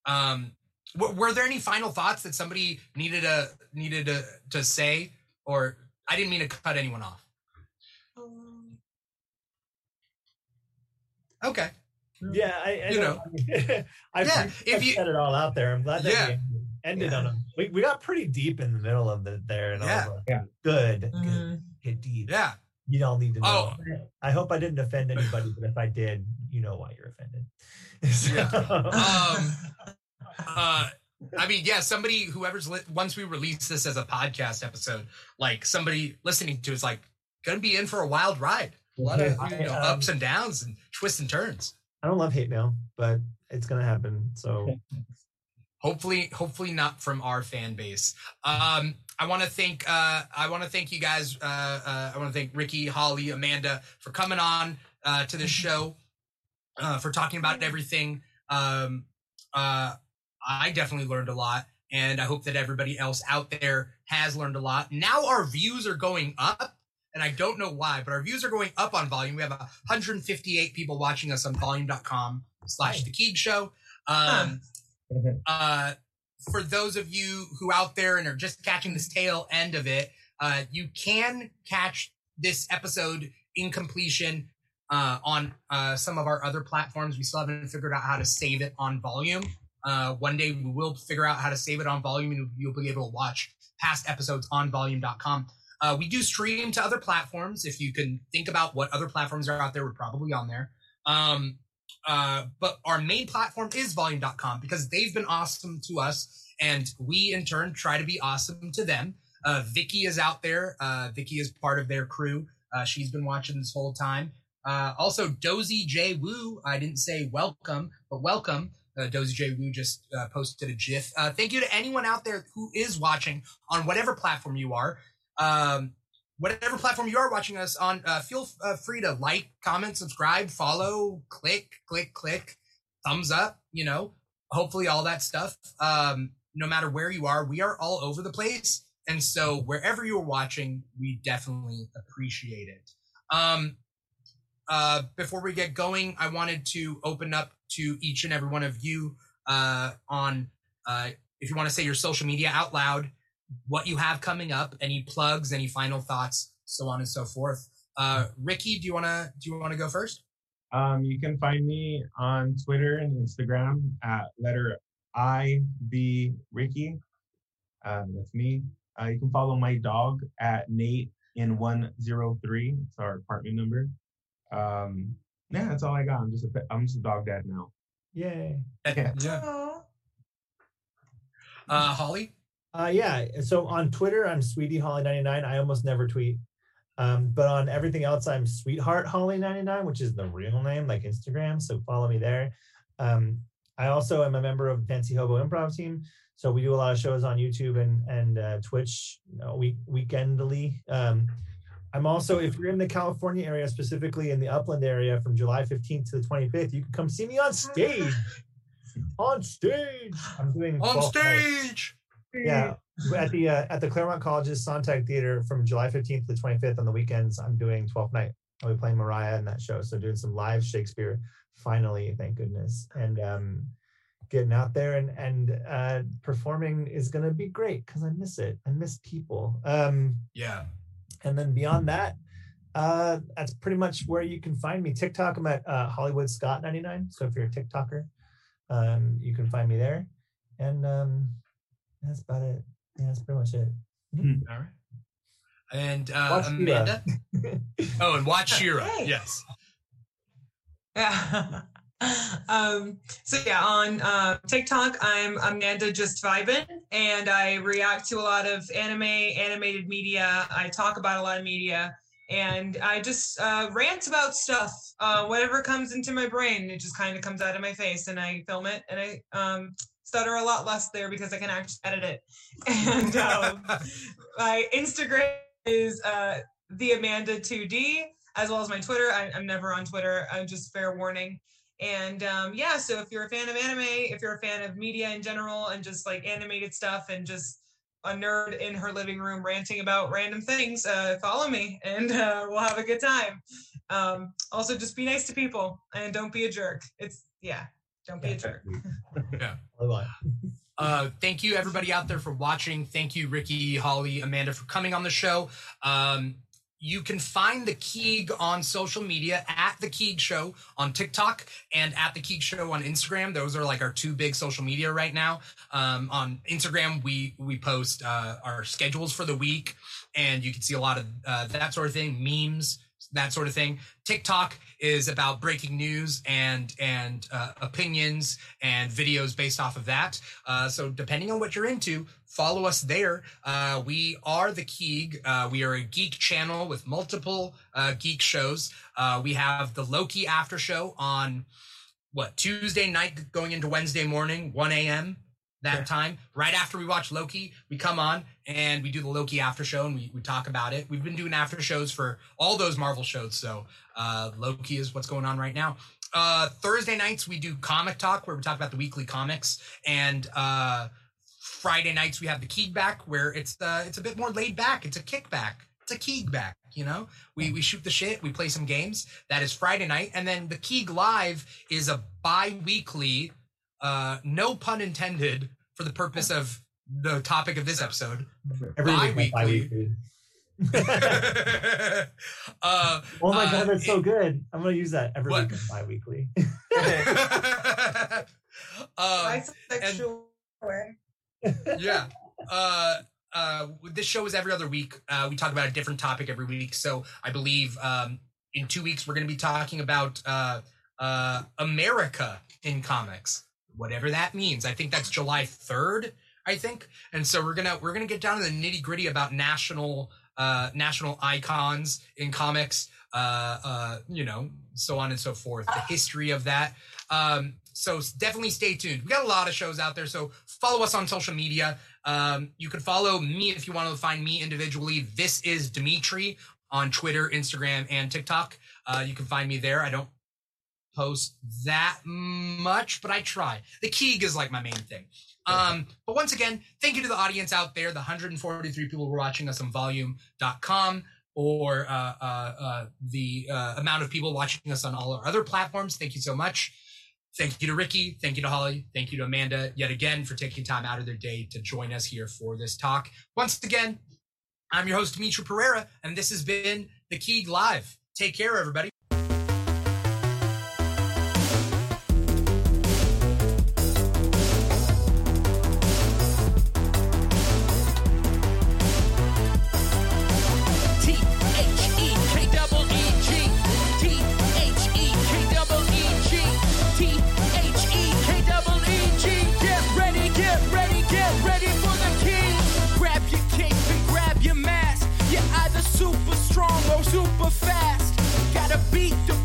um, w- were there any final thoughts that somebody needed to needed to to say, or I didn't mean to cut anyone off. Okay. Yeah, I, I You don't, I, Yeah, if you- said it all out there. I'm glad that Yeah. We ended, ended Yeah. on a. We, we got pretty deep in the middle of the there, and I Yeah. was like, Yeah. good, good, Mhm. get deep. Yeah. You all need to know. Oh. I hope I didn't offend anybody, but if I did, you know why you're offended. *laughs* Yeah. *laughs* Um, uh, I mean, yeah, somebody, whoever's li- once we release this as a podcast episode, like somebody listening to is like gonna be in for a wild ride. A lot of you know, I, um, ups and downs and twists and turns. I don't love hate mail, but it's gonna happen. So hopefully hopefully not from our fan base. Um i want to thank uh i want to thank you guys uh, uh i want to thank ricky holly amanda for coming on uh to this show uh for talking about everything. Um uh i definitely learned a lot and i hope that everybody else out there has learned a lot. Now our views are going up and i don't know why but our views are going up on volume. We have 158 people watching us on volume.com slash the keeg show. Um uh, for those of you who out there and are just catching this tail end of it, uh, you can catch this episode in completion uh, on uh, some of our other platforms. We still haven't figured out how to save it on volume. Uh, one day we will figure out how to save it on volume and you'll be able to watch past episodes on volume.com. Uh, we do stream to other platforms. If you can think about what other platforms are out there, we're probably on there. Um, uh, but our main platform is volume.com because they've been awesome to us and we in turn try to be awesome to them. Uh, Vicky is out there. Uh, Vicky is part of their crew. Uh, she's been watching this whole time. Uh, also, Dozy J Wu. I didn't say welcome, but welcome. Uh, Dozy J Woo just uh, posted a GIF. Uh, thank you to anyone out there who is watching on whatever platform you are. Um, whatever platform you are watching us on, uh, feel uh, free to like, comment, subscribe, follow, click, click, click, thumbs up, you know, hopefully all that stuff. Um, no matter where you are, we are all over the place. And so wherever you're watching, we definitely appreciate it. Um, uh, before we get going, I wanted to open up to each and every one of you uh, on uh, if you want to say your social media out loud, what you have coming up, any plugs, any final thoughts, so on and so forth. Uh, Ricky, do you wanna do you wanna go first? Um, you can find me on Twitter and Instagram at letter I B Ricky. Um, that's me. Uh, you can follow my dog at Nate in one zero three. It's our apartment number. Um, yeah, that's all I got. I'm just a pet- I'm just a dog dad now. yay. Yeah. Aw. Uh, Holly. Uh, yeah. So on Twitter, I'm Sweetie Holly 99. I almost never tweet. Um, but on everything else, I'm Sweetheart Holly 99, which is the real name, like Instagram. So follow me there. Um, I also am a member of Fancy Hobo Improv Team. So we do a lot of shows on YouTube and and uh, Twitch, you know, week weekendly. Um, I'm also, if you're in the California area, specifically in the Upland area, from July 15th to the 25th, you can come see me on stage. *laughs* on stage, I'm doing On 12 nights stage. Yeah at the uh, at the claremont college's sontag theater from july 15th to 25th on the weekends i'm doing 12th night i'll be playing mariah in that show so doing some live shakespeare finally thank goodness and um getting out there and and uh, performing is gonna be great because I miss it. I miss people. Um, Yeah. and then beyond that, uh, that's pretty much where you can find me. TikTok, I'm at uh, Hollywood Scott 99. So if you're a TikToker, um, you can find me there. And um, that's about it. Yeah, that's pretty much it. All right. And uh, Watch Amanda. *laughs* Oh, and watch She-Ra. Hey. Yes. Yeah. *laughs* um, so yeah, on uh, TikTok, I'm Amanda Just Vibin, and I react to a lot of anime, animated media. I talk about a lot of media, and I just uh, rant about stuff. Uh, whatever comes into my brain, it just kind of comes out of my face, and I film it, and I um, stutter a lot less there because I can actually edit it. *laughs* And um, *laughs* my Instagram is uh, the Amanda 2D, as well as my Twitter. I, I'm never on Twitter. I'm just fair warning. And um, yeah, so if you're a fan of anime, if you're a fan of media in general, and just like animated stuff, and just a nerd in her living room ranting about random things, uh, follow me, and uh, we'll have a good time. Um, also, just be nice to people and don't be a jerk. It's yeah, don't be a jerk. All I want. Uh, thank you, everybody out there, for watching. Thank you, Ricky, Holly, Amanda, for coming on the show. Um, you can find the Keeg on social media at the Keeg Show on TikTok and at the Keeg Show on Instagram. Those are like our two big social media right now. Um, on Instagram, we we post uh, our schedules for the week, and you can see a lot of uh, that sort of thing, memes, that sort of thing. TikTok is about breaking news and and uh, opinions and videos based off of that. Uh, so depending on what you're into, follow us there. Uh, we are the Keeg. Uh, we are a geek channel with multiple uh, geek shows. Uh, we have the Loki after show on what Tuesday night going into Wednesday morning, 1 a.m. That time, right after we watch Loki, we come on and we do the Loki after show and we, we talk about it. We've been doing after shows for all those Marvel shows. So uh, Loki is what's going on right now. Uh, Thursday nights we do comic talk where we talk about the weekly comics, and uh, Friday nights we have the Keeg back where it's uh, it's a bit more laid back. It's a kickback. It's a Keeg back. You know, we we shoot the shit. We play some games. That is Friday night, and then the Keeg live is a bi-weekly, uh, no pun intended, for the purpose of the topic of this episode. Every week, Bi-weekly. bi-weekly. *laughs* uh, Oh my Uh, god, that's so good. I'm gonna use that every What? week *laughs* *laughs* and bi-weekly. uh, Bisexual way. yeah. Uh, uh, this show is every other week. Uh, we talk about a different topic every week. So I believe um, in two weeks we're going to be talking about uh, uh, America in comics, whatever that means. I think that's July third. I think, and so we're gonna we're gonna get down to the nitty gritty about national uh, national icons in comics. Uh, uh, you know, so on and so forth. The history of that. Um, so definitely stay tuned. We got a lot of shows out there. So follow us on social media. Um, you can follow me if you want to find me individually. This is Dimithri on Twitter, Instagram, and TikTok. Uh, you can find me there. I don't post that much, but I try. The Keeg is like my main thing. Um, but once again, thank you to the audience out there, the 143 people who are watching us on volume.com or uh, uh, uh, the uh, amount of people watching us on all our other platforms. Thank you so much. Thank you to Ricky. Thank you to Holly. Thank you to Amanda yet again for taking time out of their day to join us here for this talk. Once again, I'm your host, Dimithri Perera, and this has been the Keeg Live. Take care, everybody. strong or super fast. Gotta beat the